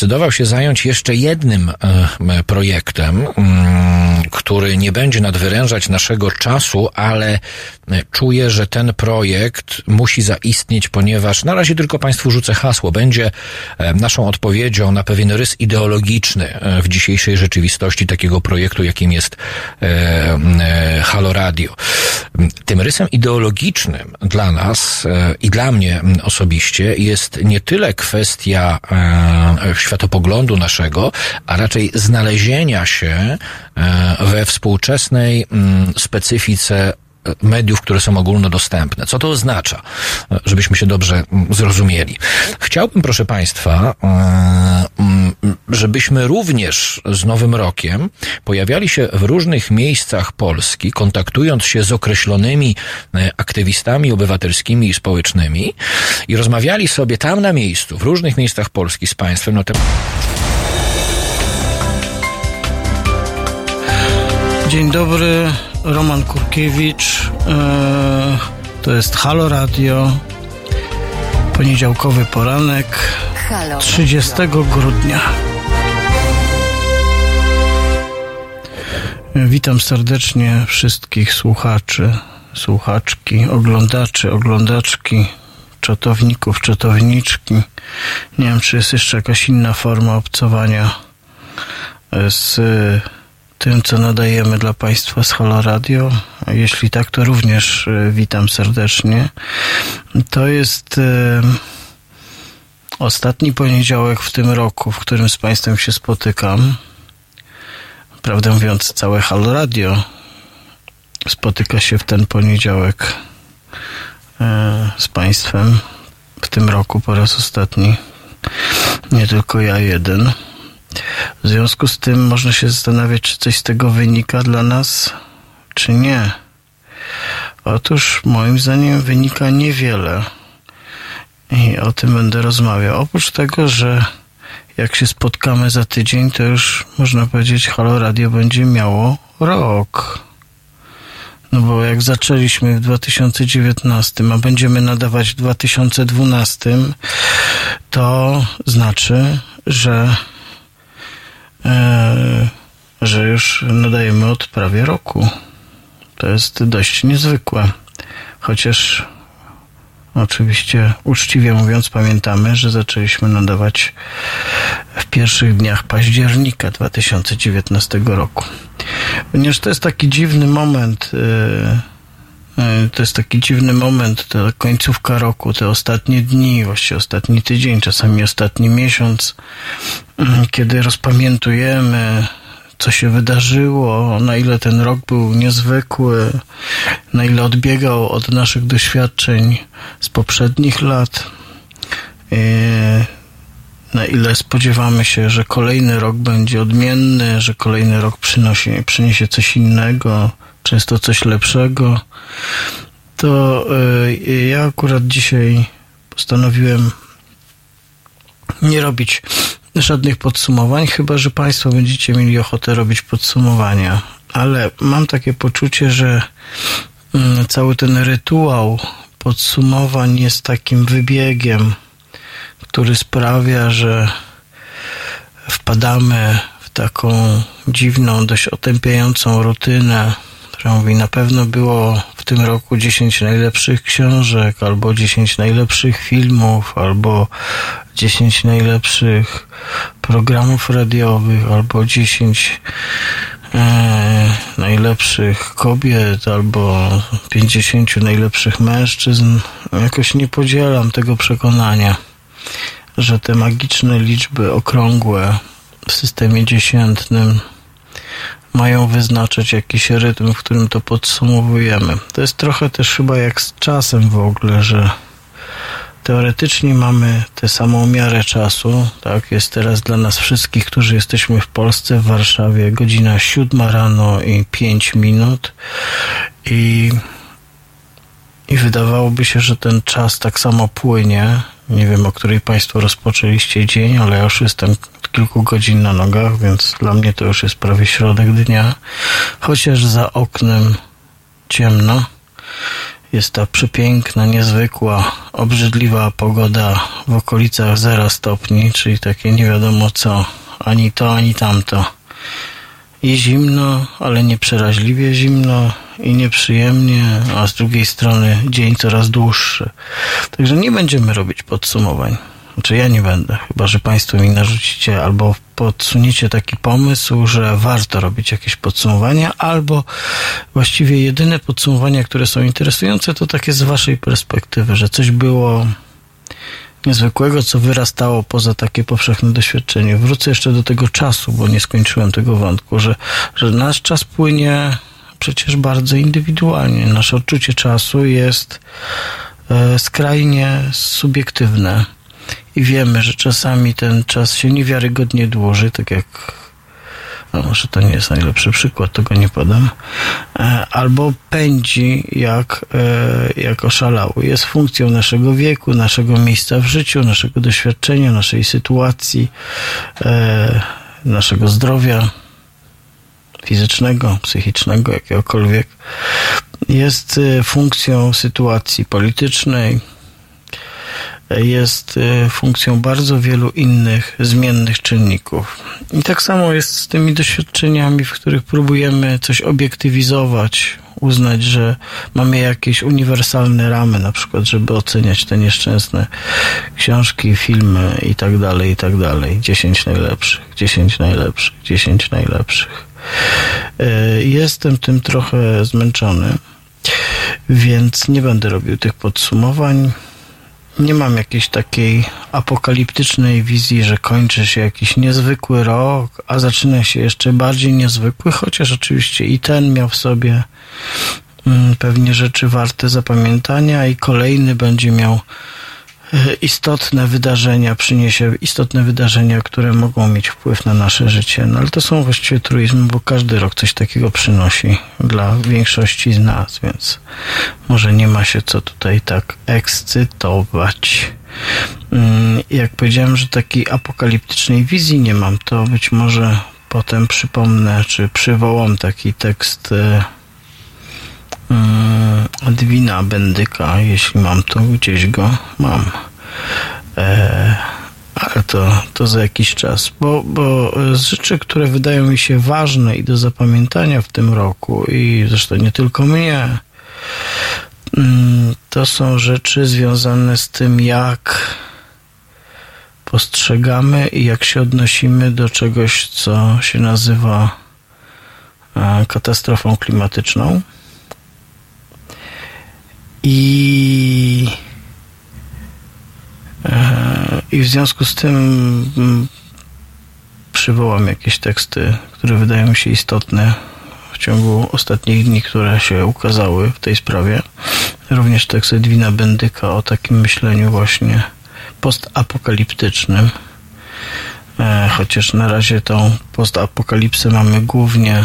zdecydował się zająć jeszcze jednym e, projektem, mm, który nie będzie nadwyrężać naszego czasu, ale e, czuję, że ten projekt musi zaistnieć, ponieważ na razie tylko Państwu rzucę hasło. Będzie e, naszą odpowiedzią na pewien rys ideologiczny w dzisiejszej rzeczywistości takiego projektu, jakim jest Halo Radio. Tym rysem ideologicznym dla nas i dla mnie osobiście jest nie tyle kwestia e, światopoglądu naszego, a raczej znalezienia się e, we współczesnej mm, specyfice mediów, które są ogólnodostępne. Co to oznacza, żebyśmy się dobrze mm, zrozumieli? Chciałbym, proszę Państwa, e, mm, żebyśmy również z Nowym Rokiem pojawiali się w różnych miejscach Polski, kontaktując się z określonymi e, aktywistami obywatelskimi i społecznymi i rozmawiali sobie tam na miejscu, w różnych miejscach Polski z Państwem na temat Dzień dobry, Roman Kurkiewicz. E, to jest Halo Radio. Poniedziałkowy poranek 30 grudnia. Witam serdecznie wszystkich słuchaczy, słuchaczki, oglądaczy, oglądaczki, czatowników, czatowniczki. Nie wiem, czy jest jeszcze jakaś inna forma obcowania z tym, co nadajemy dla Państwa z Halo Radio. Jeśli tak, to również e, witam serdecznie. To jest e, ostatni poniedziałek w tym roku, w którym z Państwem się spotykam. Prawdę mówiąc, całe Halo Radio spotyka się w ten poniedziałek e, z Państwem w tym roku po raz ostatni. Nie tylko ja jeden. W związku z tym można się zastanawiać, czy coś z tego wynika dla nas, czy nie. Otóż moim zdaniem wynika niewiele. I o tym będę rozmawiał. Oprócz tego, że jak się spotkamy za tydzień, to już można powiedzieć, Halo Radio będzie miało rok. No bo jak zaczęliśmy w 2019, a będziemy nadawać w 2012, to znaczy, że że już nadajemy od prawie roku. To jest dość niezwykłe. Chociaż oczywiście uczciwie mówiąc pamiętamy, że zaczęliśmy nadawać w pierwszych dniach października 2019 roku. Ponieważ to jest taki dziwny moment, e, e, to jest taki dziwny moment, ta końcówka roku, te ostatnie dni, właściwie ostatni tydzień, czasami ostatni miesiąc, Mhm, kiedy rozpamiętujemy, co się wydarzyło, na ile ten rok był niezwykły, na ile odbiegał od naszych doświadczeń z poprzednich lat, na ile spodziewamy się, że kolejny rok będzie odmienny, że kolejny rok przynosi, przyniesie coś innego, często coś lepszego, to y, ja akurat dzisiaj postanowiłem nie robić żadnych podsumowań, chyba że Państwo będziecie mieli ochotę robić podsumowania. Ale mam takie poczucie, że mm, cały ten rytuał podsumowań jest takim wybiegiem, który sprawia, że wpadamy w taką dziwną, dość otępiającą rutynę, która mówi, na pewno było w tym roku 10 najlepszych książek, albo 10 najlepszych filmów, albo 10 najlepszych programów radiowych, albo 10 e, najlepszych kobiet, albo 50 najlepszych mężczyzn. Jakoś nie podzielam tego przekonania, że te magiczne liczby okrągłe w systemie dziesiętnym mają wyznaczać jakiś rytm, w którym to podsumowujemy. To jest trochę też chyba jak z czasem w ogóle, że teoretycznie mamy tę samą miarę czasu. Tak, jest teraz dla nas wszystkich, którzy jesteśmy w Polsce, w Warszawie, godzina siódma rano i pięć minut. I, I wydawałoby się, że ten czas tak samo płynie. Nie wiem, o której Państwo rozpoczęliście dzień, ale ja już jestem kilku godzin na nogach, więc dla mnie to już jest prawie środek dnia. Chociaż za oknem ciemno jest ta przepiękna, niezwykła, obrzydliwa pogoda w okolicach zera stopni, czyli takie nie wiadomo co, ani to, ani tamto. I zimno, ale nie przeraźliwie zimno i nieprzyjemnie, a z drugiej strony dzień coraz dłuższy. Także nie będziemy robić podsumowań. Znaczy ja nie będę, chyba że Państwo mi narzucicie albo podsuniecie taki pomysł, że warto robić jakieś podsumowania, albo właściwie jedyne podsumowania, które są interesujące, to takie z Waszej perspektywy, że coś było niezwykłego, co wyrastało poza takie powszechne doświadczenie. Wrócę jeszcze do tego czasu, bo nie skończyłem tego wątku, że, że nasz czas płynie przecież bardzo indywidualnie. Nasze odczucie czasu jest e, skrajnie subiektywne i wiemy, że czasami ten czas się niewiarygodnie dłuży, tak jak no może to nie jest najlepszy przykład, tego nie podam, e, albo pędzi jak, e, jak oszalały. Jest funkcją naszego wieku, naszego miejsca w życiu, naszego doświadczenia, naszej sytuacji, e, naszego zdrowia fizycznego, psychicznego, jakiegokolwiek. Jest funkcją sytuacji politycznej, jest y, funkcją bardzo wielu innych zmiennych czynników. I tak samo jest z tymi doświadczeniami, w których próbujemy coś obiektywizować, uznać, że mamy jakieś uniwersalne ramy, na przykład, żeby oceniać te nieszczęsne książki, filmy i tak dalej, i tak dalej. 10 najlepszych, 10 najlepszych, 10 najlepszych. Y, jestem tym trochę zmęczony, więc nie będę robił tych podsumowań nie mam jakiejś takiej apokaliptycznej wizji, że kończy się jakiś niezwykły rok, a zaczyna się jeszcze bardziej niezwykły, chociaż oczywiście i ten miał w sobie mm, pewnie rzeczy warte zapamiętania i kolejny będzie miał istotne wydarzenia, przyniesie istotne wydarzenia, które mogą mieć wpływ na nasze życie. No ale to są właściwie truizmy, bo każdy rok coś takiego przynosi dla większości z nas, więc może nie ma się co tutaj tak ekscytować. Mm, jak powiedziałem, że takiej apokaliptycznej wizji nie mam, to być może potem przypomnę, czy przywołam taki tekst e, Dwina Bendyka, jeśli mam to gdzieś go, mam. E, ale to, to za jakiś czas, bo, bo z rzeczy, które wydają mi się ważne i do zapamiętania w tym roku, i zresztą nie tylko mnie, mm, to są rzeczy związane z tym, jak postrzegamy i jak się odnosimy do czegoś, co się nazywa e, katastrofą klimatyczną. I, e, I w związku z tym mm, przywołam jakieś teksty, które wydają mi się istotne w ciągu ostatnich dni, które się ukazały w tej sprawie. Również tekst Edwina Bendyka o takim myśleniu właśnie postapokaliptycznym. E, chociaż na razie tą postapokalipsę mamy głównie e,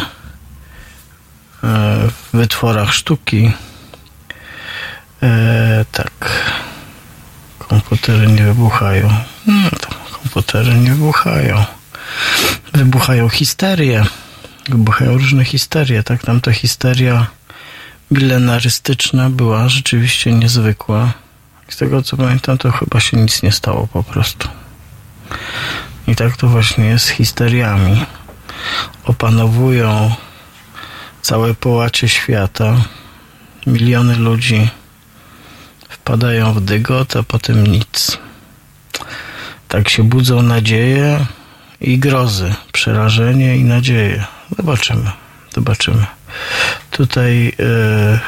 w wytworach sztuki, E, tak. Komputery nie wybuchają. No komputery nie wybuchają. Wybuchają histerie. Wybuchają różne histerie. Tak, tamta histeria milenarystyczna była rzeczywiście niezwykła. Z tego co pamiętam, to chyba się nic nie stało po prostu. I tak to właśnie jest z histeriami. Opanowują całe połacie świata. Miliony ludzi wpadają w dygot, a potem nic. Tak się budzą nadzieje i grozy, przerażenie i nadzieje. Zobaczymy, zobaczymy. Tutaj yy,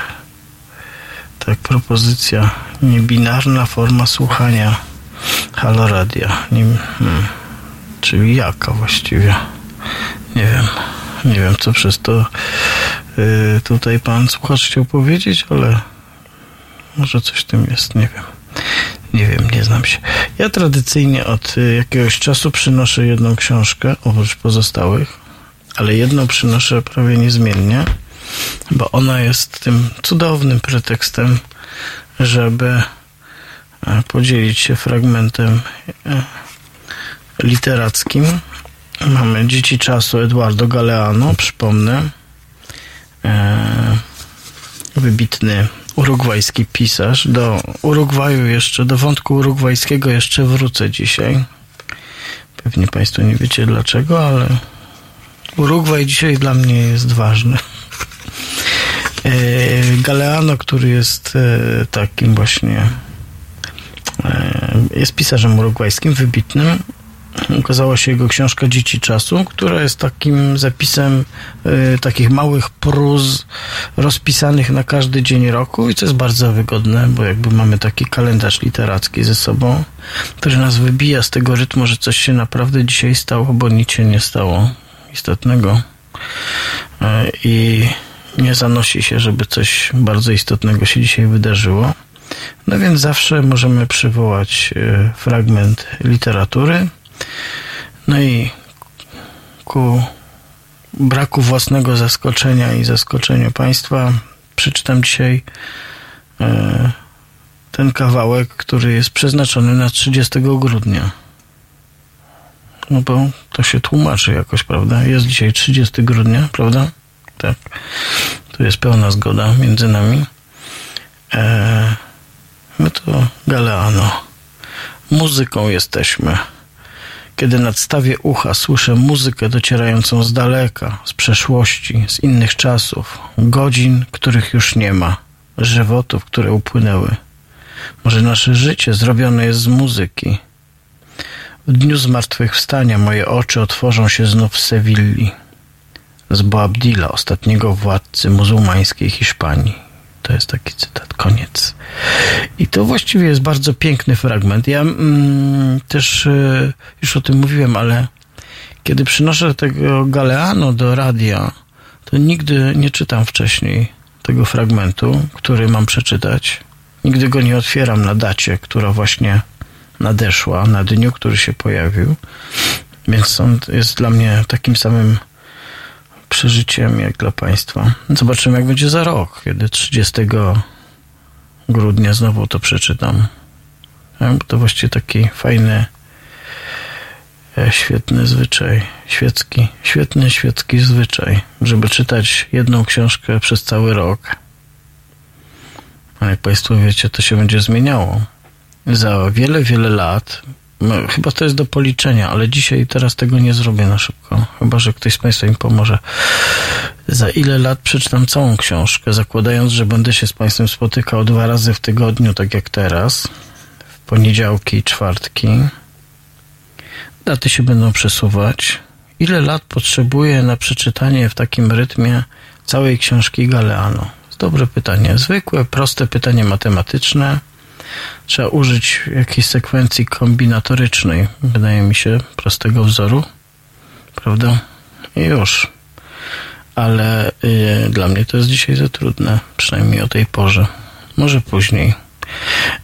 tak propozycja niebinarna forma słuchania haloradia. Nie, hmm, czyli jaka właściwie? Nie wiem. Nie wiem, co przez to yy, tutaj pan słuchacz chciał powiedzieć, ale może coś w tym jest, nie wiem. Nie wiem, nie znam się. Ja tradycyjnie od y, jakiegoś czasu przynoszę jedną książkę, oprócz pozostałych, ale jedną przynoszę prawie niezmiennie, bo ona jest tym cudownym pretekstem, żeby e, podzielić się fragmentem e, literackim. Mamy Dzieci Czasu Eduardo Galeano, przypomnę. E, wybitny urugwajski pisarz. Do Urugwaju jeszcze, do wątku urugwajskiego jeszcze wrócę dzisiaj. Pewnie Państwo nie wiecie dlaczego, ale Urugwaj dzisiaj dla mnie jest ważny. E, Galeano, który jest e, takim właśnie e, jest pisarzem urugwajskim, wybitnym. Ukazała się jego książka Dzieci Czasu, która jest takim zapisem takich małych pruz rozpisanych na każdy dzień roku i co jest bardzo wygodne, bo jakby mamy taki kalendarz literacki ze sobą, który nas wybija z tego rytmu, że coś się naprawdę dzisiaj stało, bo nic się nie stało istotnego. I nie zanosi się, żeby coś bardzo istotnego się dzisiaj wydarzyło. No więc zawsze możemy przywołać e, fragment literatury. No i ku braku własnego zaskoczenia i zaskoczeniu Państwa przeczytam dzisiaj e, ten kawałek, który jest przeznaczony na 30 grudnia. No bo to się tłumaczy jakoś, prawda? Jest dzisiaj 30 grudnia, prawda? Tak. Tu jest pełna zgoda między nami. Eee, my to Galeano. Muzyką jesteśmy. Kiedy nadstawię ucha, słyszę muzykę docierającą z daleka, z przeszłości, z innych czasów, godzin, których już nie ma, żywotów, które upłynęły. Może nasze życie zrobione jest z muzyki. W dniu zmartwychwstania moje oczy otworzą się znów w Sewilli z Boabdila, ostatniego władcy muzułmańskiej Hiszpanii. To jest taki cytat, koniec. I to właściwie jest bardzo piękny fragment. Ja mm, też y, już o tym mówiłem, ale kiedy przynoszę tego Galeano do radia, to nigdy nie czytam wcześniej tego fragmentu, który mam przeczytać. Nigdy go nie otwieram na dacie, która właśnie nadeszła, na dniu, który się pojawił. Więc on jest dla mnie takim samym przeżyciem jak dla Państwa. Zobaczymy, jak będzie za rok, kiedy 30 grudnia znowu to przeczytam. To właściwie taki fajny, e, świetny zwyczaj, świecki, świetny świecki zwyczaj, żeby czytać jedną książkę przez cały rok. A jak Państwo wiecie, to się będzie zmieniało. Za wiele, wiele lat no, chyba to jest do policzenia, ale dzisiaj teraz tego nie zrobię na szybko. Chyba, że ktoś z Państwa mi pomoże. Za ile lat przeczytam całą książkę, zakładając, że będę się z Państwem spotykał dwa razy w tygodniu, tak jak teraz, w poniedziałki i czwartki. Daty się będą przesuwać. Ile lat potrzebuję na przeczytanie w takim rytmie całej książki Galeano? Dobre pytanie. Zwykłe, proste pytanie matematyczne trzeba użyć jakiejś sekwencji kombinatorycznej, wydaje mi się, prostego wzoru, prawda? I już. Ale y, dla mnie to jest dzisiaj za trudne, przynajmniej o tej porze. Może później.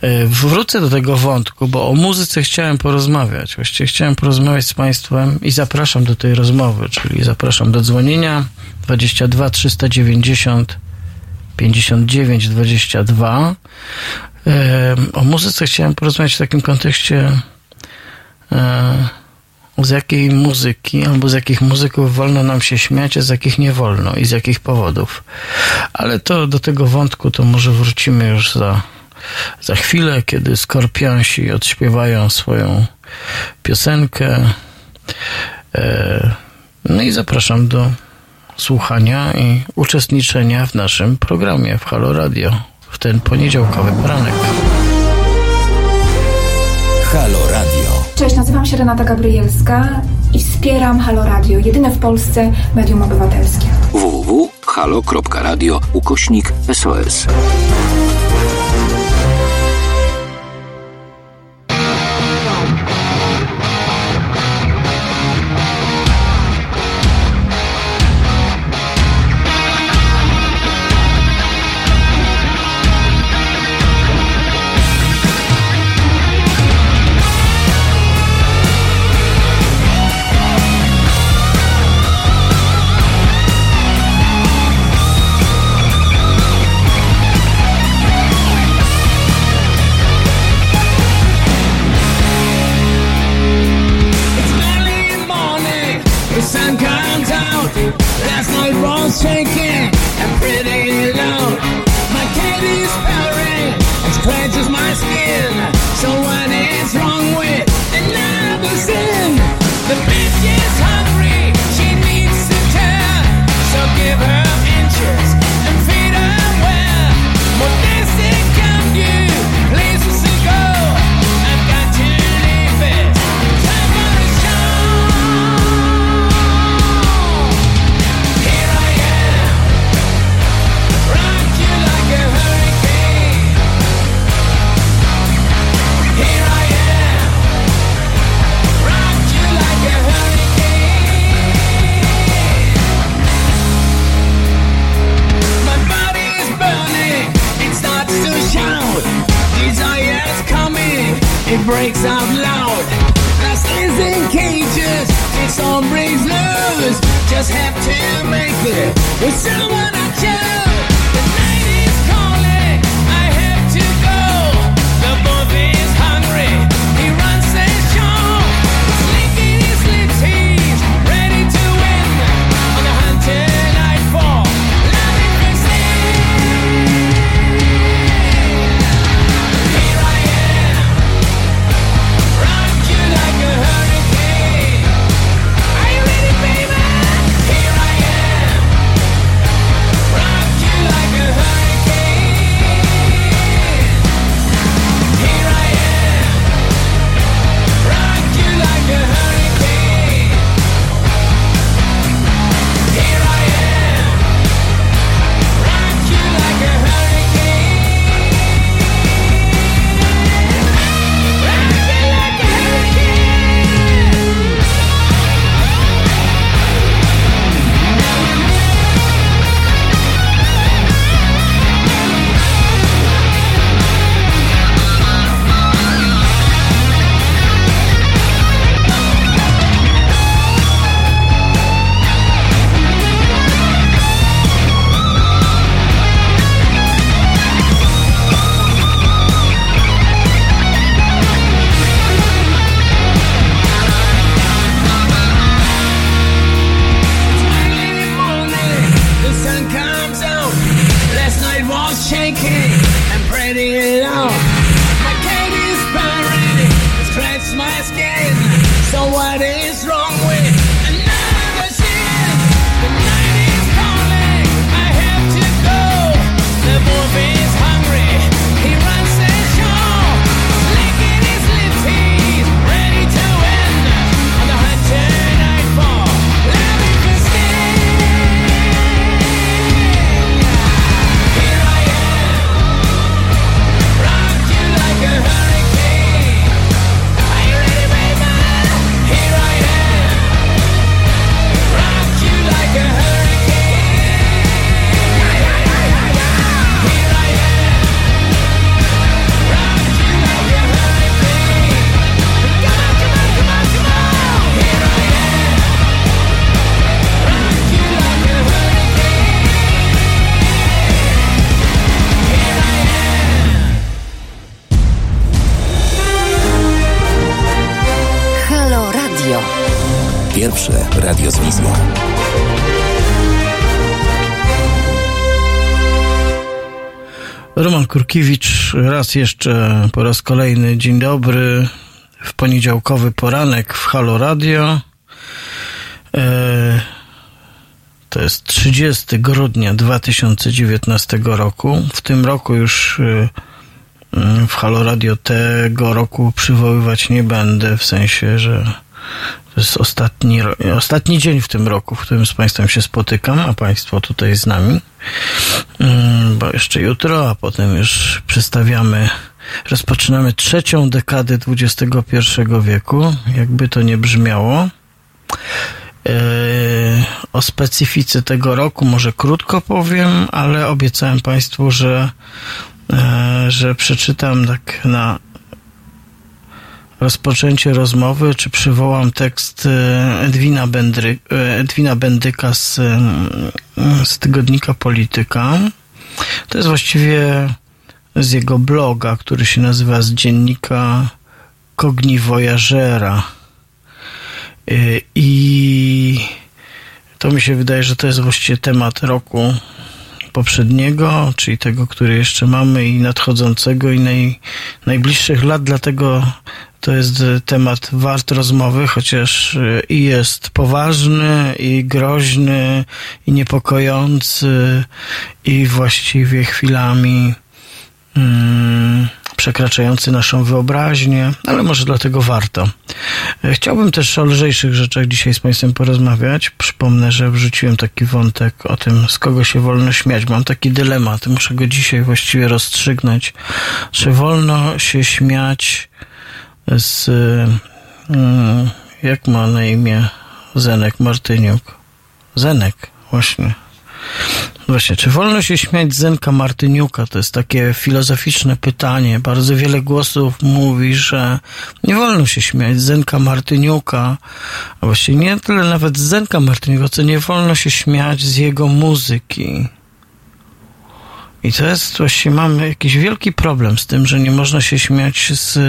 Y, wrócę do tego wątku, bo o muzyce chciałem porozmawiać. Właściwie chciałem porozmawiać z Państwem i zapraszam do tej rozmowy, czyli zapraszam do dzwonienia 22 390 59 22 o muzyce chciałem porozmawiać w takim kontekście, z jakiej muzyki albo z jakich muzyków wolno nam się śmiać, a z jakich nie wolno i z jakich powodów. Ale to do tego wątku to może wrócimy już za, za chwilę, kiedy skorpionsi odśpiewają swoją piosenkę. E, no i zapraszam do słuchania i uczestniczenia w naszym programie w Halo Radio w ten poniedziałkowy poranek. Halo Radio. Cześć, nazywam się Renata Gabrielska i wspieram Halo Radio, jedyne w Polsce medium obywatelskie. www.halo.radio ukośnik SOS. Kurkiewicz, raz jeszcze po raz kolejny dzień dobry w poniedziałkowy poranek w Halo Radio. E, to jest 30 grudnia 2019 roku. W tym roku już e, w Halo Radio tego roku przywoływać nie będę, w sensie, że to jest ostatni, ostatni dzień w tym roku, w którym z Państwem się spotykam, a Państwo tutaj z nami. Mm, bo jeszcze jutro, a potem już przedstawiamy, rozpoczynamy trzecią dekadę XXI wieku, jakby to nie brzmiało. E, o specyfice tego roku może krótko powiem, ale obiecałem Państwu, że, e, że przeczytam tak na rozpoczęcie rozmowy, czy przywołam tekst e, Edwina, Bendry, e, Edwina Bendyka z, e, z tygodnika Polityka. To jest właściwie z jego bloga, który się nazywa z dziennika Cognivoyagera. I to mi się wydaje, że to jest właściwie temat roku poprzedniego, czyli tego, który jeszcze mamy i nadchodzącego i naj, najbliższych lat, dlatego to jest temat wart rozmowy, chociaż i jest poważny, i groźny, i niepokojący, i właściwie chwilami mm, przekraczający naszą wyobraźnię, ale może dlatego warto. Chciałbym też o lżejszych rzeczach dzisiaj z Państwem porozmawiać. Przypomnę, że wrzuciłem taki wątek o tym, z kogo się wolno śmiać. Mam taki dylemat, muszę go dzisiaj właściwie rozstrzygnąć. Czy wolno się śmiać z, mm, jak ma na imię Zenek Martyniuk? Zenek, właśnie. Właśnie, czy wolno się śmiać Zenka Martyniuka? To jest takie filozoficzne pytanie. Bardzo wiele głosów mówi, że nie wolno się śmiać Zenka Martyniuka. A właściwie nie tyle nawet Zenka Martyniuka, co nie wolno się śmiać z jego muzyki. I to jest właściwie, mamy jakiś wielki problem z tym, że nie można się śmiać z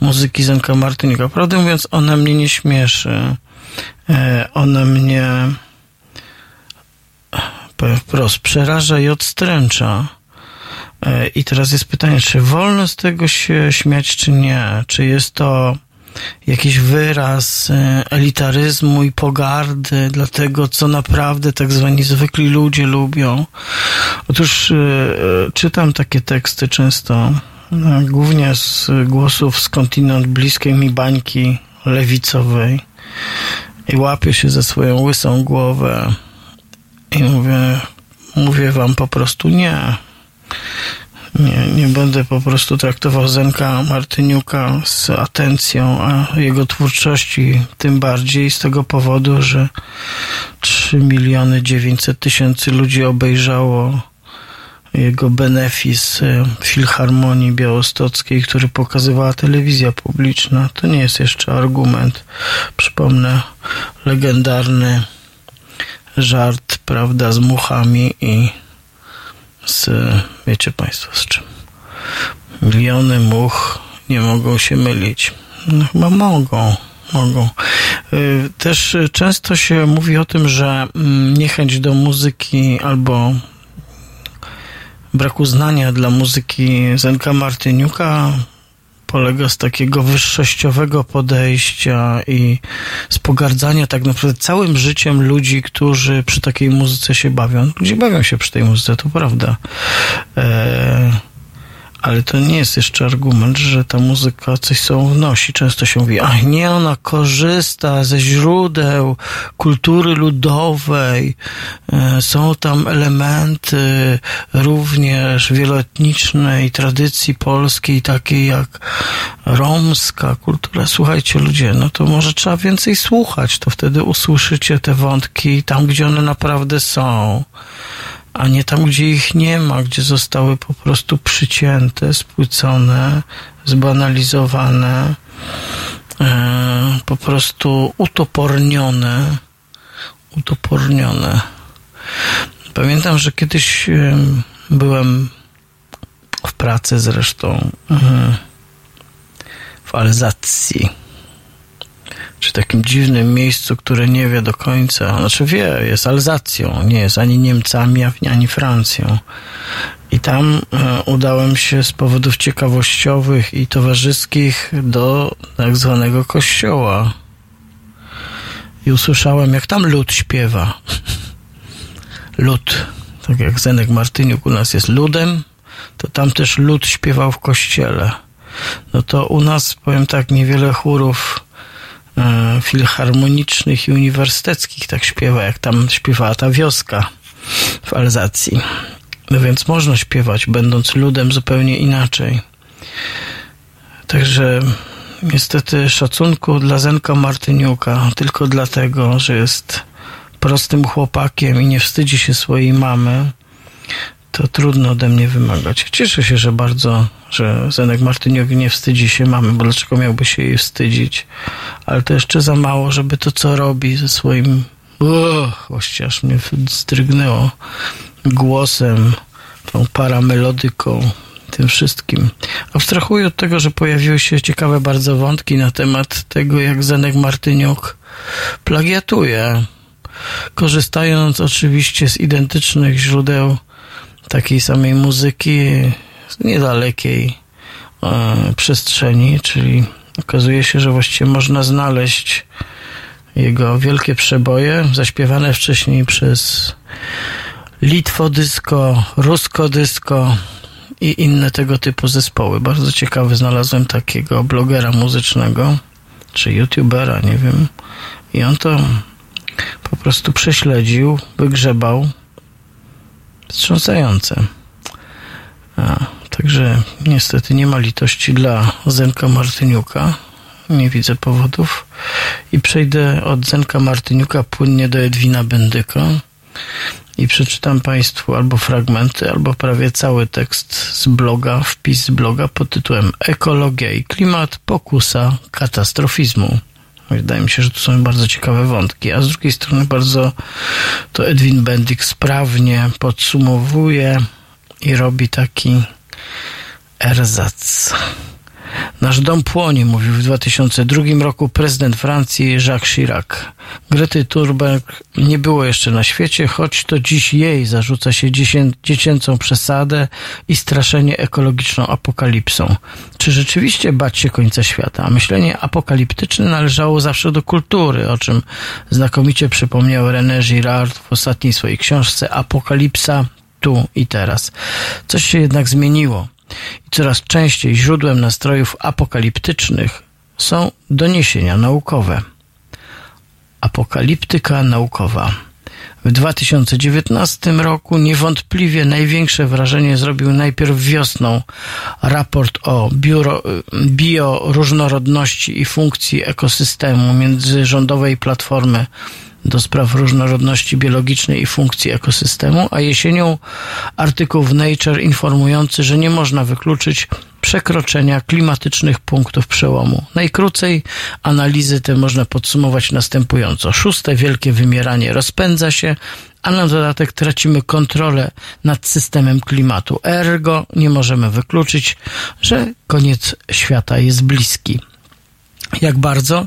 muzyki Zenka Martyniuka. Prawdę mówiąc, ona mnie nie śmieszy. E, ona mnie wprost przeraża i odstręcza. E, I teraz jest pytanie, czy wolno z tego się śmiać, czy nie? Czy jest to jakiś wyraz e, elitaryzmu i pogardy dla tego, co naprawdę tak zwani zwykli ludzie lubią? Otóż e, czytam takie teksty często, głównie z głosów skądinąd bliskiej mi bańki lewicowej i łapię się za swoją łysą głowę i mówię, mówię wam po prostu nie. Nie, nie będę po prostu traktował Zenka Martyniuka z atencją, a jego twórczości tym bardziej z tego powodu, że 3 miliony 900 tysięcy ludzi obejrzało jego benefis e, Filharmonii Białostockiej, który pokazywała telewizja publiczna. To nie jest jeszcze argument. Przypomnę legendarny żart, prawda, z muchami i z, wiecie Państwo z czym. Miliony much nie mogą się mylić. No chyba mogą, mogą. Y, też często się mówi o tym, że mm, niechęć do muzyki albo brak uznania dla muzyki Zenka Martyniuka polega z takiego wyższościowego podejścia i z pogardzania tak naprawdę całym życiem ludzi, którzy przy takiej muzyce się bawią. Ludzie bawią się przy tej muzyce, to prawda. Eee, ale to nie jest jeszcze argument, że ta muzyka coś są wnosi. Często się mówi, a nie, ona korzysta ze źródeł kultury ludowej, e, są tam elementy również wieloetnicznej tradycji polskiej, takiej jak romska kultura. Słuchajcie ludzie, no to może trzeba więcej słuchać, to wtedy usłyszycie te wątki tam, gdzie one naprawdę są a nie tam, gdzie ich nie ma, gdzie zostały po prostu przycięte, spłycone, zbanalizowane, e, po prostu utopornione, utopornione. Pamiętam, że kiedyś e, byłem w pracy zresztą e, w Alzacji czy takim dziwnym miejscu, które nie wie do końca, znaczy wie, jest Alzacją, nie jest ani Niemcami, ani Francją. I tam e, udałem się z powodów ciekawościowych i towarzyskich do tak zwanego kościoła. I usłyszałem, jak tam lud śpiewa. lud. Tak jak Zenek Martyniuk u nas jest ludem, to tam też lud śpiewał w kościele. No to u nas, powiem tak, niewiele chórów filharmonicznych i uniwersyteckich tak śpiewa, jak tam śpiewała ta wioska w Alzacji. No więc można śpiewać, będąc ludem zupełnie inaczej. Także niestety szacunku dla Zenka Martyniuka tylko dlatego, że jest prostym chłopakiem i nie wstydzi się swojej mamy, to trudno ode mnie wymagać. Cieszę się, że bardzo, że Zenek Martyniuk nie wstydzi się mamy, bo dlaczego miałby się jej wstydzić? Ale to jeszcze za mało, żeby to, co robi ze swoim właściwie aż mnie zdrygnęło głosem, tą paramelodyką, tym wszystkim. Abstrahuję od tego, że pojawiły się ciekawe bardzo wątki na temat tego, jak Zenek Martyniuk plagiatuje, korzystając oczywiście z identycznych źródeł takiej samej muzyki z niedalekiej e, przestrzeni, czyli Okazuje się, że właściwie można znaleźć jego wielkie przeboje, zaśpiewane wcześniej przez Litwo Disco, Rusko Disco i inne tego typu zespoły. Bardzo ciekawy znalazłem takiego blogera muzycznego, czy youtubera, nie wiem. I on to po prostu prześledził, wygrzebał. Wstrząsające. A, także niestety nie ma litości dla Zenka Martyniuka. Nie widzę powodów. I przejdę od Zenka Martyniuka płynnie do Edwina Bendyka i przeczytam Państwu albo fragmenty, albo prawie cały tekst z bloga, wpis z bloga pod tytułem Ekologia i klimat, pokusa katastrofizmu. Wydaje mi się, że to są bardzo ciekawe wątki, a z drugiej strony bardzo to Edwin Bendyk sprawnie podsumowuje i robi taki erzac. Nasz dom płonie, mówił w 2002 roku prezydent Francji Jacques Chirac. Grety Thunberg nie było jeszcze na świecie, choć to dziś jej zarzuca się dziecięcą przesadę i straszenie ekologiczną apokalipsą. Czy rzeczywiście bać się końca świata? Myślenie apokaliptyczne należało zawsze do kultury, o czym znakomicie przypomniał René Girard w ostatniej swojej książce Apokalipsa tu i teraz. Coś się jednak zmieniło. I coraz częściej źródłem nastrojów apokaliptycznych są doniesienia naukowe. Apokaliptyka naukowa. W 2019 roku niewątpliwie największe wrażenie zrobił najpierw wiosną raport o bioróżnorodności i funkcji ekosystemu międzyrządowej platformy do spraw różnorodności biologicznej i funkcji ekosystemu, a jesienią artykuł w Nature informujący, że nie można wykluczyć przekroczenia klimatycznych punktów przełomu. Najkrócej analizy te można podsumować następująco. Szóste wielkie wymieranie rozpędza się, a na dodatek tracimy kontrolę nad systemem klimatu. Ergo nie możemy wykluczyć, że koniec świata jest bliski. Jak bardzo?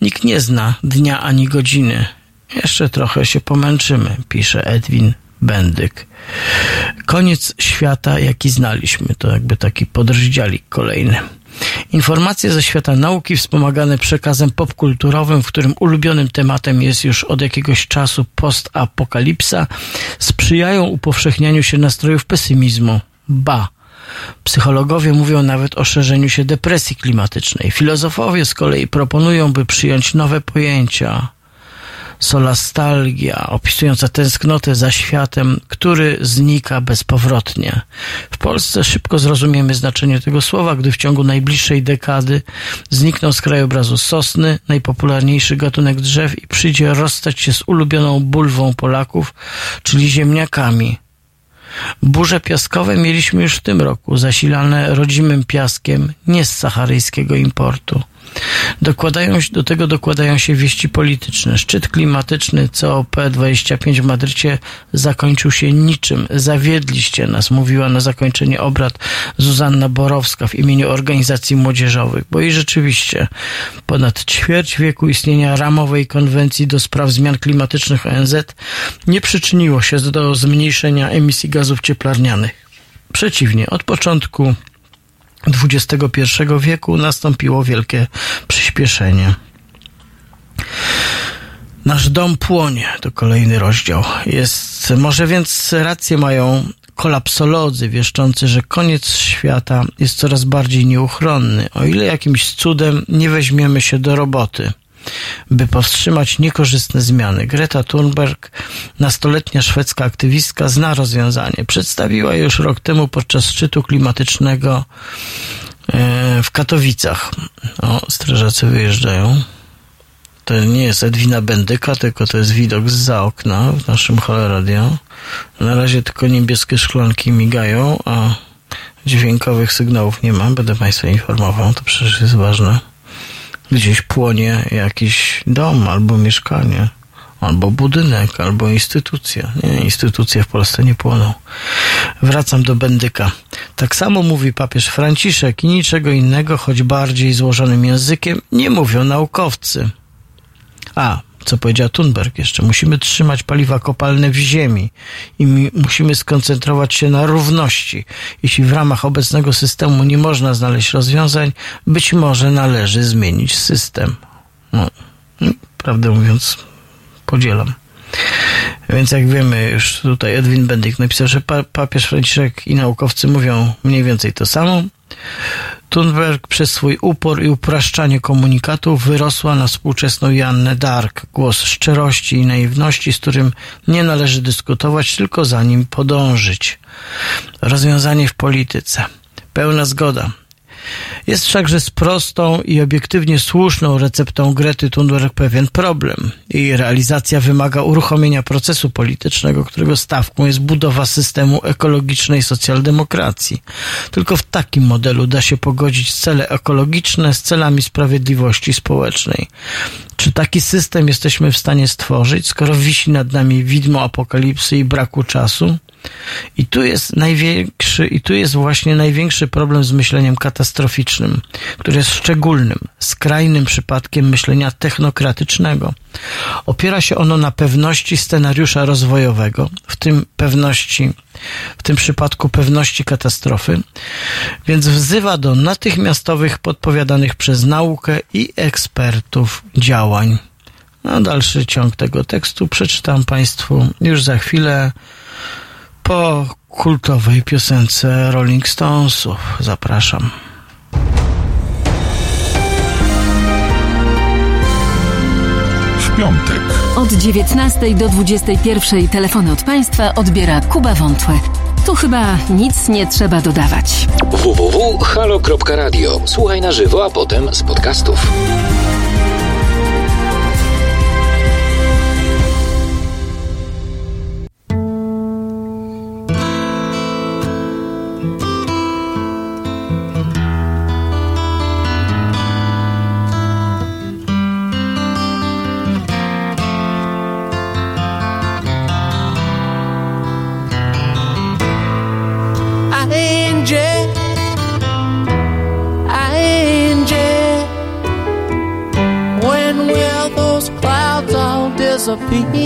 Nikt nie zna dnia ani godziny. Jeszcze trochę się pomęczymy, pisze Edwin Bendyk. Koniec świata, jaki znaliśmy. To jakby taki podrozdziałik kolejny. Informacje ze świata nauki wspomagane przekazem popkulturowym, w którym ulubionym tematem jest już od jakiegoś czasu postapokalipsa, sprzyjają upowszechnianiu się nastrojów pesymizmu. Ba, Psychologowie mówią nawet o szerzeniu się depresji klimatycznej. Filozofowie z kolei proponują, by przyjąć nowe pojęcia solastalgia, opisująca tęsknotę za światem, który znika bezpowrotnie. W Polsce szybko zrozumiemy znaczenie tego słowa, gdy w ciągu najbliższej dekady znikną z krajobrazu sosny, najpopularniejszy gatunek drzew i przyjdzie rozstać się z ulubioną bulwą Polaków, czyli ziemniakami. Burze piaskowe mieliśmy już w tym roku, zasilane rodzimym piaskiem, nie z saharyjskiego importu. Dokładają, do tego dokładają się wieści polityczne. Szczyt klimatyczny COP25 w Madrycie zakończył się niczym. Zawiedliście nas, mówiła na zakończenie obrad Zuzanna Borowska w imieniu organizacji młodzieżowych. Bo i rzeczywiście ponad ćwierć wieku istnienia ramowej konwencji do spraw zmian klimatycznych ONZ nie przyczyniło się do zmniejszenia emisji gazów cieplarnianych. Przeciwnie, od początku XXI wieku nastąpiło wielkie przyspieszenie. Nasz dom płonie, to kolejny rozdział. Jest, może więc rację mają kolapsolodzy wieszczący, że koniec świata jest coraz bardziej nieuchronny, o ile jakimś cudem nie weźmiemy się do roboty – by powstrzymać niekorzystne zmiany. Greta Thunberg, nastoletnia szwedzka aktywistka, zna rozwiązanie. Przedstawiła je już rok temu podczas szczytu klimatycznego e, w Katowicach. O, strażacy wyjeżdżają. To nie jest Edwina Bendyka, tylko to jest widok za okna w naszym Halo Radio. Na razie tylko niebieskie szklanki migają, a dźwiękowych sygnałów nie ma. Będę Państwa informował, to przecież jest ważne gdzieś płonie jakiś dom albo mieszkanie, albo budynek, albo instytucja. Nie, instytucje w Polsce nie płoną. Wracam do Bendyka. Tak samo mówi papież Franciszek i niczego innego, choć bardziej złożonym językiem, nie mówią naukowcy. A, co powiedziała Thunberg jeszcze. Musimy trzymać paliwa kopalne w ziemi i musimy skoncentrować się na równości. Jeśli w ramach obecnego systemu nie można znaleźć rozwiązań, być może należy zmienić system. No, prawdę mówiąc, podzielam. Więc jak wiemy, już tutaj Edwin Bendyk napisał, że papież Franciszek i naukowcy mówią mniej więcej to samo. Thunberg przez swój upór i upraszczanie komunikatów wyrosła na współczesną Jannę Dark, głos szczerości i naiwności, z którym nie należy dyskutować, tylko za nim podążyć. Rozwiązanie w polityce. Pełna zgoda. Jest wszakże z prostą i obiektywnie słuszną receptą Grety Thunberg pewien problem. Jej realizacja wymaga uruchomienia procesu politycznego, którego stawką jest budowa systemu ekologicznej socjaldemokracji. Tylko w takim modelu da się pogodzić cele ekologiczne z celami sprawiedliwości społecznej. Czy taki system jesteśmy w stanie stworzyć, skoro wisi nad nami widmo apokalipsy i braku czasu? I tu jest największy, i tu jest właśnie największy problem z myśleniem katastroficznym, który jest szczególnym, skrajnym przypadkiem myślenia technokratycznego. Opiera się ono na pewności scenariusza rozwojowego, w tym pewności, w tym przypadku pewności katastrofy, więc wzywa do natychmiastowych, podpowiadanych przez naukę i ekspertów działań. No, dalszy ciąg tego tekstu przeczytam Państwu już za chwilę po kultowej piosence Rolling Stonesów. Zapraszam. W piątek. Od 19 do 21 telefony od Państwa odbiera Kuba Wątłe. Tu chyba nic nie trzeba dodawać. www.halo.radio. Słuchaj na żywo, a potem z podcastów. 第一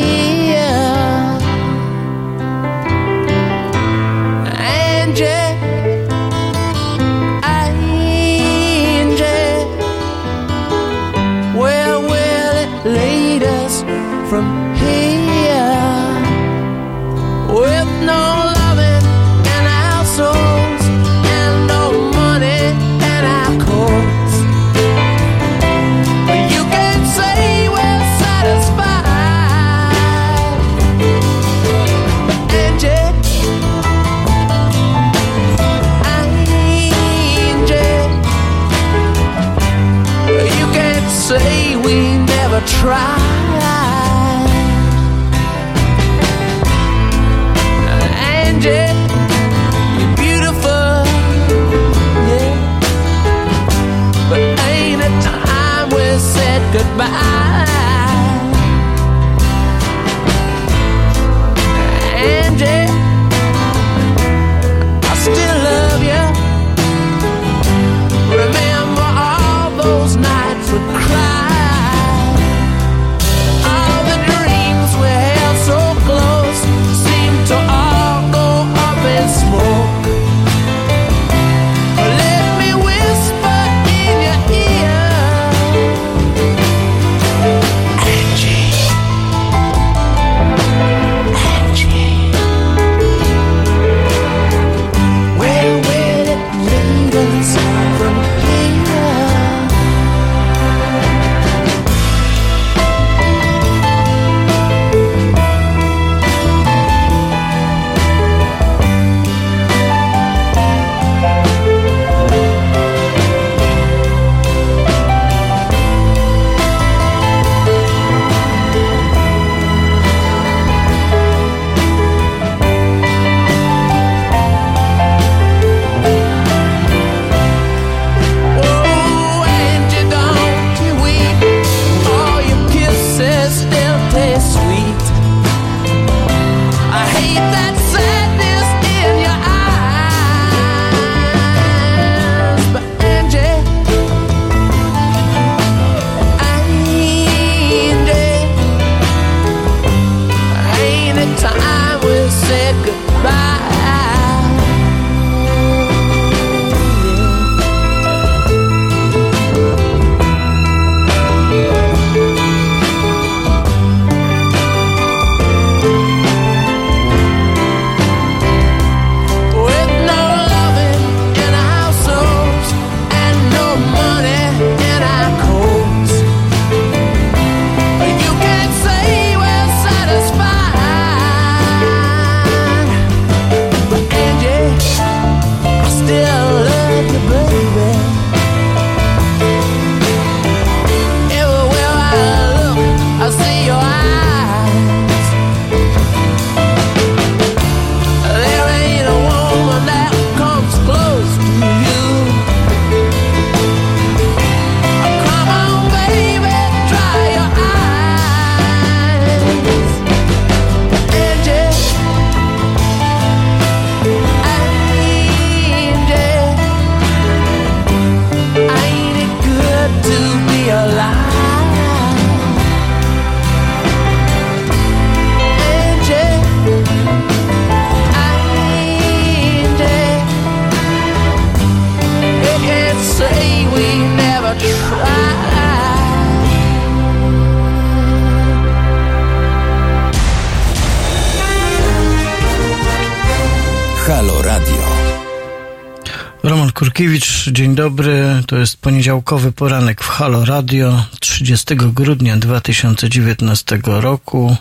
dobry. To jest poniedziałkowy poranek w Halo Radio 30 grudnia 2019 roku.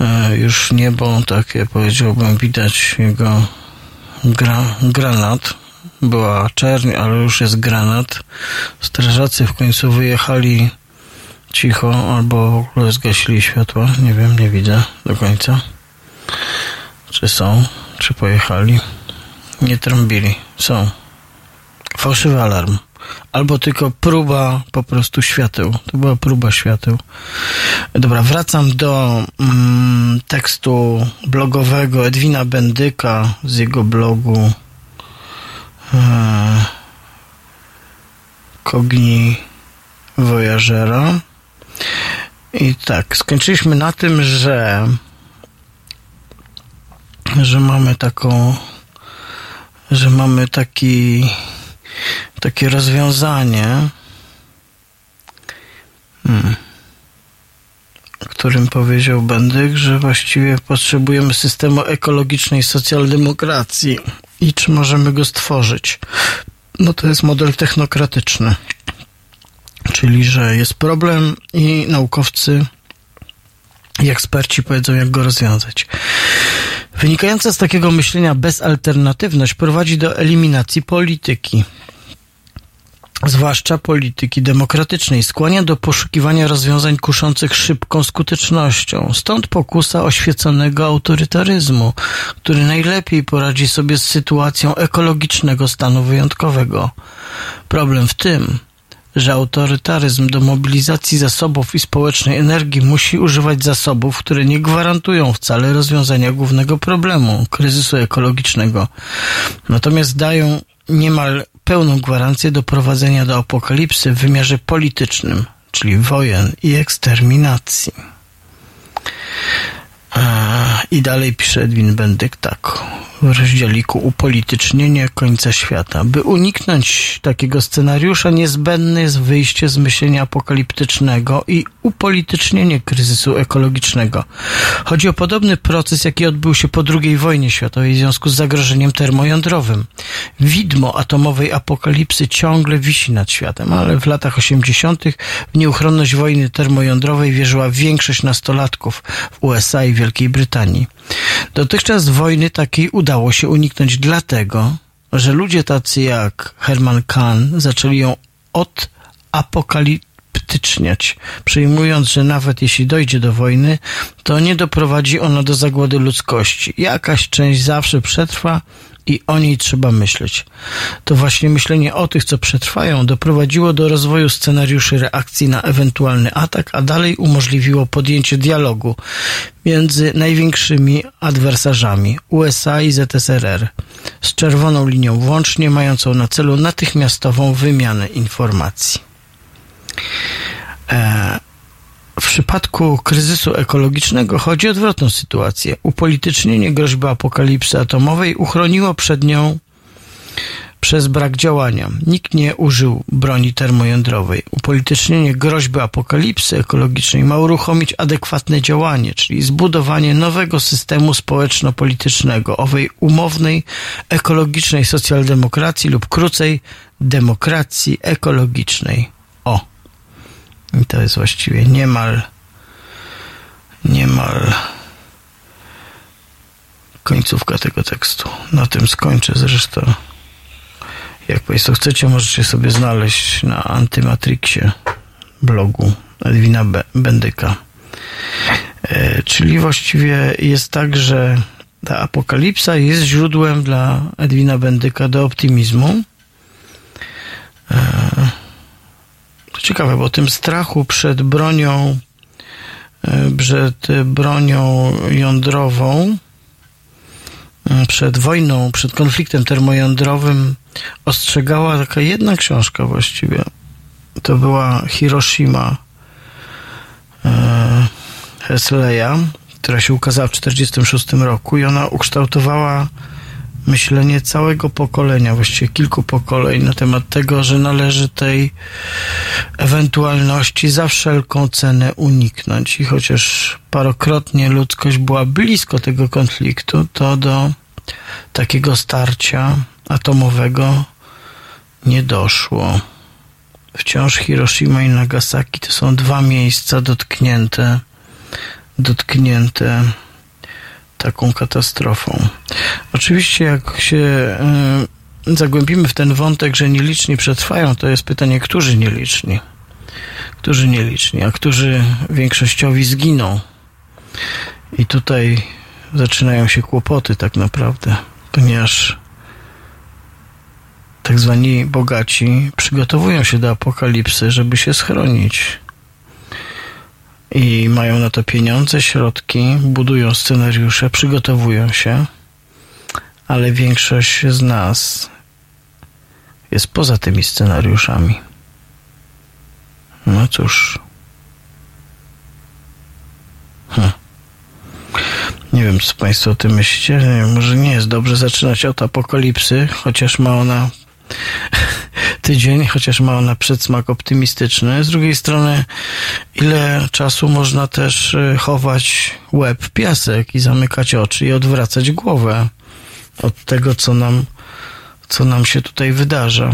E, już niebo takie powiedziałbym widać jego gra, granat. Była czerń, ale już jest granat. Strażacy w końcu wyjechali cicho albo w ogóle zgasili światła. Nie wiem, nie widzę do końca. Czy są, czy pojechali. Nie trąbili. Są. Fałszywy alarm. Albo tylko próba po prostu świateł. To była próba świateł. Dobra, wracam do mm, tekstu blogowego Edwina Bendyka z jego blogu e, Kogni Voyagera. I tak, skończyliśmy na tym, że że mamy taką że mamy taki takie rozwiązanie hmm, którym powiedział Bendyk, że właściwie potrzebujemy systemu ekologicznej socjaldemokracji i czy możemy go stworzyć. No to jest model technokratyczny. Czyli, że jest problem i naukowcy i eksperci powiedzą, jak go rozwiązać. Wynikająca z takiego myślenia bezalternatywność prowadzi do eliminacji polityki, zwłaszcza polityki demokratycznej, skłania do poszukiwania rozwiązań kuszących szybką skutecznością. Stąd pokusa oświeconego autorytaryzmu, który najlepiej poradzi sobie z sytuacją ekologicznego stanu wyjątkowego. Problem w tym, że autorytaryzm do mobilizacji zasobów i społecznej energii musi używać zasobów, które nie gwarantują wcale rozwiązania głównego problemu kryzysu ekologicznego, natomiast dają niemal pełną gwarancję doprowadzenia do apokalipsy w wymiarze politycznym, czyli wojen i eksterminacji. I dalej pisze Edwin Bendyk tak w rozdzieliku upolitycznienie końca świata. By uniknąć takiego scenariusza niezbędne jest wyjście z myślenia apokaliptycznego i upolitycznienie kryzysu ekologicznego. Chodzi o podobny proces, jaki odbył się po II wojnie światowej w związku z zagrożeniem termojądrowym. Widmo atomowej apokalipsy ciągle wisi nad światem, ale w latach 80. w nieuchronność wojny termojądrowej wierzyła większość nastolatków w USA i Wielkiej Brytanii. Dotychczas wojny takiej udało się uniknąć dlatego, że ludzie tacy jak Herman Kahn zaczęli ją od apokaliptyczniać, przyjmując, że nawet jeśli dojdzie do wojny, to nie doprowadzi ona do zagłady ludzkości. Jakaś część zawsze przetrwa i o niej trzeba myśleć. To właśnie myślenie o tych, co przetrwają, doprowadziło do rozwoju scenariuszy reakcji na ewentualny atak, a dalej umożliwiło podjęcie dialogu między największymi adwersarzami USA i ZSRR z czerwoną linią włącznie, mającą na celu natychmiastową wymianę informacji. E, w przypadku kryzysu ekologicznego chodzi o odwrotną sytuację. Upolitycznienie groźby apokalipsy atomowej uchroniło przed nią przez brak działania. Nikt nie użył broni termojądrowej. Upolitycznienie groźby apokalipsy ekologicznej ma uruchomić adekwatne działanie, czyli zbudowanie nowego systemu społeczno-politycznego, owej umownej, ekologicznej socjaldemokracji lub krócej demokracji ekologicznej. I to jest właściwie niemal, niemal końcówka tego tekstu. Na tym skończę zresztą. Jak Państwo chcecie, możecie sobie znaleźć na Antymatrixie blogu Edwina Bendyka. E, czyli właściwie jest tak, że ta apokalipsa jest źródłem dla Edwina Bendyka do optymizmu. E, to ciekawe, bo tym strachu przed bronią, e, przed bronią jądrową, e, przed wojną, przed konfliktem termojądrowym ostrzegała taka jedna książka właściwie. To była Hiroshima e, Hesleya, która się ukazała w 1946 roku i ona ukształtowała myślenie całego pokolenia, właściwie kilku pokoleń na temat tego, że należy tej ewentualności za wszelką cenę uniknąć. I chociaż parokrotnie ludzkość była blisko tego konfliktu, to do takiego starcia atomowego nie doszło. Wciąż Hiroshima i Nagasaki to są dwa miejsca dotknięte, dotknięte taką katastrofą. Oczywiście, jak się y, zagłębimy w ten wątek, że nieliczni przetrwają, to jest pytanie, którzy nieliczni? Którzy nieliczni, a którzy większościowi zginą? I tutaj zaczynają się kłopoty tak naprawdę, ponieważ tak zwani bogaci przygotowują się do apokalipsy, żeby się schronić. I mają na to pieniądze, środki, budują scenariusze, przygotowują się, ale większość z nas jest poza tymi scenariuszami. No cóż. Hm. Nie wiem, co Państwo o tym myślicie. Może nie jest dobrze zaczynać od apokalipsy, chociaż ma ona tydzień, chociaż ma ona przedsmak optymistyczny. Z drugiej strony, ile czasu można też y, chować łeb w piasek i zamykać oczy i odwracać głowę od tego, co nam, co nam się tutaj wydarza.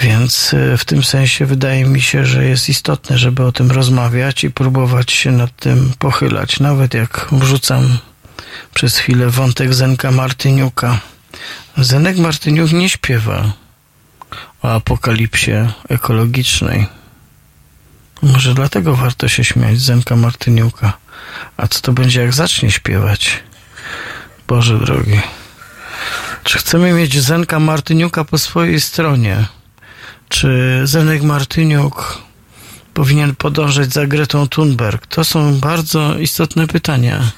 Więc y, w tym sensie wydaje mi się, że jest istotne, żeby o tym rozmawiać i próbować się nad tym pochylać. Nawet jak wrzucam przez chwilę wątek Zenka Martyniuka. Zenek Martyniuk nie śpiewa o apokalipsie ekologicznej. Może dlatego warto się śmiać Zenka Martyniuka. A co to będzie, jak zacznie śpiewać? Boże drogi. Czy chcemy mieć Zenka Martyniuka po swojej stronie? Czy Zenek Martyniuk powinien podążać za Gretą Thunberg? To są bardzo istotne pytania.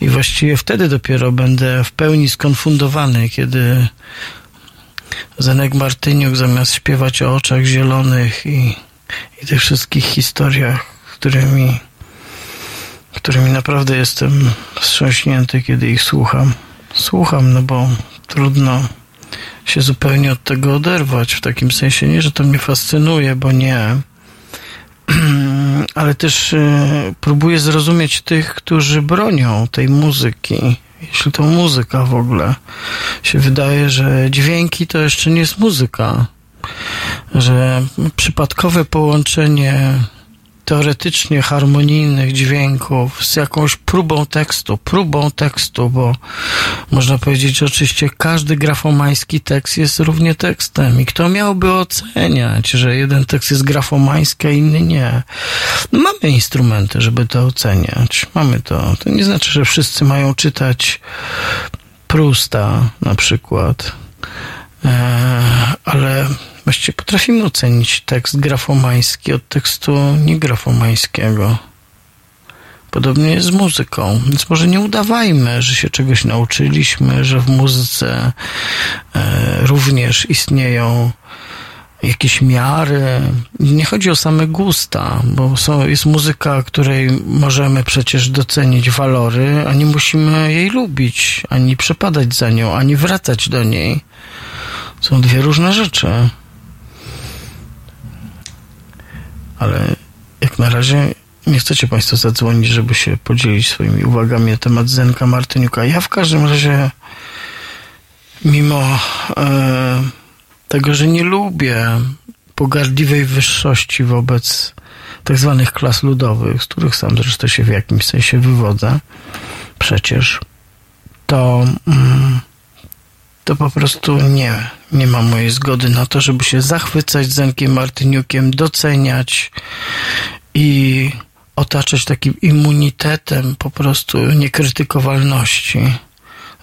I właściwie wtedy dopiero będę w pełni skonfundowany, kiedy Zenek Martyniuk zamiast śpiewać o oczach zielonych i, i tych wszystkich historiach, którymi, którymi naprawdę jestem wstrząśnięty, kiedy ich słucham. Słucham, no bo trudno się zupełnie od tego oderwać. W takim sensie nie, że to mnie fascynuje, bo nie. Ale też e, próbuję zrozumieć tych, którzy bronią tej muzyki. Jeśli to muzyka w ogóle się wydaje, że dźwięki to jeszcze nie jest muzyka. Że przypadkowe połączenie teoretycznie harmonijnych dźwięków z jakąś próbą tekstu, próbą tekstu, bo można powiedzieć, że oczywiście każdy grafomański tekst jest równie tekstem i kto miałby oceniać, że jeden tekst jest grafomański, a inny nie. No mamy instrumenty, żeby to oceniać. Mamy to. To nie znaczy, że wszyscy mają czytać Prusta na przykład. Eee, ale Właściwie potrafimy ocenić tekst grafomański od tekstu niegrafomańskiego. Podobnie jest z muzyką, więc może nie udawajmy, że się czegoś nauczyliśmy, że w muzyce e, również istnieją jakieś miary. Nie chodzi o same gusta, bo są, jest muzyka, której możemy przecież docenić walory, a nie musimy jej lubić, ani przepadać za nią, ani wracać do niej. Są dwie różne rzeczy. ale jak na razie nie chcecie Państwo zadzwonić, żeby się podzielić swoimi uwagami na temat Zenka Martyniuka. Ja w każdym razie, mimo e, tego, że nie lubię pogardliwej wyższości wobec tak zwanych klas ludowych, z których sam zresztą się w jakimś sensie wywodzę, przecież, to mm, to po prostu nie, nie ma mojej zgody na to, żeby się zachwycać Zenkiem Martyniukiem, doceniać i otaczać takim immunitetem po prostu niekrytykowalności.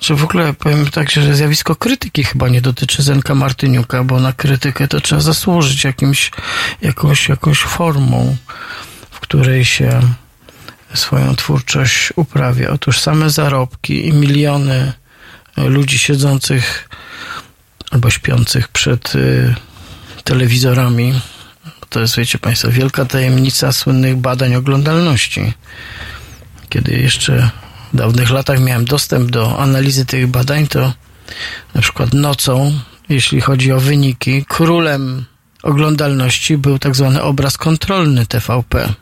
Że w ogóle powiem tak, że zjawisko krytyki chyba nie dotyczy Zenka Martyniuka, bo na krytykę to trzeba zasłużyć jakimś, jakąś, jakąś formą, w której się swoją twórczość uprawia. Otóż same zarobki i miliony ludzi siedzących albo śpiących przed y, telewizorami. To jest, wiecie Państwo, wielka tajemnica słynnych badań oglądalności. Kiedy jeszcze w dawnych latach miałem dostęp do analizy tych badań, to na przykład nocą, jeśli chodzi o wyniki, królem oglądalności był tak zwany obraz kontrolny TVP.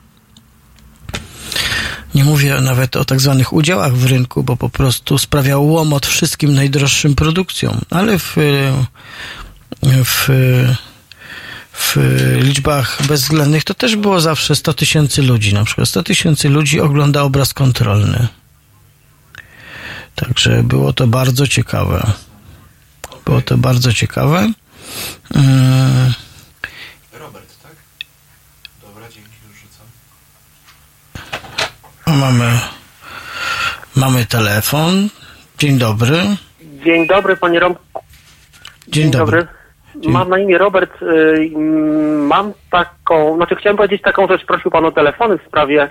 Nie mówię nawet o tak zwanych udziałach w rynku, bo po prostu sprawiał łomot wszystkim najdroższym produkcjom, ale w, w, w liczbach bezwzględnych to też było zawsze 100 tysięcy ludzi. Na przykład 100 tysięcy ludzi ogląda obraz kontrolny. Także było to bardzo ciekawe. Było to bardzo ciekawe. Mm. Robert, tak? Dobra, dzięki, już rzucam. Mamy, mamy telefon. Dzień dobry. Dzień dobry, panie Romku. Dzień, dobry. Mam na imię Robert. y, Mam taką, znaczy chciałem powiedzieć taką rzecz, prosił pan o telefony w sprawie,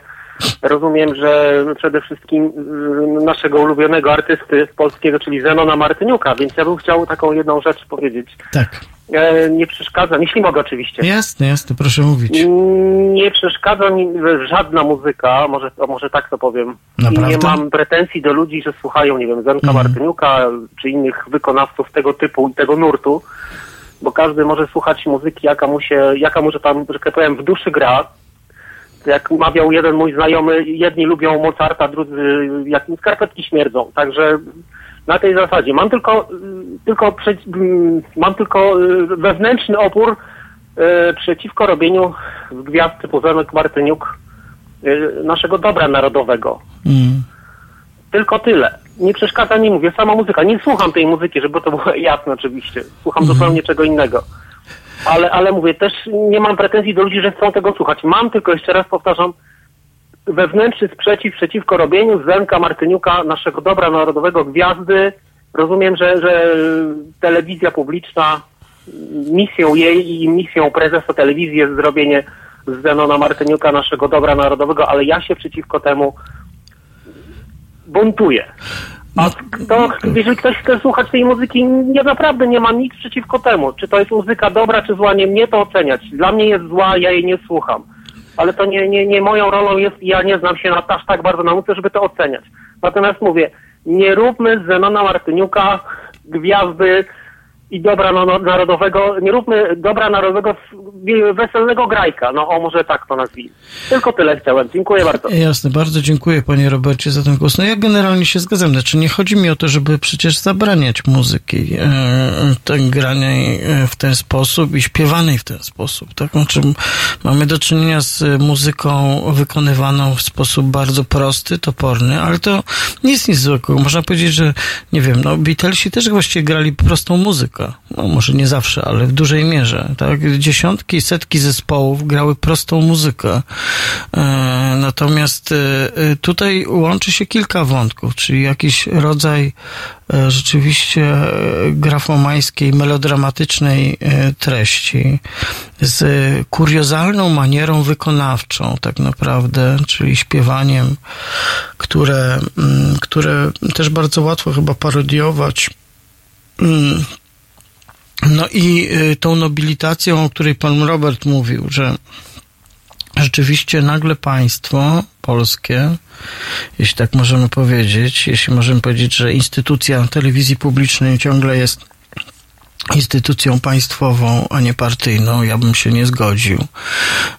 rozumiem, że przede wszystkim y, naszego ulubionego artysty polskiego, czyli Zenona Martyniuka, więc ja bym chciał taką jedną rzecz powiedzieć. Tak. E, Nie przeszkadza, jeśli mogę oczywiście. Jasne, jasne, proszę mówić. Mm, Nie przeszkadza mi żadna muzyka, może, może tak to powiem. I Naprawdę? nie mam pretensji do ludzi, że słuchają, nie wiem, Zenka Mhm. Martyniuka czy innych wykonawców tego typu i tego nurtu, bo każdy może słuchać muzyki, jaka mu się, jaka mu, że tam, że tak powiem, w duszy gra. Jak mawiał jeden mój znajomy, jedni lubią Mozarta, drudzy jak im skarpetki śmierdzą. Także na tej zasadzie. Mam tylko, y, tylko mm, mam tylko y, wewnętrzny opór y, przeciwko robieniu z gwiazd typu Zenek Martyniuk naszego dobra narodowego. Mm. Tylko tyle. Nie przeszkadza mi, mówię, sama muzyka. Nie słucham tej muzyki, żeby to było jasne oczywiście. Słucham zupełnie czego innego. Ale, ale mówię, też nie mam pretensji do ludzi, że chcą tego słuchać. Mam tylko, jeszcze raz powtarzam, wewnętrzny sprzeciw przeciwko robieniu z Zenka Martyniuka, naszego dobra narodowego, gwiazdy. Rozumiem, że, że telewizja publiczna, misją jej i misją prezesa telewizji jest zrobienie z Zenona Martyniuka naszego dobra narodowego, ale ja się przeciwko temu buntuję. A kto, jeżeli ktoś chce słuchać tej muzyki, ja naprawdę nie mam nic przeciwko temu. Czy to jest muzyka dobra, czy zła, nie mnie to oceniać. Dla mnie jest zła, ja jej nie słucham. Ale to nie, nie, nie moją rolą jest, ja nie znam się na, aż tak bardzo na muzyce, żeby to oceniać. Natomiast mówię, nie róbmy z Zenona Martyniuka gwiazdy i dobra no- narodowego, nie róbmy dobra narodowego weselnego grajka. No o, może tak to nazwijmy. Tylko tyle chciałem. Dziękuję bardzo. Jasne, bardzo dziękuję panie Robercie za ten głos. No ja generalnie się zgadzam. Znaczy nie chodzi mi o to, żeby przecież zabraniać muzyki, e, granej e, w ten sposób i śpiewanej w ten sposób. Tak? Znaczy mamy do czynienia z muzyką wykonywaną w sposób bardzo prosty, toporny, ale to nie jest nic złego. Można powiedzieć, że nie wiem, no Beatlesi też właściwie grali prostą muzykę. No może nie zawsze, ale w dużej mierze. Tak? Dziesiątki, setki zespołów grały prostą muzykę. E, Natomiast e, e, tutaj łączy się kilka wątków, czyli jakiś rodzaj rzeczywiście grafomańskiej, melodramatycznej treści z kuriozalną manierą wykonawczą tak naprawdę, czyli śpiewaniem, które, mm, które też bardzo łatwo chyba parodiować. No i y, tą nobilitacją, o której pan Robert mówił, że rzeczywiście nagle państwo polskie, jeśli tak możemy powiedzieć, jeśli możemy powiedzieć, że instytucja telewizji publicznej ciągle jest instytucją państwową, a nie partyjną, ja bym się nie zgodził.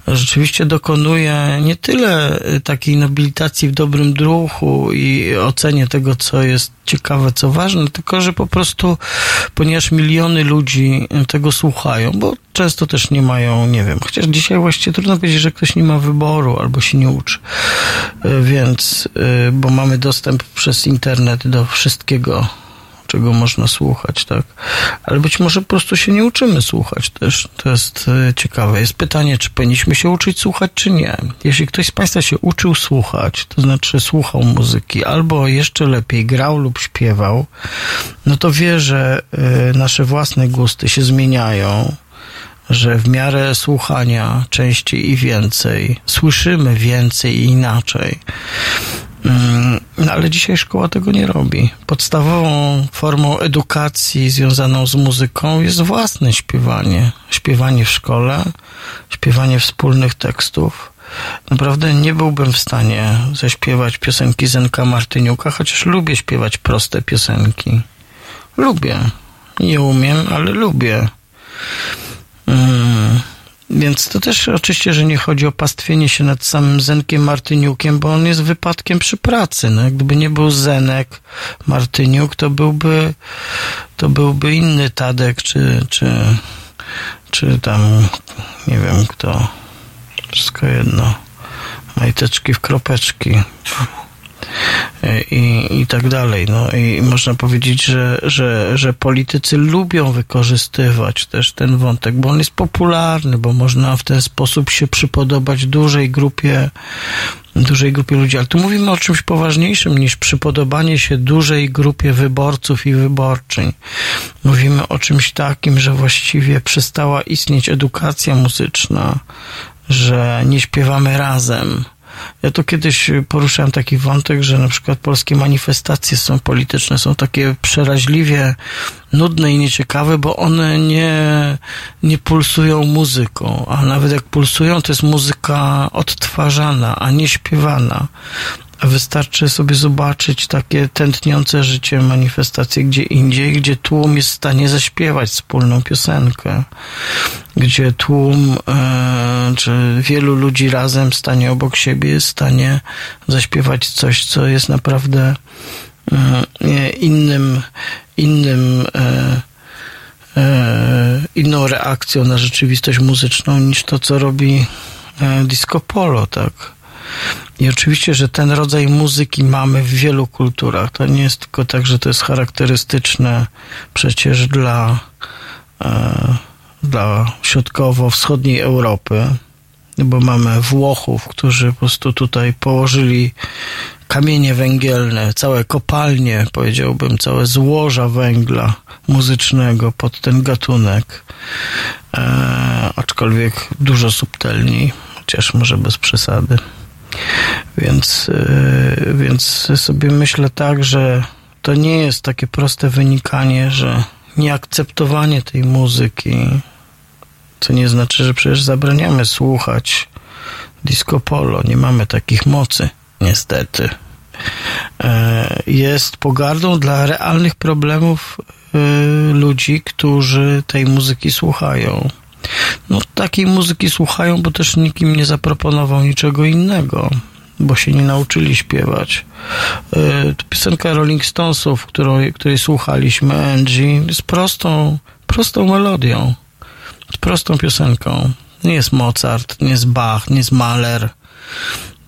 Rzeczywiście dokonuje nie tyle y, takiej nobilitacji w dobrym duchu i ocenie tego, co jest ciekawe, co ważne, tylko że po prostu, ponieważ miliony ludzi tego słuchają, bo często też nie mają, nie wiem, chociaż dzisiaj właściwie trudno powiedzieć, że ktoś nie ma wyboru albo się nie uczy. Y, Więc, y, bo mamy dostęp przez internet do wszystkiego, czego można słuchać, tak? Ale być może po prostu się nie uczymy słuchać też. To jest e, ciekawe. Jest pytanie, czy powinniśmy się uczyć słuchać, czy nie. Jeśli ktoś z Państwa się uczył słuchać, to znaczy słuchał muzyki, albo jeszcze lepiej grał lub śpiewał, no to wie, że e, nasze własne gusty się zmieniają, że w miarę słuchania częściej i więcej, słyszymy więcej i inaczej. No ale dzisiaj szkoła tego nie robi. Podstawową formą edukacji związaną z muzyką jest własne śpiewanie. Śpiewanie w szkole, śpiewanie wspólnych tekstów. Naprawdę nie byłbym w stanie zaśpiewać piosenki Zenka Martyniuka, chociaż lubię śpiewać proste piosenki. Lubię. Nie umiem, ale lubię. Mm, Więc to też oczywiście, że nie chodzi o pastwienie się nad samym Zenkiem Martyniukiem, bo on jest wypadkiem przy pracy. No, gdyby nie był Zenek Martyniuk, to byłby, to byłby inny Tadek, czy, czy, czy tam, nie wiem kto. Wszystko jedno. Majteczki w kropeczki i, i tak dalej. No i można powiedzieć, że, że, że politycy lubią wykorzystywać też ten wątek, bo on jest popularny, bo można w ten sposób się przypodobać dużej grupie dużej grupie ludzi, ale tu mówimy o czymś poważniejszym niż przypodobanie się dużej grupie wyborców i wyborczyń. Mówimy o czymś takim, że właściwie przestała istnieć edukacja muzyczna, że nie śpiewamy razem, ja tu kiedyś poruszałem taki wątek, że na przykład polskie manifestacje są polityczne, są takie przeraźliwie nudne i nieciekawe, bo one nie, nie pulsują muzyką, a nawet jak pulsują, to jest muzyka odtwarzana, a nie śpiewana. Wystarczy sobie zobaczyć takie tętniące życie manifestacje gdzie indziej, gdzie tłum jest w stanie zaśpiewać wspólną piosenkę, gdzie tłum e, czy wielu ludzi razem stanie obok siebie jest w stanie zaśpiewać coś, co jest naprawdę e, innym, innym e, inną reakcją na rzeczywistość muzyczną niż to, co robi disco polo, tak? I oczywiście, że ten rodzaj muzyki mamy w wielu kulturach. To nie jest tylko tak, że to jest charakterystyczne przecież dla, e, dla środkowo-wschodniej Europy, bo mamy Włochów, którzy po prostu tutaj położyli kamienie węgielne, całe kopalnie, powiedziałbym, całe złoża węgla muzycznego pod ten gatunek, e, aczkolwiek dużo subtelniej, chociaż może bez przesady. Więc, e, więc sobie myślę tak, że to nie jest takie proste wynikanie, że nieakceptowanie tej muzyki, co nie znaczy, że przecież zabraniamy słuchać disco polo, nie mamy takich mocy, niestety. E, jest pogardą dla realnych problemów e, ludzi, którzy tej muzyki słuchają. No, takiej muzyki słuchają, bo też nikt im nie zaproponował niczego innego, bo się nie nauczyli śpiewać. Yy, piosenka Rolling Stonesów, której, której słuchaliśmy, Angie, jest prostą, prostą melodią, prostą piosenką. Nie jest Mozart, nie jest Bach, nie jest Mahler,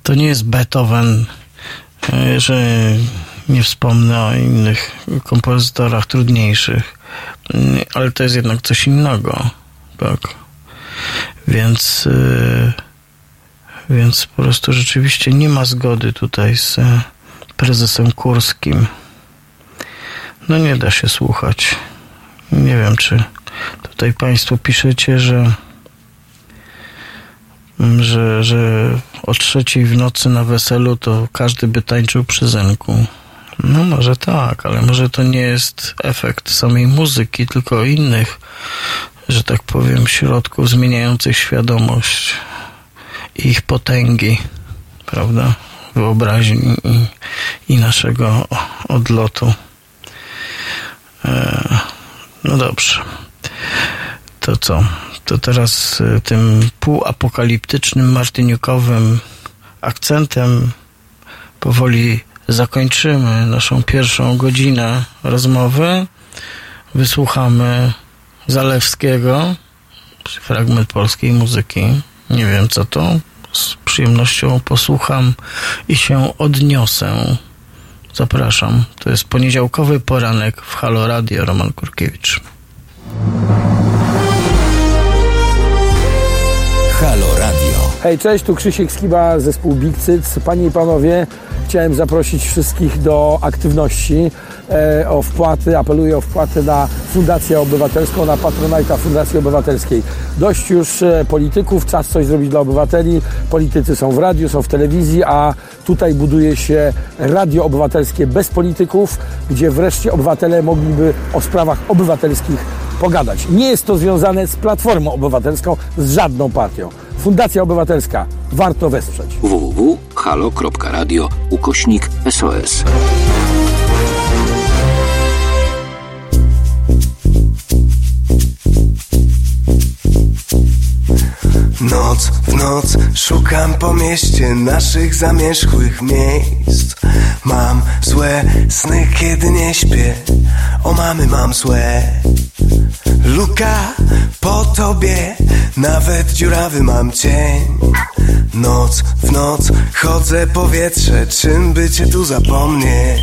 to nie jest Beethoven, yy, że nie wspomnę o innych kompozytorach trudniejszych, yy, ale to jest jednak coś innego tak. Więc, yy, więc po prostu rzeczywiście nie ma zgody tutaj z prezesem Kurskim. No nie da się słuchać. Nie wiem, czy tutaj Państwo piszecie, że że, że o trzeciej w nocy na weselu to każdy by tańczył przy zenku. No może tak, ale może to nie jest efekt samej muzyki, tylko innych że tak powiem, środków zmieniających świadomość i ich potęgi, prawda? Wyobraźni i, i naszego odlotu. E, no dobrze. To co? To teraz e, tym półapokaliptycznym, martyniukowym akcentem powoli zakończymy naszą pierwszą godzinę rozmowy. Wysłuchamy Zalewskiego, fragment polskiej muzyki. Nie wiem co to. Z przyjemnością posłucham i się odniosę. Zapraszam. To jest poniedziałkowy poranek w Halo Radio. Roman Kurkiewicz. Halo Radio. Hej, cześć, tu Krzysiek Skiba, zespół Big Cyc. Panie i panowie, chciałem zaprosić wszystkich do aktywności, e, o wpłaty, apeluję o wpłaty na Fundację Obywatelską, na Patronajta Fundacji Obywatelskiej. Dość już e, polityków, czas coś zrobić dla obywateli. Politycy są w radiu, są w telewizji, a tutaj buduje się radio obywatelskie bez polityków, gdzie wreszcie obywatele mogliby o sprawach obywatelskich pogadać. Nie jest to związane z Platformą Obywatelską, z żadną partią. Fundacja Obywatelska. Warto wesprzeć. www.halo.radio ukośnik SOS. Noc w noc szukam po mieście naszych zamierzchłych miejsc Mam złe sny, kiedy nie śpię O mamy mam złe Luka po tobie. Nawet dziurawy mam cień. Noc w noc chodzę powietrze Czym by cię tu zapomnieć?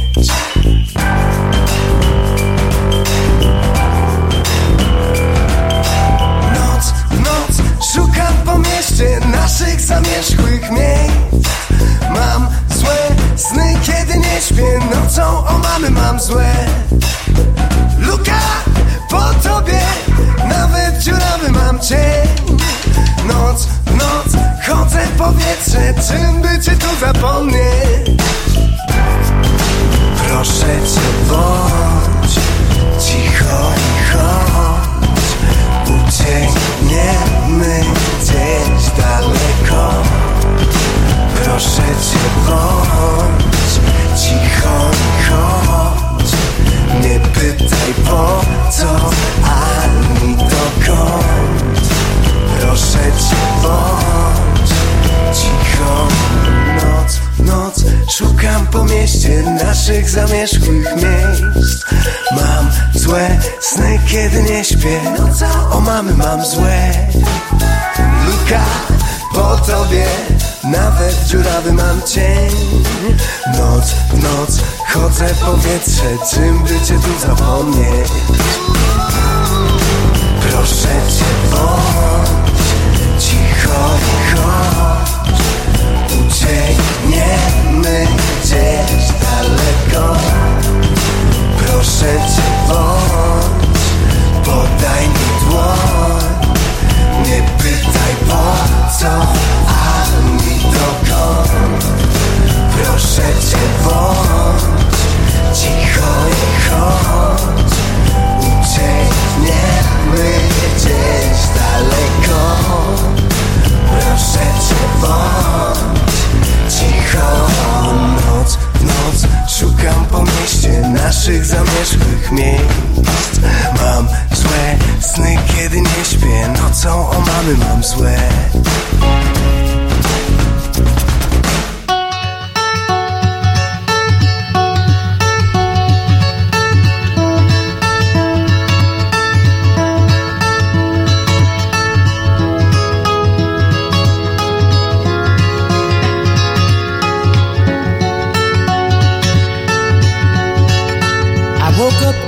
Noc w noc szukam po mieście Naszych zamierzchłych miejsc. Mam złe sny, kiedy nie śpię. Nocą o mamy mam złe powietrze Czym by cię tu zapomnieć? Proszę cię bądź Cicho i chodź. Uciekniemy gdzieś daleko. Proszę cię bądź Cicho i chodź. Nie pytaj po co Ani dokąd. Proszę cię bądź Cicho Noc, noc Szukam po mieście naszych zamierzchłych miejsc. Mam złe sny, kiedy nie śpię. O mamy mam złe. Luka po tobie Nawet dziurawy mam cień. Noc w noc chodzę w powietrze Czym by cię tu zapomnieć? Proszę cię bądź Cicho i chodź Uciekniemy gdzieś daleko. Proszę cię bądź Podaj mi dłoń. Nie pytaj po co Ani dokąd. Proszę cię bądź Cicho i chodź. Uciekniemy gdzieś daleko. Proszę cię bądź Cicho Noc noc szukam po mieście Naszych zamierzchłych miejsc. Mam złe sny, kiedy nie śpię. Nocą o mamy mam złe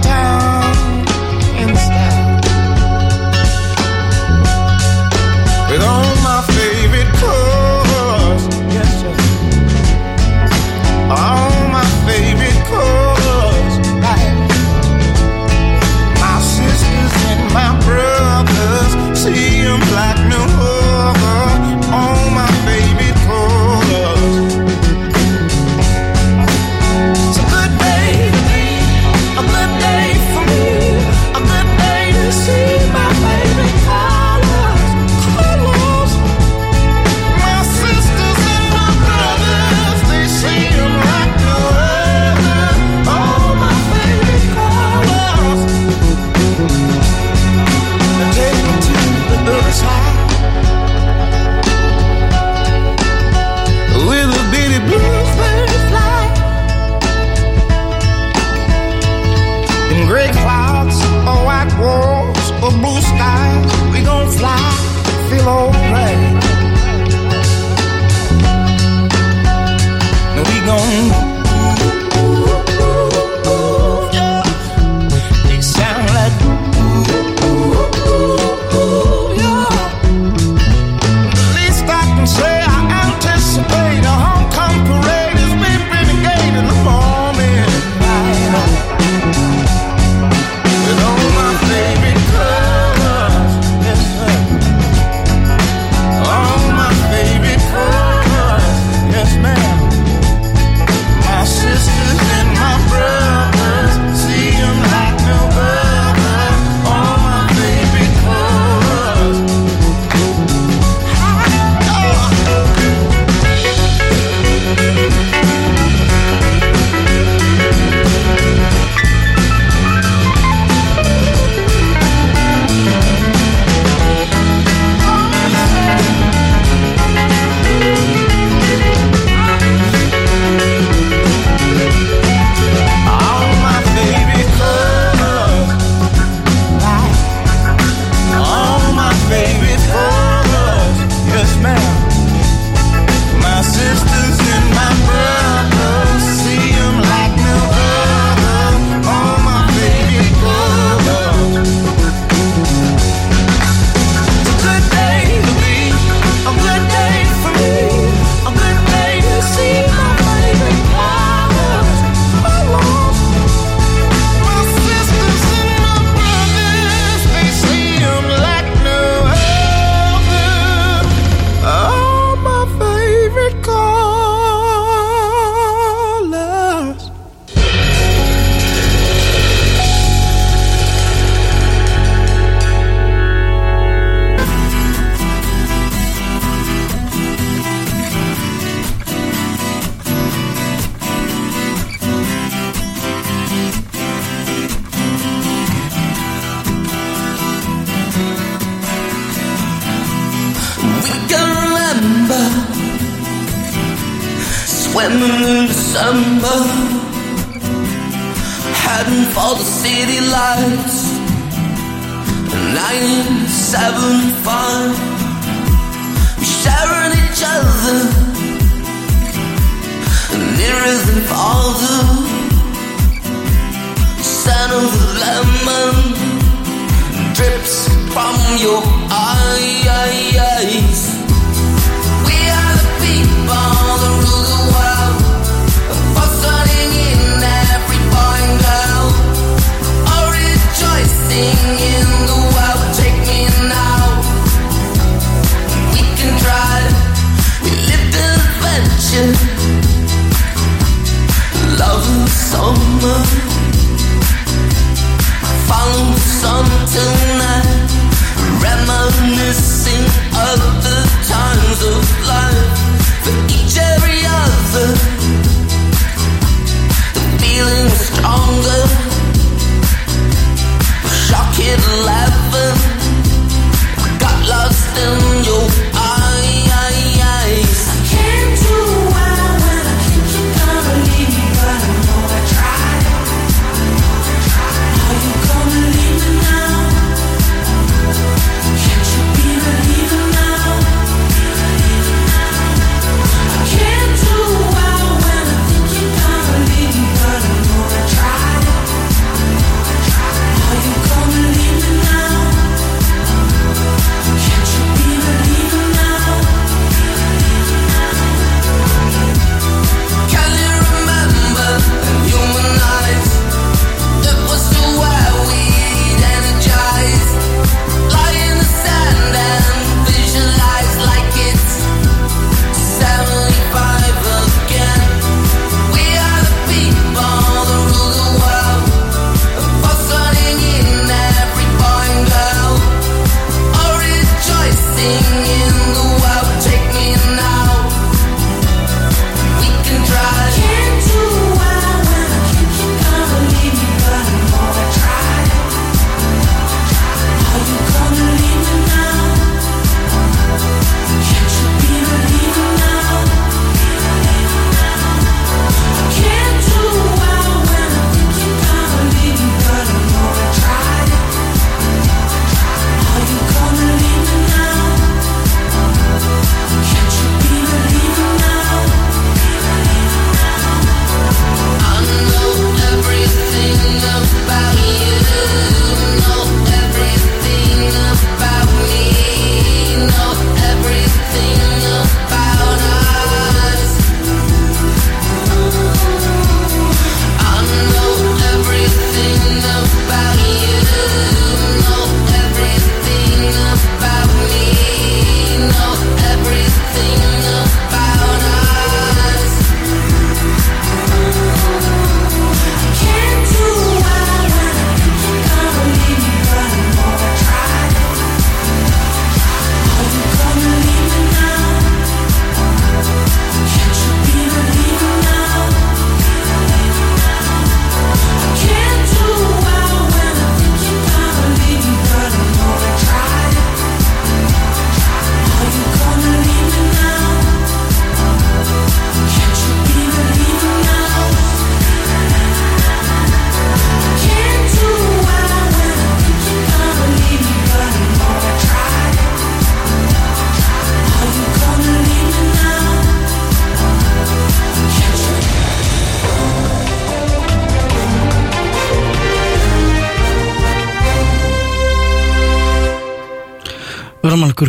downtown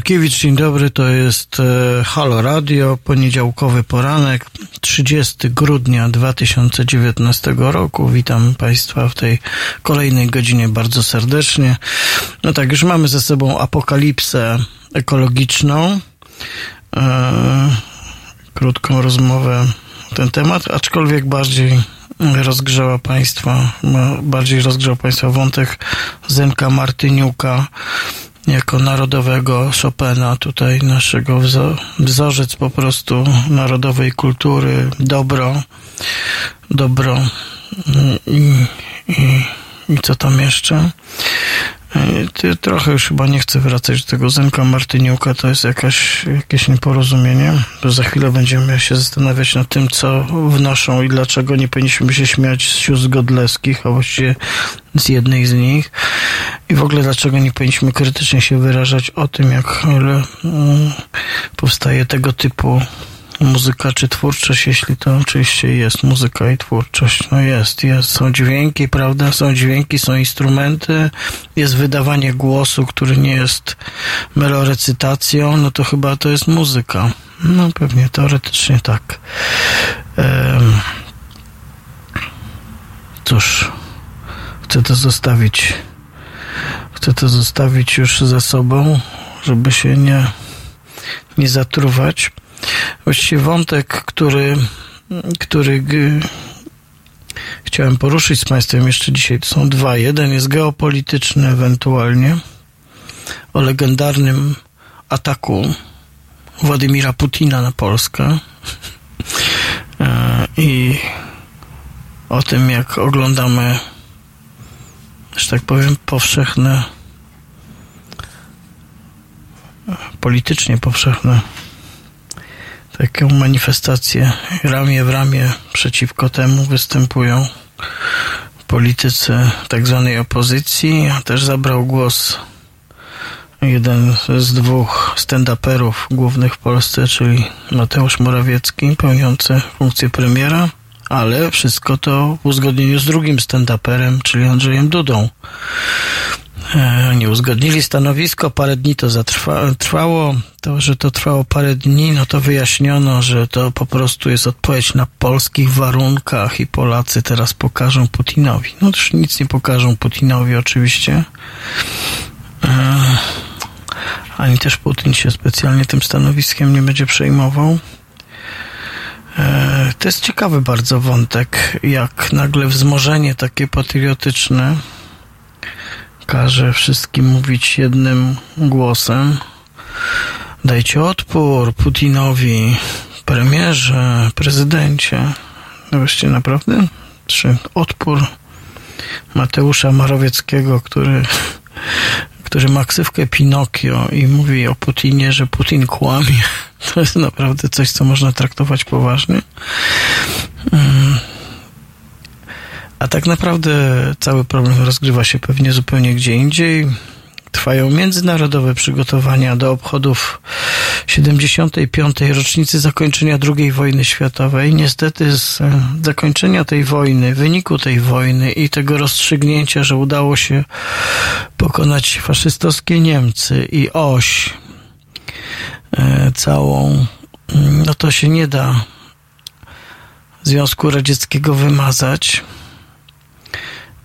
Dzień dobry, to jest e, Halo Radio, poniedziałkowy poranek, 30 grudnia 2019 roku. Witam Państwa w tej kolejnej godzinie bardzo serdecznie. No tak, już mamy ze sobą apokalipsę ekologiczną. E, krótką rozmowę na ten temat, aczkolwiek bardziej rozgrzała Państwa, no, bardziej rozgrzał Państwa wątek Zenka Martyniuka, jako narodowego Chopina, tutaj naszego wzorzec po prostu narodowej kultury, dobro, dobro mm, i, i, i co tam jeszcze? Trochę już chyba nie chcę wracać do tego Zenka Martyniuka, to jest jakaś, jakieś nieporozumienie, za chwilę będziemy się zastanawiać nad tym, co wnoszą i dlaczego nie powinniśmy się śmiać z sióstr Godleskich, a właściwie z jednej z nich. I w ogóle dlaczego nie powinniśmy krytycznie się wyrażać o tym, jak mm, powstaje tego typu muzyka czy twórczość, jeśli to oczywiście jest muzyka i twórczość. No jest, jest. Są dźwięki, prawda? Są dźwięki, są instrumenty, jest wydawanie głosu, który nie jest melorecytacją, no to chyba to jest muzyka. No pewnie, teoretycznie tak. Cóż, chcę to zostawić. Chcę to zostawić już za sobą, żeby się nie, nie zatruwać. Właściwie wątek, który, który chciałem poruszyć z Państwem jeszcze dzisiaj, to są dwa. Jeden jest geopolityczny ewentualnie, o legendarnym ataku Władimira Putina na Polskę E, i o tym, jak oglądamy, że tak powiem, powszechne, politycznie powszechne taką manifestację ramię w ramię przeciwko temu występują politycy tak zwanej opozycji, też zabrał głos jeden z dwóch stand-uperów głównych w Polsce, czyli Mateusz Morawiecki, pełniący funkcję premiera, ale wszystko to w uzgodnieniu z drugim stand-uperem, czyli Andrzejem Dudą. E, Nie uzgodnili stanowisko, parę dni to zatrwa, trwało. To, że to trwało parę dni, no to wyjaśniono, że to po prostu jest odpowiedź na polskich warunkach i Polacy teraz pokażą Putinowi. No też nic nie pokażą Putinowi oczywiście. E, Ani też Putin się specjalnie tym stanowiskiem nie będzie przejmował. E, To jest ciekawy bardzo wątek, jak nagle wzmożenie takie patriotyczne każe wszystkim mówić jednym głosem. Dajcie odpór Putinowi, premierze, prezydencie. Właściwie naprawdę? Czy odpór Mateusza Morawieckiego, który, który ma ksywkę Pinokio i mówi o Putinie, że Putin kłamie. To jest naprawdę coś, co można traktować poważnie. Mm. A tak naprawdę cały problem rozgrywa się pewnie zupełnie gdzie indziej. Trwają międzynarodowe przygotowania do obchodów 75. rocznicy zakończenia II wojny światowej. Niestety z zakończenia tej wojny, wyniku tej wojny i tego rozstrzygnięcia, że udało się pokonać faszystowskie Niemcy i oś e, całą, mm, no to się nie da Związku Radzieckiego wymazać.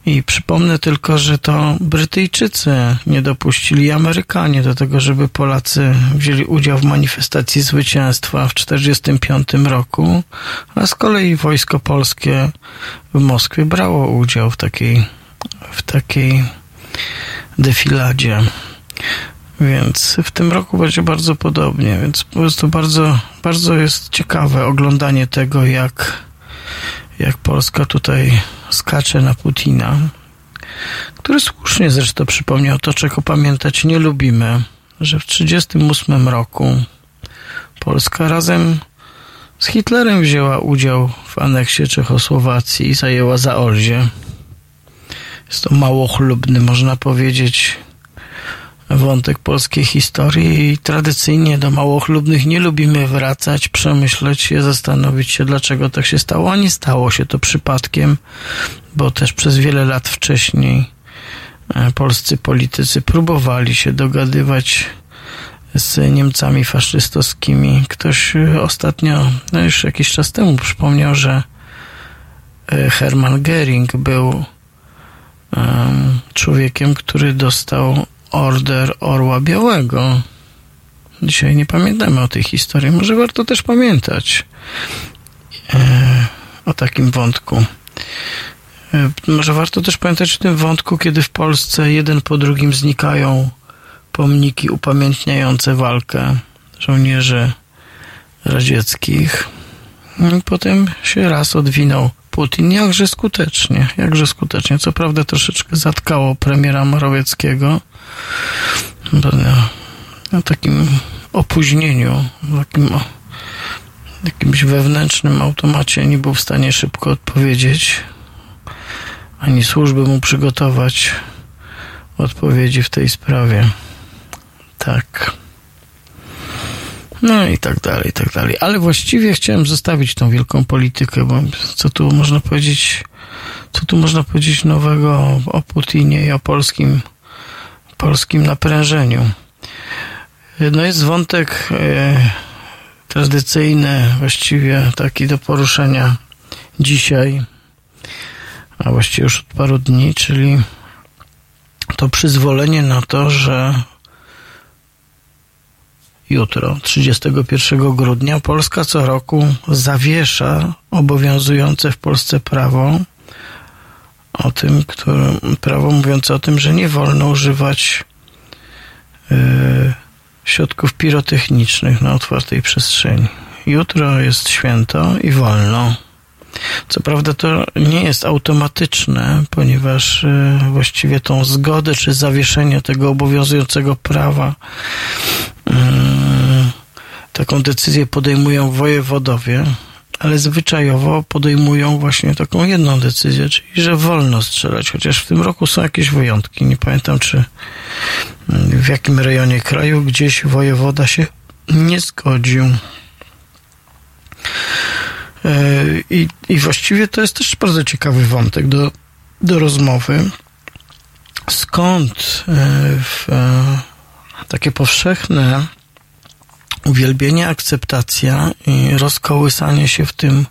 I przypomnę tylko, że to Brytyjczycy nie dopuścili Amerykanie do tego, żeby Polacy wzięli udział w manifestacji zwycięstwa w 1945 roku, a z kolei wojsko polskie w Moskwie brało udział w takiej, w takiej defiladzie. Więc w tym roku będzie bardzo podobnie, więc po prostu bardzo, bardzo jest ciekawe oglądanie tego, jak, jak Polska tutaj skacze na Putina, który słusznie zresztą przypomniał to, czego pamiętać nie lubimy, że w 1938 roku Polska razem z Hitlerem wzięła udział w aneksie Czechosłowacji i zajęła Zaolzie. Jest to mało chlubny, można powiedzieć, wątek polskiej historii i tradycyjnie do małochlubnych nie lubimy wracać, przemyśleć je, zastanowić się, dlaczego tak się stało, a nie stało się to przypadkiem, bo też przez wiele lat wcześniej e, polscy politycy próbowali się dogadywać z Niemcami faszystowskimi. Ktoś e, ostatnio, no już jakiś czas temu przypomniał, że e, Hermann Göring był em, człowiekiem, który dostał Order Orła Białego. Dzisiaj nie pamiętamy o tej historii. Może warto też pamiętać e, o takim wątku. E, może warto też pamiętać o tym wątku, kiedy w Polsce jeden po drugim znikają pomniki upamiętniające walkę żołnierzy radzieckich. I potem się raz odwinął Putin jakże skutecznie, jakże skutecznie. Co prawda troszeczkę zatkało premiera Morawieckiego, na, na takim opóźnieniu, takim jakimś wewnętrznym automacie nie był w stanie szybko odpowiedzieć, ani służby mu przygotować odpowiedzi w tej sprawie. Tak. No i tak dalej, i tak dalej. Ale właściwie chciałem zostawić tą wielką politykę, bo co tu można powiedzieć, co tu można powiedzieć nowego o Putinie i o polskim, polskim naprężeniu. No jest wątek e, tradycyjny, właściwie taki do poruszenia dzisiaj, a właściwie już od paru dni, czyli to przyzwolenie na to, że jutro, 31 grudnia, Polska co roku zawiesza obowiązujące w Polsce prawo o tym, które, prawo mówiące o tym, że nie wolno używać y, środków pirotechnicznych na otwartej przestrzeni. Jutro jest święto i wolno. Co prawda to nie jest automatyczne, ponieważ y, właściwie tą zgodę czy zawieszenie tego obowiązującego prawa y, taką decyzję podejmują wojewodowie, ale zwyczajowo podejmują właśnie taką jedną decyzję, czyli że wolno strzelać, chociaż w tym roku są jakieś wyjątki. Nie pamiętam, czy y, w jakim rejonie kraju gdzieś wojewoda się nie zgodził. E, I, I właściwie to jest też bardzo ciekawy wątek do, do rozmowy. Skąd e, w, e, takie powszechne uwielbienie, akceptacja i rozkołysanie się w tym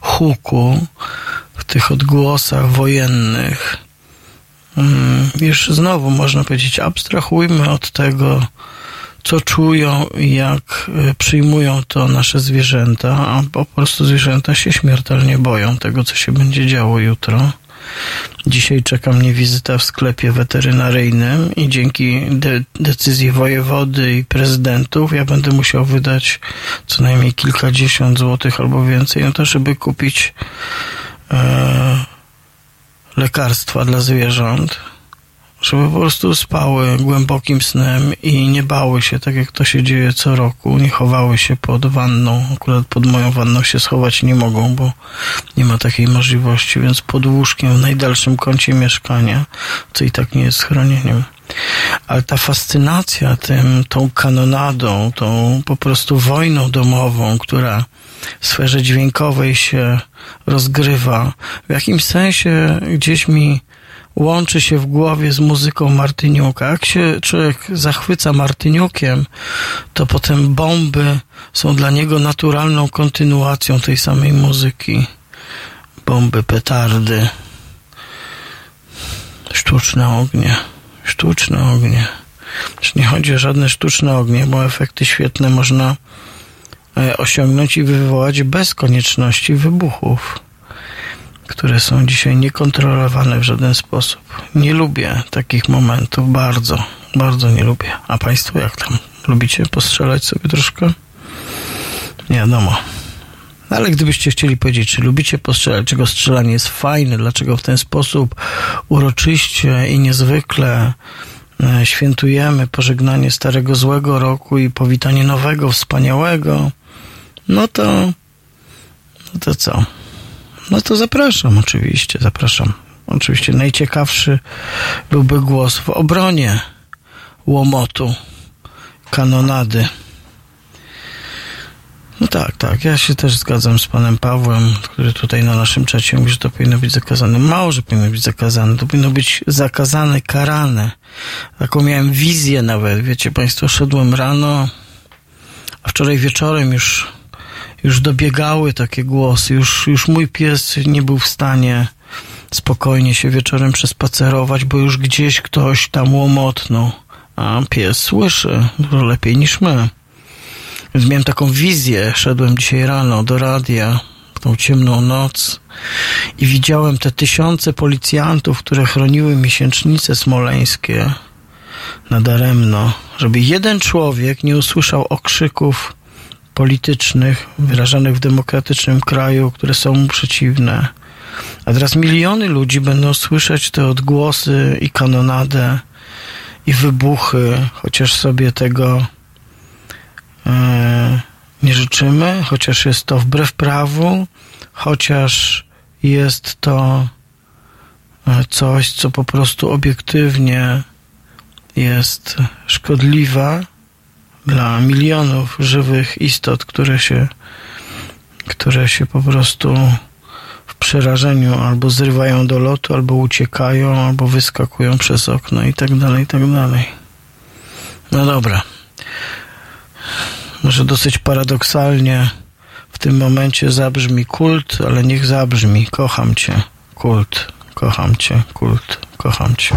huku, w tych odgłosach wojennych. Mm, Już znowu można powiedzieć, abstrahujmy od tego, co czują i jak y, przyjmują to nasze zwierzęta, a po prostu zwierzęta się śmiertelnie boją tego, co się będzie działo jutro. Dzisiaj czeka mnie wizyta w sklepie weterynaryjnym i dzięki de- decyzji wojewody i prezydentów ja będę musiał wydać co najmniej kilkadziesiąt złotych albo więcej na to, żeby kupić e, lekarstwa dla zwierząt, żeby po prostu spały głębokim snem i nie bały się, tak jak to się dzieje co roku, nie chowały się pod wanną. Akurat pod moją wanną się schować nie mogą, bo nie ma takiej możliwości, więc pod łóżkiem w najdalszym kącie mieszkania, co i tak nie jest schronieniem. Ale ta fascynacja tym, tą kanonadą, tą po prostu wojną domową, która w sferze dźwiękowej się rozgrywa, w jakimś sensie gdzieś mi łączy się w głowie z muzyką Martyniuka. Jak się człowiek zachwyca Martyniukiem, to potem bomby są dla niego naturalną kontynuacją tej samej muzyki. Bomby, petardy, sztuczne ognie, sztuczne ognie. Już nie chodzi o żadne sztuczne ognie, bo efekty świetne można e, osiągnąć i wywołać bez konieczności wybuchów które są dzisiaj niekontrolowane w żaden sposób. Nie lubię takich momentów, bardzo, bardzo nie lubię. A Państwo jak tam? Lubicie postrzelać sobie troszkę? Nie wiadomo. Ale gdybyście chcieli powiedzieć, czy lubicie postrzelać, czego strzelanie jest fajne, dlaczego w ten sposób uroczyście i niezwykle e, świętujemy pożegnanie starego złego roku i powitanie nowego, wspaniałego, no to, no to co? No to zapraszam, oczywiście, zapraszam. Oczywiście najciekawszy byłby głos w obronie łomotu, kanonady. No tak, tak, ja się też zgadzam z panem Pawłem, który tutaj na naszym czacie mówi, że to powinno być zakazane. Mało, że powinno być zakazane, to powinno być zakazane, karane. Taką miałem wizję nawet, wiecie państwo, szedłem rano, a wczoraj wieczorem już już dobiegały takie głosy, już, już mój pies nie był w stanie spokojnie się wieczorem przespacerować, bo już gdzieś ktoś tam łomotnął, a pies słyszy dużo lepiej niż my. Więc miałem taką wizję, szedłem dzisiaj rano do radia tą ciemną noc i widziałem te tysiące policjantów, które chroniły miesięcznice smoleńskie nadaremno, żeby jeden człowiek nie usłyszał okrzyków politycznych wyrażanych w demokratycznym kraju, które są mu przeciwne. A teraz miliony ludzi będą słyszeć te odgłosy i kanonadę i wybuchy, chociaż sobie tego e, nie życzymy, chociaż jest to wbrew prawu, chociaż jest to e, coś, co po prostu obiektywnie jest szkodliwe dla milionów żywych istot, które się, które się po prostu w przerażeniu albo zrywają do lotu, albo uciekają, albo wyskakują przez okno i tak dalej, i tak dalej. No dobra. Może dosyć paradoksalnie w tym momencie zabrzmi kult, ale niech zabrzmi. Kocham cię, kult. Kocham cię, kult. Kocham cię.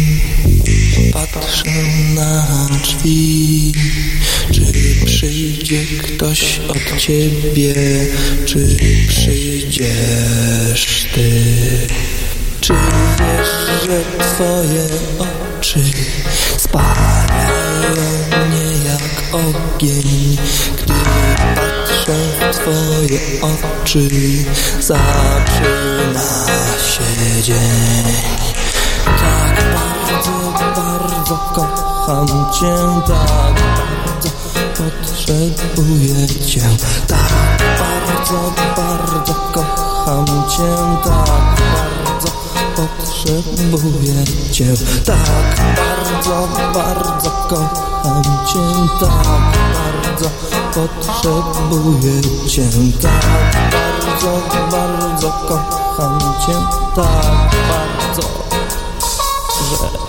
patrzę na drzwi. Czy przyjdzie ktoś od ciebie, czy przyjdziesz ty? Czy wiesz, że twoje oczy spalają mnie jak ogień, gdy patrzę w twoje oczy, zaczyna się dzień. Tak bardzo, bardzo kocham cię, tak bardzo potrzebuję cię, tak bardzo, bardzo kocham cię, tak bardzo potrzebuję cię, tak bardzo, bardzo kocham cię, tak bardzo potrzebuję cię, tak bardzo, bardzo kocham cię, tak bardzo, że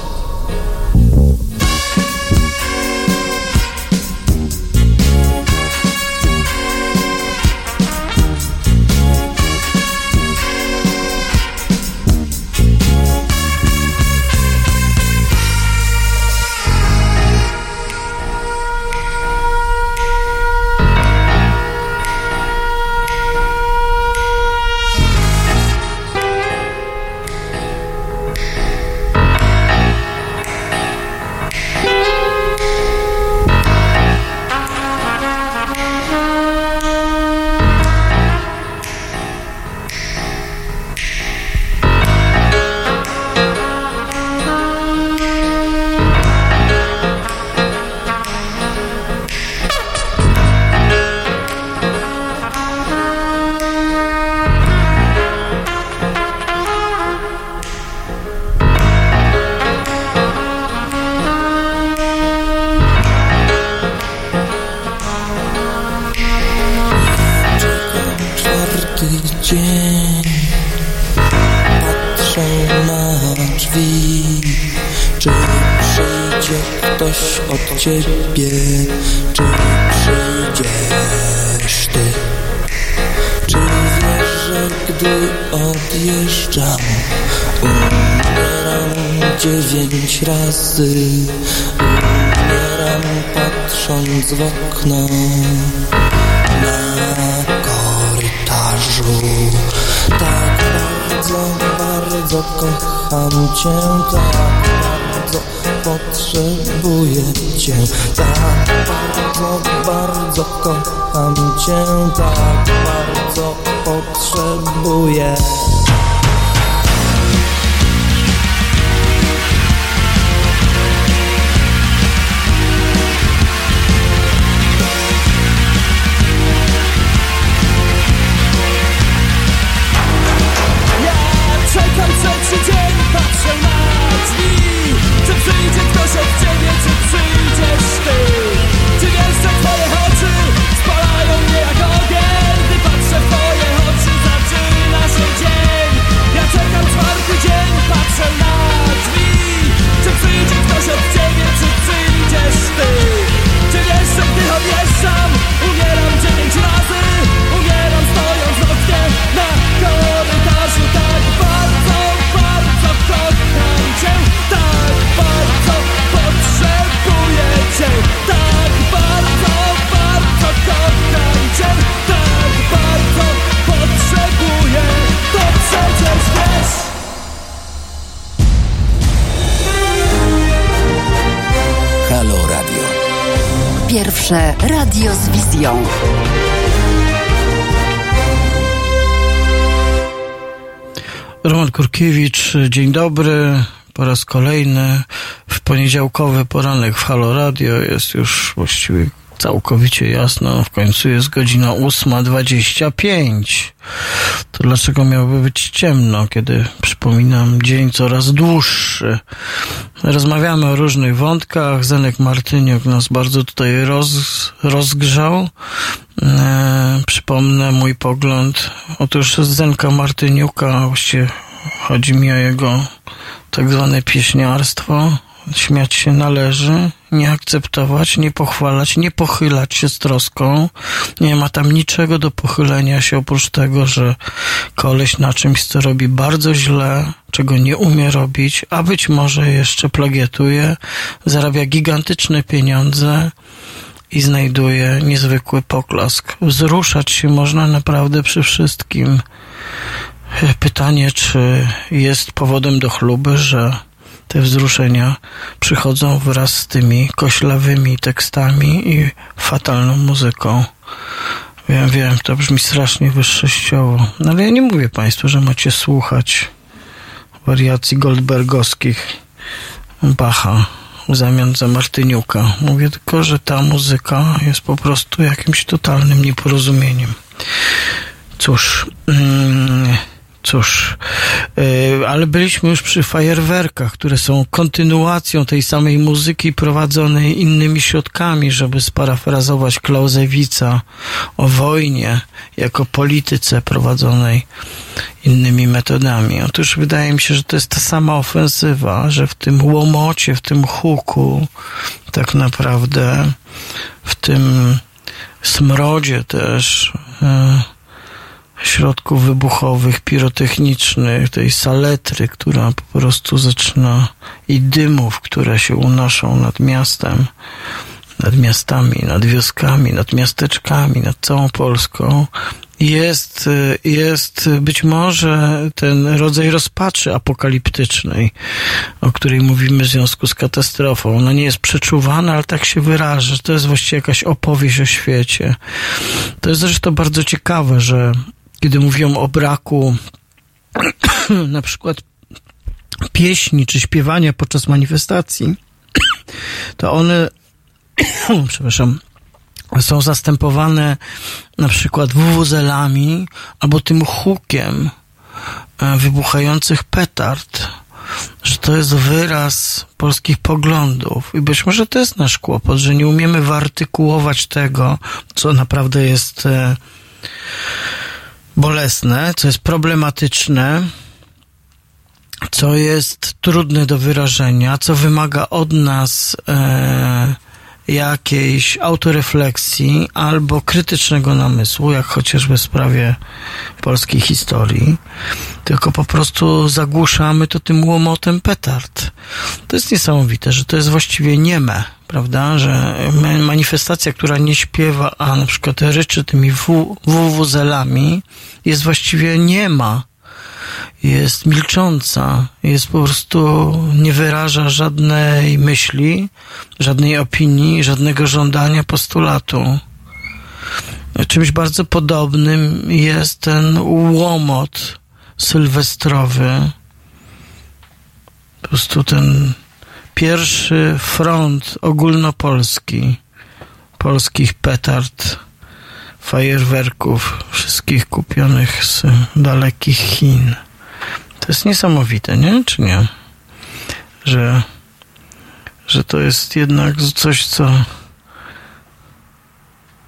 dzień dobry. Po raz kolejny w poniedziałkowy poranek w Halo Radio jest już właściwie całkowicie jasno. W końcu jest godzina 8.25. To dlaczego miałoby być ciemno, kiedy przypominam dzień coraz dłuższy? Rozmawiamy o różnych wątkach. Zenek Martyniuk nas bardzo tutaj roz, rozgrzał. E, przypomnę mój pogląd. Otóż Zenka Martyniuka, właściwie chodzi mi o jego tak zwane pieśniarstwo. Śmiać się należy, nie akceptować, nie pochwalać, nie pochylać się z troską. Nie ma tam niczego do pochylenia się oprócz tego, że koleś na czymś, co robi bardzo źle, czego nie umie robić, a być może jeszcze plagiatuje, zarabia gigantyczne pieniądze i znajduje niezwykły poklask. Wzruszać się można naprawdę przy wszystkim. Pytanie, czy jest powodem do chluby, że te wzruszenia przychodzą wraz z tymi koślawymi tekstami i fatalną muzyką. Wiem, wiem, to brzmi strasznie wyższościowo, no ale ja nie mówię Państwu, że macie słuchać wariacji goldbergowskich Bacha w zamian za Martyniuka. Mówię tylko, że ta muzyka jest po prostu jakimś totalnym nieporozumieniem. Cóż, mm, cóż, yy, ale byliśmy już przy fajerwerkach, które są kontynuacją tej samej muzyki prowadzonej innymi środkami, żeby sparafrazować Klausewica o wojnie jako polityce prowadzonej innymi metodami. Otóż wydaje mi się, że to jest ta sama ofensywa, że w tym łomocie, w tym huku, tak naprawdę w tym smrodzie też yy, środków wybuchowych, pirotechnicznych, tej saletry, która po prostu zaczyna i dymów, które się unoszą nad miastem, nad miastami, nad wioskami, nad miasteczkami, nad całą Polską, jest, jest być może ten rodzaj rozpaczy apokaliptycznej, o której mówimy w związku z katastrofą. Ona nie jest przeczuwana, ale tak się wyraża. To jest właściwie jakaś opowieść o świecie. To jest zresztą bardzo ciekawe, że kiedy mówią o braku na przykład pieśni czy śpiewania podczas manifestacji, to one, przepraszam, są zastępowane na przykład wuwuzelami albo tym hukiem e, wybuchających petard, że to jest wyraz polskich poglądów. I być może to jest nasz kłopot, że nie umiemy wyartykułować tego, co naprawdę jest e, bolesne, co jest problematyczne, co jest trudne do wyrażenia, co wymaga od nas e, jakiejś autorefleksji albo krytycznego namysłu, jak chociażby w sprawie polskiej historii, tylko po prostu zagłuszamy to tym łomotem petard. To jest niesamowite, że to jest właściwie nieme, prawda, że manifestacja, która nie śpiewa, a na przykład ryczy tymi wuwuzelami, jest właściwie niema jest milcząca, jest po prostu, nie wyraża żadnej myśli, żadnej opinii, żadnego żądania, postulatu. Czymś bardzo podobnym jest ten łomot sylwestrowy. Po prostu ten pierwszy front ogólnopolski polskich petard, fajerwerków, wszystkich kupionych z dalekich Chin. To jest niesamowite, nie? Czy nie? Że, że to jest jednak coś, co,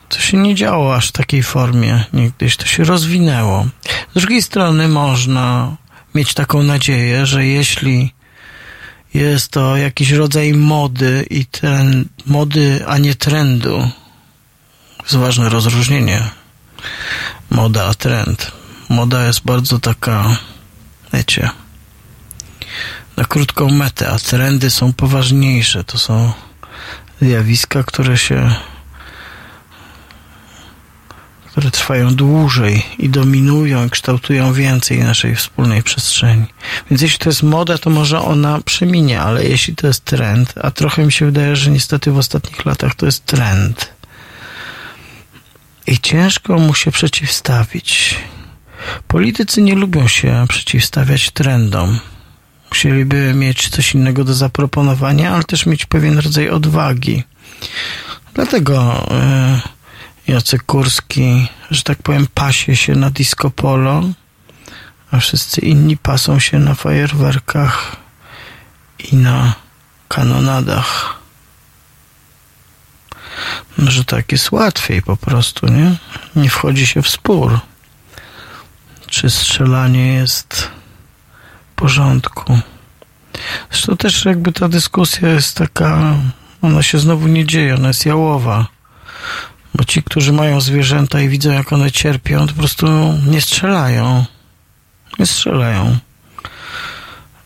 co się nie działo aż w takiej formie niegdyś. To się rozwinęło. Z drugiej strony można mieć taką nadzieję, że jeśli jest to jakiś rodzaj mody i ten mody, a nie trendu, jest ważne rozróżnienie. Moda a trend. Moda jest bardzo taka wiecie, na krótką metę, a trendy są poważniejsze. To są zjawiska, które się które trwają dłużej i dominują i kształtują więcej naszej wspólnej przestrzeni. Więc jeśli to jest moda, to może ona przeminie, ale jeśli to jest trend, a trochę mi się wydaje, że niestety w ostatnich latach to jest trend. I ciężko mu się przeciwstawić. Politycy nie lubią się przeciwstawiać trendom. Musieliby mieć coś innego do zaproponowania, ale też mieć pewien rodzaj odwagi. Dlatego e, Jacek Kurski, że tak powiem, pasie się na disco polo, a wszyscy inni pasą się na fajerwerkach i na kanonadach. Że tak jest łatwiej po prostu, nie? Nie wchodzi się w spór. Czy strzelanie jest w porządku? Zresztą też jakby ta dyskusja jest taka, ona się znowu nie dzieje, ona jest jałowa. Bo ci, którzy mają zwierzęta i widzą, jak one cierpią, to po prostu nie strzelają. Nie strzelają.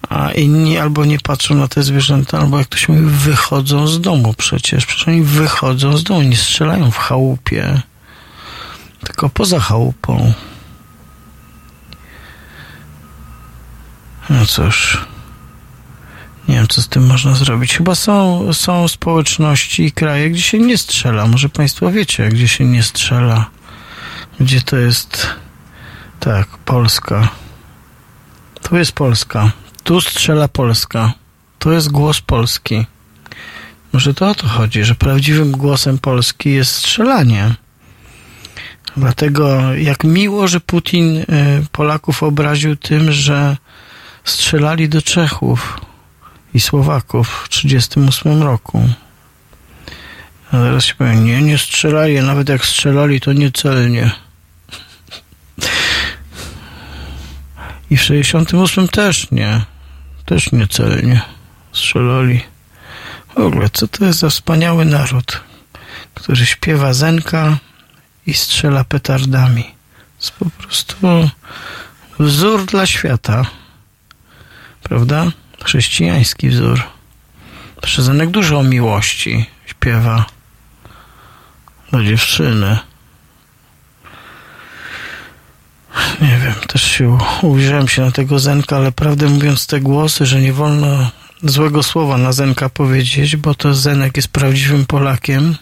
A inni albo nie patrzą na te zwierzęta, albo jak ktoś mówi, wychodzą z domu przecież. Przecież oni wychodzą z domu, nie strzelają w chałupie, tylko poza chałupą. No cóż. Nie wiem, co z tym można zrobić. Chyba są, są społeczności i kraje, gdzie się nie strzela. Może Państwo wiecie, gdzie się nie strzela. Gdzie to jest. Tak, Polska. Tu jest Polska. Tu strzela Polska. To jest głos Polski. Może to o to chodzi, że prawdziwym głosem Polski jest strzelanie. Dlatego jak miło, że Putin y, Polaków obraził tym, że strzelali do Czechów i Słowaków w 1938 roku. A teraz się powiem, nie, nie strzelali, nawet jak strzelali, to niecelnie. I w 68 też nie. Też niecelnie strzelali. W ogóle, co to jest za wspaniały naród, który śpiewa zenka i strzela petardami. Jest po prostu wzór dla świata. Prawda? Chrześcijański wzór. Przezanek dużo o miłości śpiewa do dziewczyny. Nie wiem, też się ujrzałem się na tego Zenka, ale prawdę mówiąc te głosy, że nie wolno złego słowa na Zenka powiedzieć, bo to Zenek jest prawdziwym Polakiem,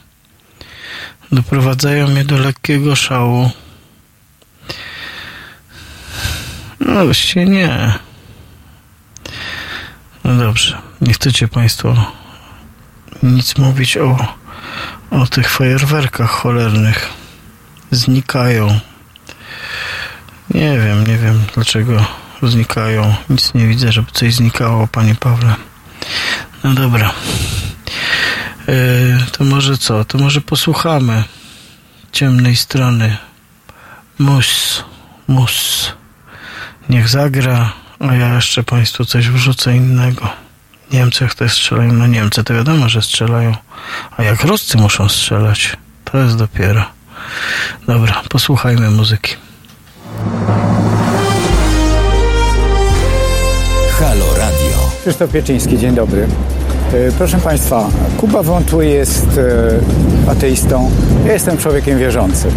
doprowadzają mnie do lekkiego szału. No właściwie nie. No dobrze, nie chcecie Państwo nic mówić o, o tych fajerwerkach cholernych. Znikają. Nie wiem, nie wiem dlaczego znikają. Nic nie widzę, żeby coś znikało, Panie Pawle. No dobra. Yy, to może co? To może posłuchamy ciemnej strony. Mus, mus. Niech zagra, a ja jeszcze Państwu coś wrzucę innego. Niemcy to strzelają na Niemcy, to wiadomo, że strzelają. A jak Ruscy muszą strzelać, to jest dopiero. Dobra, posłuchajmy muzyki. Halo Radio. Krzysztof Pieczyński, dzień dobry. E, Proszę Państwa, Kuba Wątły jest e, ateistą, ja jestem człowiekiem wierzącym.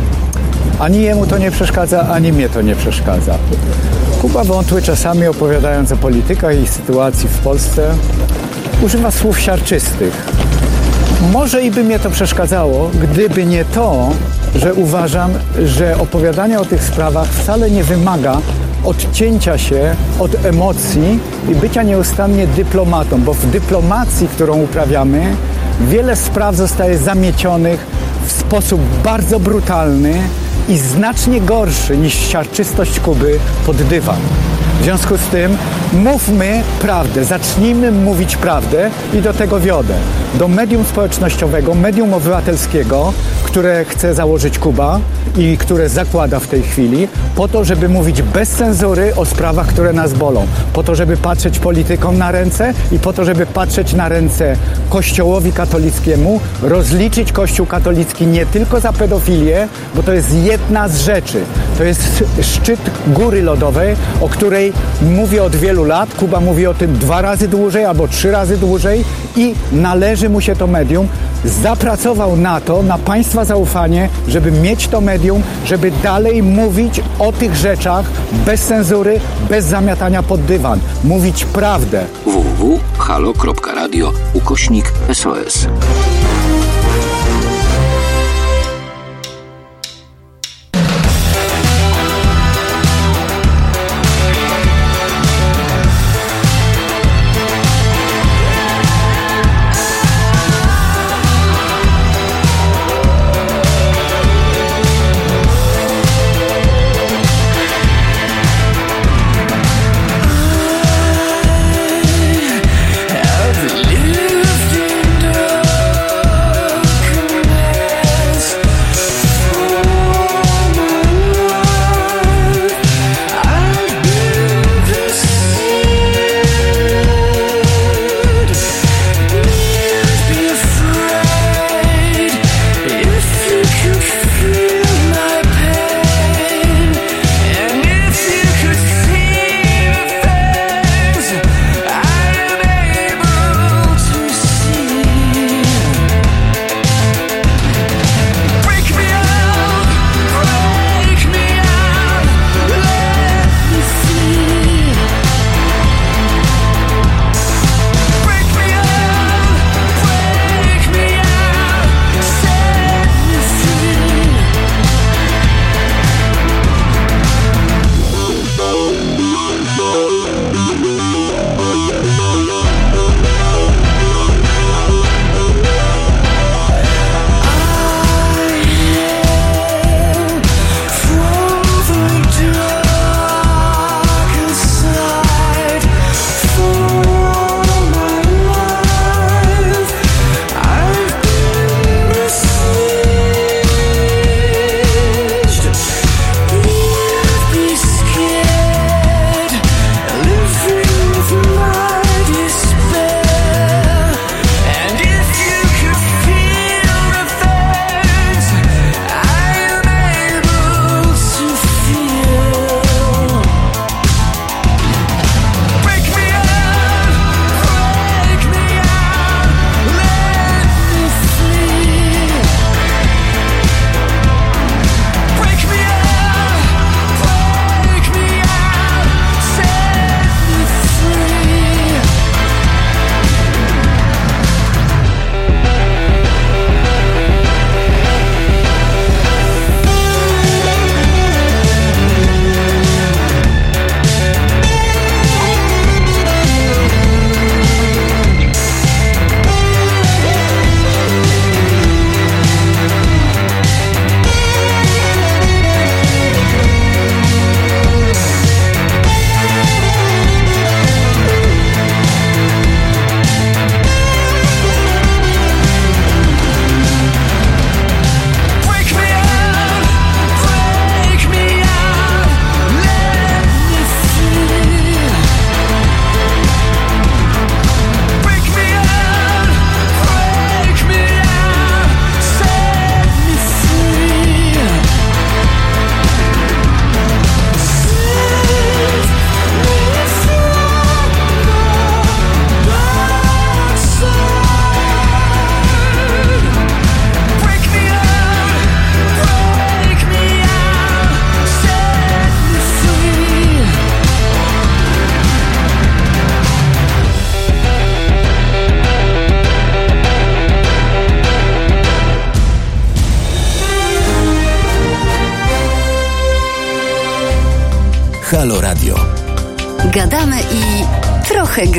Ani jemu to nie przeszkadza, ani mnie to nie przeszkadza. Kuba Wątły czasami opowiadając o politykach i sytuacji w Polsce używa słów siarczystych. Może i by mnie to przeszkadzało, gdyby nie to, że uważam, że opowiadanie o tych sprawach wcale nie wymaga odcięcia się od emocji i bycia nieustannie dyplomatą, bo w dyplomacji, którą uprawiamy, wiele spraw zostaje zamiecionych w sposób bardzo brutalny i znacznie gorszy niż siarczystość Kuby pod dywan. W związku z tym mówmy prawdę, zacznijmy mówić prawdę i do tego wiodę. Do medium społecznościowego, medium obywatelskiego, które chce założyć Kuba i które zakłada w tej chwili, po to, żeby mówić bez cenzury o sprawach, które nas bolą. Po to, żeby patrzeć politykom na ręce i po to, żeby patrzeć na ręce Kościołowi katolickiemu, rozliczyć Kościół katolicki nie tylko za pedofilię, bo to jest jedna z rzeczy. To jest szczyt góry lodowej, o której mówię od wielu lat. Kuba mówi o tym dwa razy dłużej albo trzy razy dłużej i należy mu się to medium. zapracował na to, na Państwa zaufanie, żeby mieć to medium, żeby dalej mówić o tych rzeczach bez cenzury, bez zamiatania pod dywan. Mówić prawdę. www.halo.radio ukośnik SOS.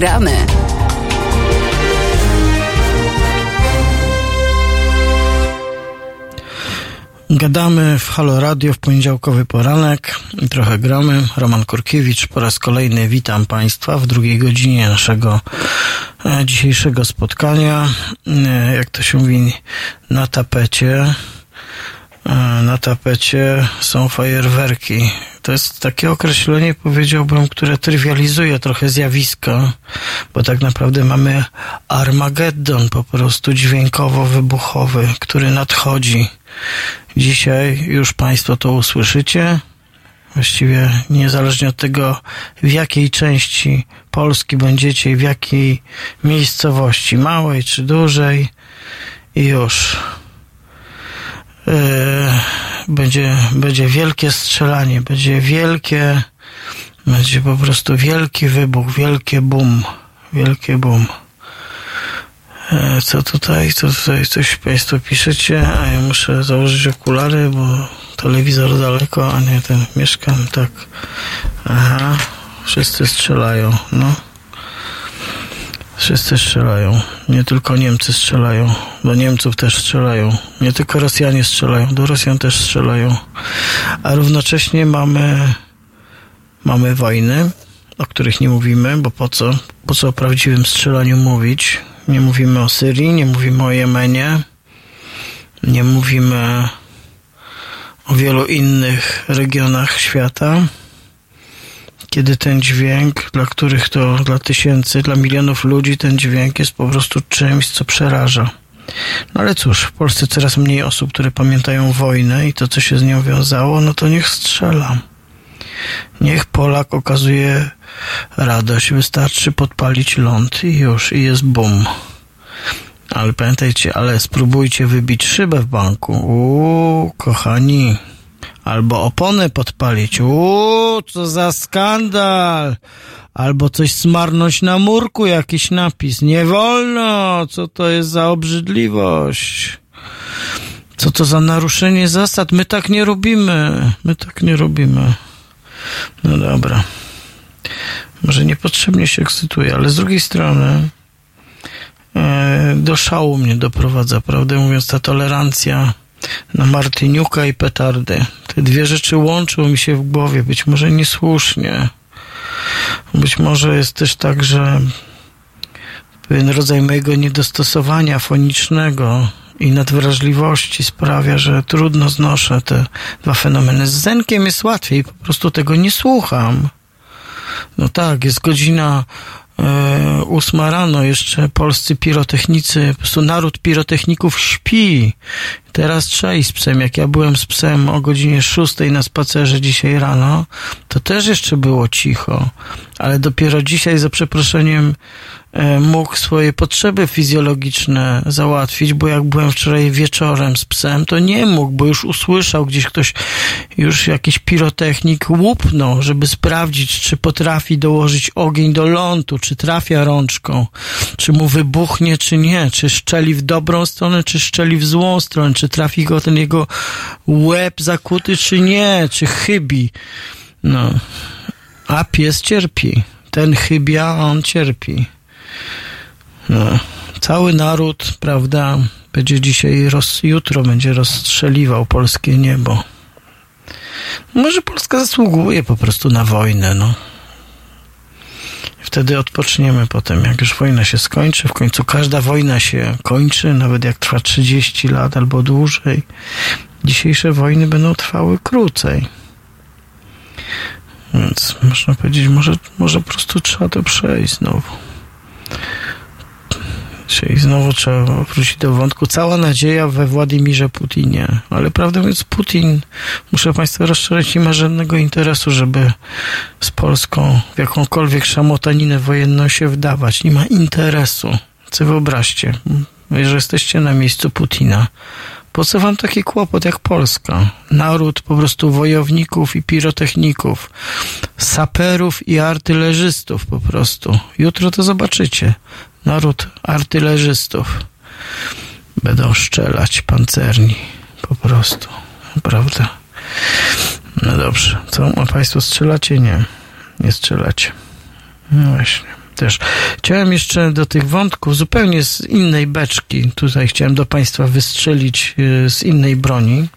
Gramy. Gadamy w Halo Radio w poniedziałkowy poranek i trochę gramy. Roman Kurkiewicz po raz kolejny witam Państwa w drugiej godzinie naszego e, dzisiejszego spotkania. E, jak to się mówi, na tapecie. E, na tapecie są fajerwerki. To jest takie określenie, powiedziałbym, które trywializuje trochę zjawisko, bo tak naprawdę mamy Armagedon po prostu dźwiękowo-wybuchowy, który nadchodzi. Dzisiaj już Państwo to usłyszycie. Właściwie niezależnie od tego, w jakiej części Polski będziecie w jakiej miejscowości, małej czy dużej. i już. E, będzie, będzie wielkie strzelanie, będzie wielkie, będzie po prostu wielki wybuch, wielkie boom, wielkie boom. E, Co tutaj, co tutaj, coś Państwo piszecie, a ja muszę założyć okulary, bo telewizor daleko, a nie ten, mieszkam, tak. Aha, wszyscy strzelają, no. Wszyscy strzelają. Nie tylko Niemcy strzelają. Do Niemców też strzelają. Nie tylko Rosjanie strzelają. Do Rosjan też strzelają. A równocześnie mamy, mamy wojny, o których nie mówimy, bo po co? Po co o prawdziwym strzelaniu mówić? Nie mówimy o Syrii, nie mówimy o Jemenie, nie mówimy o wielu innych regionach świata kiedy ten dźwięk, dla których to, dla tysięcy, dla milionów ludzi, ten dźwięk jest po prostu czymś, co przeraża. No ale cóż, w Polsce coraz mniej osób, które pamiętają wojnę i to, co się z nią wiązało, no to niech strzela. Niech Polak okazuje radość. Wystarczy podpalić ląd i już, i jest bum. Ale pamiętajcie, ale spróbujcie wybić szybę w banku. Uuu, kochani, albo oponę podpalić. Uuu, co za skandal! Albo coś smarnąć na murku, jakiś napis. Nie wolno! Co to jest za obrzydliwość? Co to za naruszenie zasad? My tak nie robimy. My tak nie robimy. No dobra. Może niepotrzebnie się ekscytuję, ale z drugiej strony e, do szału mnie doprowadza, prawdę mówiąc, ta tolerancja na Martyniuka i petardy. Te dwie rzeczy łączą mi się w głowie, być może niesłusznie. Być może jest też tak, że pewien rodzaj mojego niedostosowania fonicznego i nadwrażliwości sprawia, że trudno znoszę te dwa fenomeny. Z Zenkiem jest łatwiej, po prostu tego nie słucham. No tak, jest godzina ósma rano, jeszcze polscy pirotechnicy, po prostu naród pirotechników śpi. Teraz trzeba iść z psem. Jak ja byłem z psem o godzinie szóstej na spacerze dzisiaj rano, to też jeszcze było cicho. Ale dopiero dzisiaj, za przeproszeniem, e, mógł swoje potrzeby fizjologiczne załatwić, bo jak byłem wczoraj wieczorem z psem, to nie mógł, bo już usłyszał gdzieś ktoś, już jakiś pirotechnik łupnął, żeby sprawdzić, czy potrafi dołożyć ogień do lądu, czy trafia rączką, czy mu wybuchnie, czy nie, czy szczeli w dobrą stronę, czy szczeli w złą stronę, czy trafi go ten jego łeb zakuty, czy nie, czy chybi. No. A pies cierpi. Ten chybia, on cierpi. No. Cały naród, prawda, będzie dzisiaj, roz, jutro będzie rozstrzeliwał polskie niebo. Może Polska zasługuje po prostu na wojnę, no. Wtedy odpoczniemy potem, jak już wojna się skończy. W końcu każda wojna się kończy, nawet jak trwa 30 lat albo dłużej. Dzisiejsze wojny będą trwały krócej. Więc można powiedzieć, może, może po prostu trzeba to przejść znowu. Czyli znowu trzeba wrócić do wątku. Cała nadzieja we Władimirze Putinie. Ale prawdę mówiąc, Putin, muszę Państwa rozszerzyć, nie ma żadnego interesu, żeby z Polską w jakąkolwiek szamotaninę wojenną się wdawać. Nie ma interesu. Co wyobraźcie, że jesteście na miejscu Putina. Po co wam taki kłopot jak Polska? Naród po prostu wojowników i pirotechników, saperów i artylerzystów po prostu. Jutro to zobaczycie. Naród artylerzystów. Będą strzelać pancerni. Po prostu. Prawda? No dobrze. Co? A państwo strzelacie? Nie. Nie strzelacie. No właśnie. Też. Chciałem jeszcze do tych wątków zupełnie z innej beczki. Tutaj chciałem do państwa wystrzelić y, z innej broni.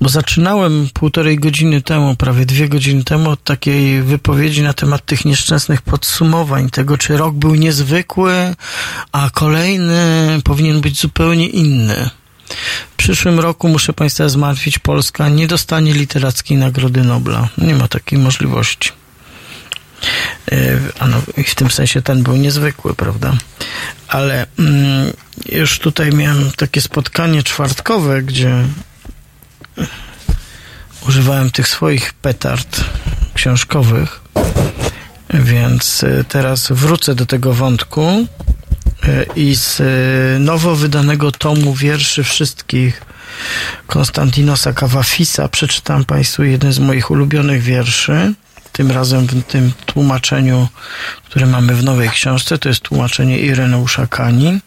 Bo zaczynałem półtorej godziny temu, prawie dwie godziny temu, od takiej wypowiedzi na temat tych nieszczęsnych podsumowań, tego czy rok był niezwykły, a kolejny powinien być zupełnie inny. W przyszłym roku, muszę Państwa zmartwić, Polska nie dostanie literackiej Nagrody Nobla. Nie ma takiej możliwości. Yy, A no, w tym sensie ten był niezwykły, prawda? Ale mm, już tutaj miałem takie spotkanie czwartkowe, gdzie używałem tych swoich petard książkowych, więc y, teraz wrócę do tego wątku e, i z e, nowo wydanego tomu wierszy wszystkich Konstantinosa Kawafisa przeczytam Państwu jeden z moich ulubionych wierszy. Tym razem w tym tłumaczeniu, które mamy w nowej książce, to jest tłumaczenie Ireneusza Kani.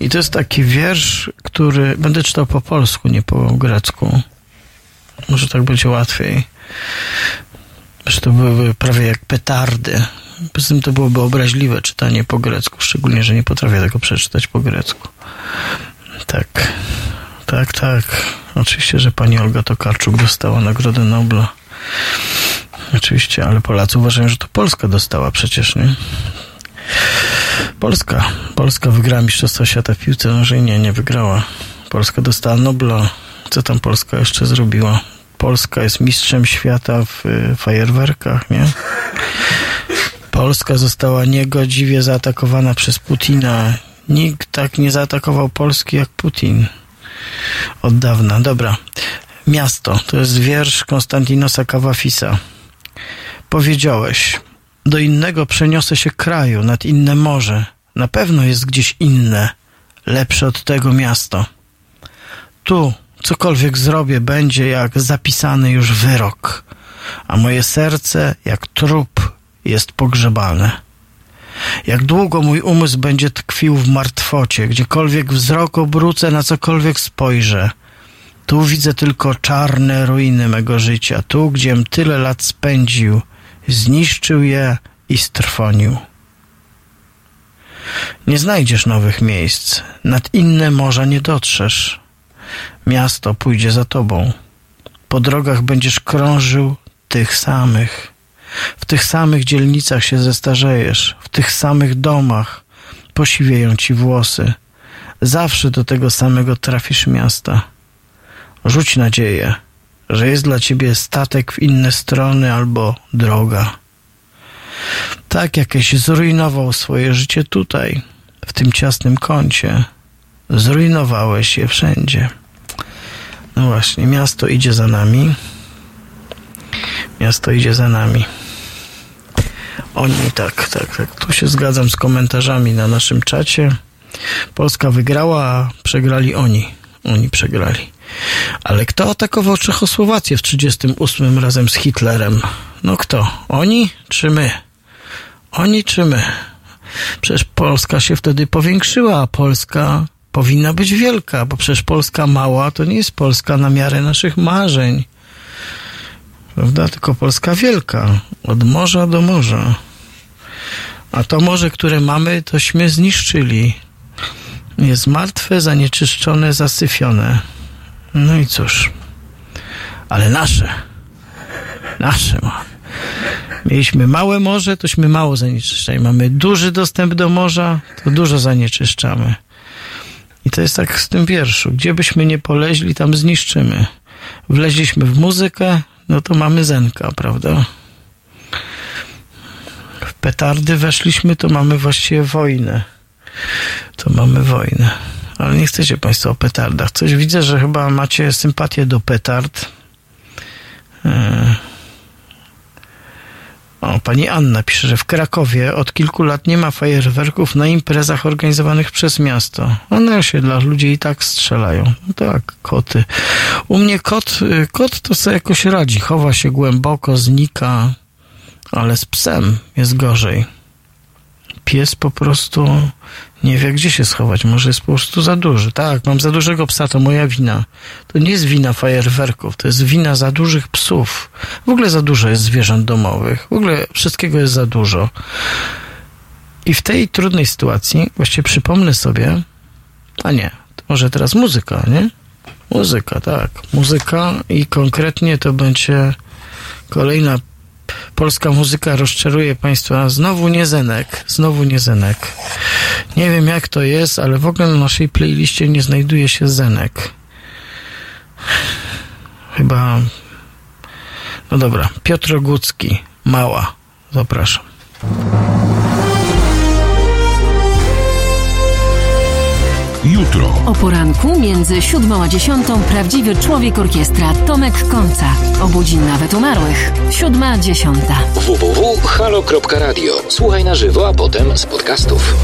I to jest taki wiersz, który będę czytał po polsku, nie po grecku. Może tak będzie łatwiej. Że to byłyby prawie jak petardy. Poza tym to byłoby obraźliwe czytanie po grecku, szczególnie, że nie potrafię tego przeczytać po grecku. Tak, tak, tak. Oczywiście, że pani Olga Tokarczuk dostała Nagrodę Nobla. Oczywiście, ale Polacy uważają, że to Polska dostała przecież, nie? Polska. Polska wygrała Mistrzostwo Świata w piłce nożnej. Nie, nie wygrała. Polska dostała Nobla. Co tam Polska jeszcze zrobiła? Polska jest mistrzem świata w y, fajerwerkach, nie? Polska została niegodziwie zaatakowana przez Putina. Nikt tak nie zaatakował Polski jak Putin. Od dawna. Dobra. Miasto. To jest wiersz Konstantinosa Kawafisa. Powiedziałeś, do innego przeniosę się kraju, nad inne morze. Na pewno jest gdzieś inne, lepsze od tego miasto. Tu cokolwiek zrobię, będzie jak zapisany już wyrok, a moje serce, jak trup, jest pogrzebane. Jak długo mój umysł będzie tkwił w martwocie, gdziekolwiek wzrok obrócę, na cokolwiek spojrzę. Tu widzę tylko czarne ruiny mego życia, tu, gdziem tyle lat spędził, zniszczył je i strwonił. Nie znajdziesz nowych miejsc, nad inne morza nie dotrzesz. Miasto pójdzie za tobą. Po drogach będziesz krążył tych samych. W tych samych dzielnicach się zestarzejesz, w tych samych domach posiwieją ci włosy. Zawsze do tego samego trafisz miasta. Rzuć nadzieję, że jest dla ciebie statek w inne strony albo droga. Tak jakieś zrujnował swoje życie tutaj, w tym ciasnym kącie. Zrujnowałeś je wszędzie. No właśnie, miasto idzie za nami. Miasto idzie za nami. Oni, tak, tak, tak. Tu się zgadzam z komentarzami na naszym czacie. Polska wygrała, a przegrali oni. Oni przegrali. Ale kto atakował Czechosłowację w 1938 razem z Hitlerem? No kto? Oni czy my? Oni czy my? Przecież Polska się wtedy powiększyła, a Polska powinna być wielka, bo przecież Polska mała to nie jest Polska na miarę naszych marzeń. Prawda? Tylko Polska wielka. Od morza do morza. A to morze, które mamy, tośmy zniszczyli. Jest martwe, zanieczyszczone, zasyfione. No i cóż. Ale nasze. Nasze ma. Mieliśmy małe morze, tośmy mało zanieczyszczali. Mamy duży dostęp do morza, to dużo zanieczyszczamy. I to jest tak z tym wierszu. Gdzie byśmy nie poleźli, tam zniszczymy. Wleźliśmy w muzykę, no to mamy zenka, prawda? W petardy weszliśmy, to mamy właściwie wojnę. To mamy wojnę. Ale nie chcecie Państwo o petardach. Coś widzę, że chyba macie sympatię do petard. E, o, pani Anna pisze, że w Krakowie od kilku lat nie ma fajerwerków na imprezach organizowanych przez miasto. One się dla ludzi i tak strzelają. No tak, koty. U mnie kot, y, kot to sobie jakoś radzi. Chowa się głęboko, znika, ale z psem jest gorzej. Pies po prostu nie wie, gdzie się schować. Może jest po prostu za duży. Tak, mam za dużego psa, to moja wina. To nie jest wina fajerwerków, to jest wina za dużych psów. W ogóle za dużo jest zwierząt domowych. W ogóle wszystkiego jest za dużo. I w tej trudnej sytuacji właściwie przypomnę sobie, a nie, może teraz muzyka, nie? Muzyka, tak. Muzyka i konkretnie to będzie kolejna polska muzyka rozczaruje Państwa. Znowu nie Zenek, znowu nie Zenek. Nie wiem jak to jest, ale w ogóle na naszej playliście nie znajduje się Zenek. Chyba... No dobra, Piotr Ogucki, Mała. Zapraszam. Jutro. O poranku między siódmą a dziesiątą prawdziwy człowiek orkiestra Tomek Końca. Obudzi nawet umarłych. Siódma, dziesiąta. www.halo.radio. Słuchaj na żywo, a potem z podcastów.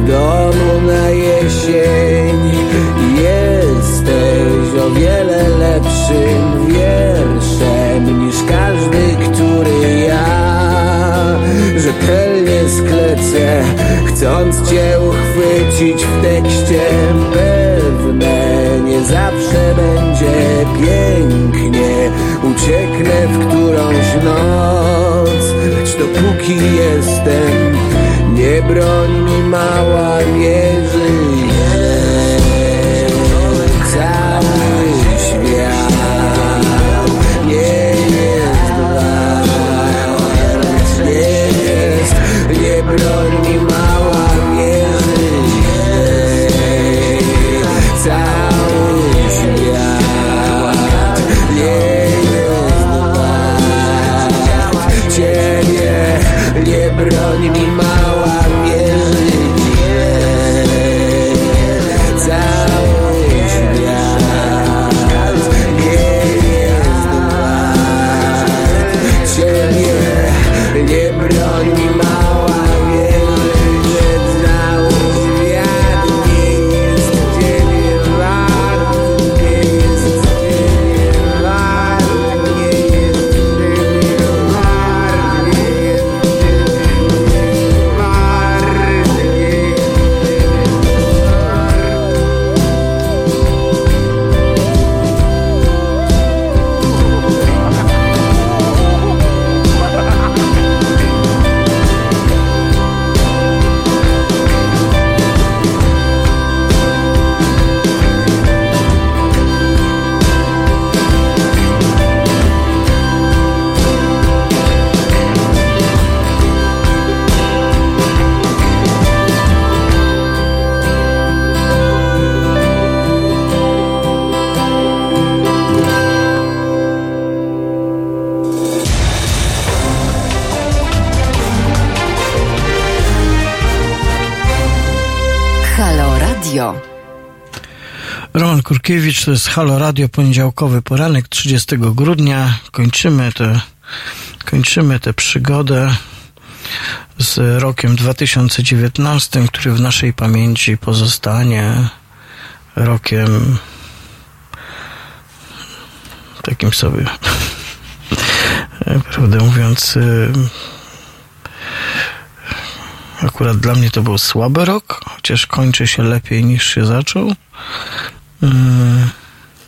W domu na jesień. Jesteś o wiele lepszym wierszem niż każdy, który ja rzetelnie sklecę, chcąc cię uchwycić w tekście. Pewne nie zawsze będzie pięknie, ucieknę w którąś noc, lecz dopóki jestem, broń mi mała, nie Kurkiewicz, to jest Halo Radio, poniedziałkowy poranek 30 grudnia. Kończymy tę kończymy tę przygodę z rokiem 2019, który w naszej pamięci pozostanie rokiem takim sobie, prawdę mówiąc, y, Akurat dla mnie to był słaby rok, chociaż kończy się lepiej niż się zaczął. Mm,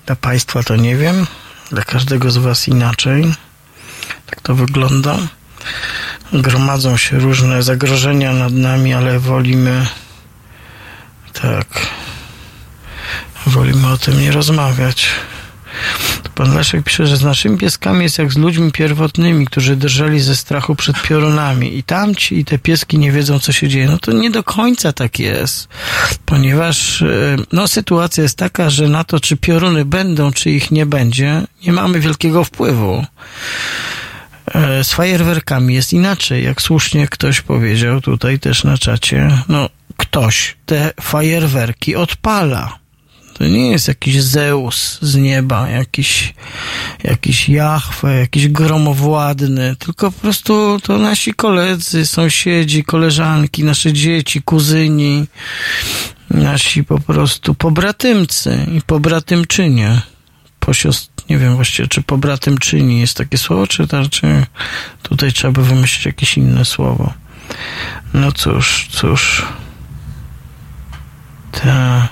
Dla Państwa to nie wiem, dla każdego z Was inaczej. Tak to wygląda. Gromadzą się różne zagrożenia nad nami, ale wolimy tak. Wolimy o tym nie rozmawiać. Pan Leszek pisze, że z naszymi pieskami jest jak z ludźmi pierwotnymi, którzy drżeli ze strachu przed piorunami. I tamci i te pieski nie wiedzą, co się dzieje. No to nie do końca tak jest, ponieważ e, no, sytuacja jest taka, że na to, czy pioruny będą, czy ich nie będzie, nie mamy wielkiego wpływu. E, Z fajerwerkami jest inaczej, jak słusznie ktoś powiedział tutaj też na czacie. No, ktoś te fajerwerki odpala. To nie jest jakiś Zeus z nieba, jakiś, jakiś Jahwe, jakiś gromowładny, tylko po prostu to nasi koledzy, sąsiedzi, koleżanki, nasze dzieci, kuzyni, nasi po prostu pobratymcy i pobratymczynie. Posiostr, nie wiem właściwie, czy pobratymczyni jest takie słowo, czy, czy tutaj trzeba by wymyślić jakieś inne słowo. No cóż, cóż. Ta.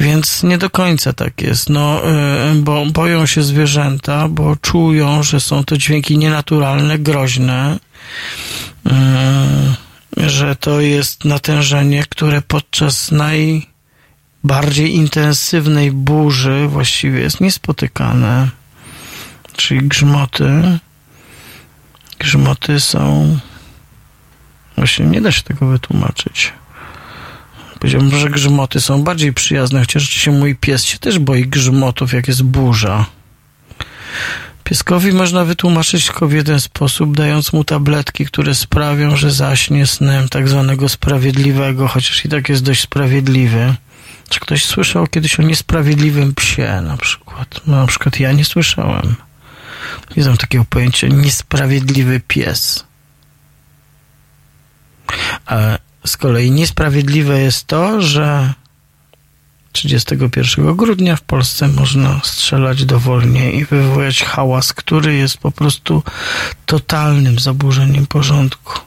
Więc nie do końca tak jest, no, y, bo boją się zwierzęta, bo czują, że są to dźwięki nienaturalne, groźne, y, że to jest natężenie, które podczas najbardziej intensywnej burzy właściwie jest niespotykane, czyli grzmoty. Grzmoty są. Właśnie nie da się tego wytłumaczyć. Powiedziałbym, że grzmoty są bardziej przyjazne, chociaż się mój pies się też boi grzmotów, jak jest burza. Pieskowi można wytłumaczyć tylko w jeden sposób, dając mu tabletki, które sprawią, że zaśnie snem tak zwanego sprawiedliwego, chociaż i tak jest dość sprawiedliwy. Czy ktoś słyszał kiedyś o niesprawiedliwym psie na przykład? No, na przykład ja nie słyszałem. Nie znam takiego pojęcia niesprawiedliwy pies. A z kolei niesprawiedliwe jest to, że 31 grudnia w Polsce można strzelać dowolnie i wywołać hałas, który jest po prostu totalnym zaburzeniem porządku.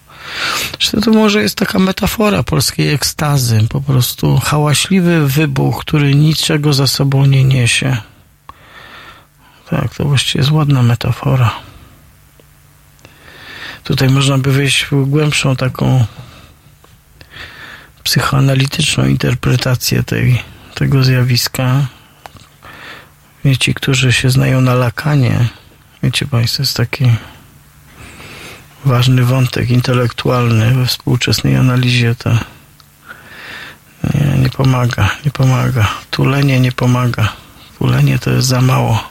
Zresztą to może jest taka metafora polskiej ekstazy, po prostu hałaśliwy wybuch, który niczego za sobą nie niesie. Tak, to właściwie jest ładna metafora. Tutaj można by wejść w głębszą taką psychoanalityczną interpretację tej, tego zjawiska. Ci, którzy się znają na Lakanie, wiecie Państwo, jest taki ważny wątek intelektualny we współczesnej analizie, to nie, nie pomaga, nie pomaga. Tulenie nie pomaga. Tulenie to jest za mało.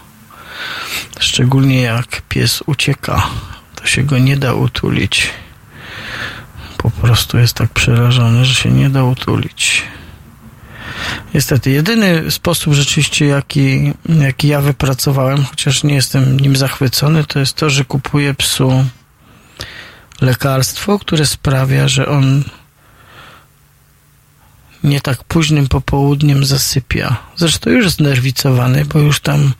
Szczególnie jak pies ucieka, to się go nie da utulić. Po prostu jest tak przerażony, że się nie da utulić. Niestety, jedyny sposób rzeczywiście, jaki, jaki ja wypracowałem, chociaż nie jestem nim zachwycony, to jest to, że kupuję psu lekarstwo, które sprawia, że on nie tak późnym popołudniem zasypia. Zresztą już jest nerwicowany, bo już tam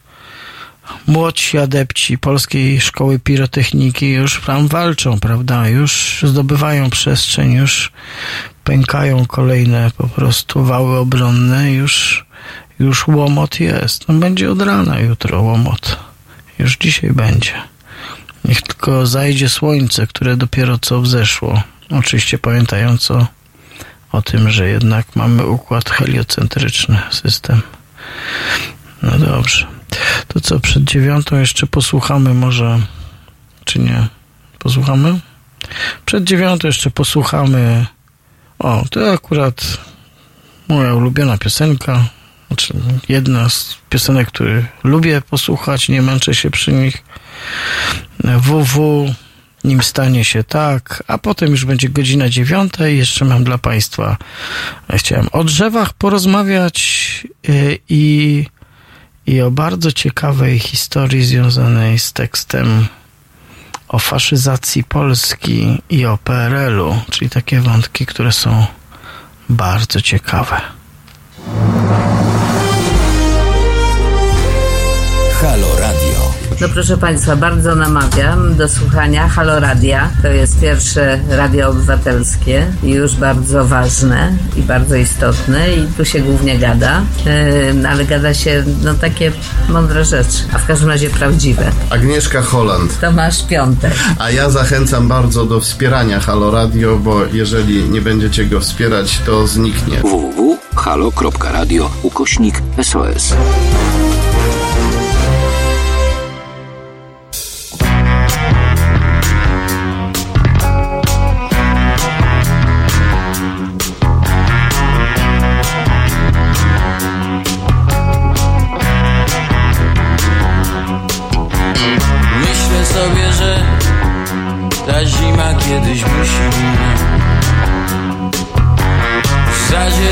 młodsi adepci Polskiej Szkoły Pirotechniki już tam walczą, prawda? Już zdobywają przestrzeń, już pękają kolejne po prostu wały obronne, już, już łomot jest. No będzie od rana jutro łomot. Już dzisiaj będzie. Niech tylko zajdzie słońce, które dopiero co wzeszło. Oczywiście pamiętając o, o tym, że jednak mamy układ heliocentryczny system. No dobrze. To co, przed dziewiątą jeszcze posłuchamy może, czy nie? Posłuchamy? Przed dziewiątą jeszcze posłuchamy. O, to akurat moja ulubiona piosenka. Znaczy, jedna z piosenek, które lubię posłuchać, nie męczę się przy nich. WW, nim stanie się tak, a potem już będzie godzina dziewiąta i jeszcze mam dla Państwa, chciałem o drzewach porozmawiać yy, i, i o bardzo ciekawej historii związanej z tekstem o faszyzacji Polski i o PRL-u, czyli takie wątki, które są bardzo ciekawe. Halo Radio. No proszę Państwa, bardzo namawiam do słuchania Halo Radia. To jest pierwsze radio obywatelskie już bardzo ważne i bardzo istotne i tu się głównie gada, yy, ale gada się no takie mądre rzeczy, a w każdym razie prawdziwe. Agnieszka Holland. Tomasz Piątek. A ja zachęcam bardzo do wspierania Halo Radio, bo jeżeli nie będziecie go wspierać, to zniknie. www.halo.radio ukośnik SOS.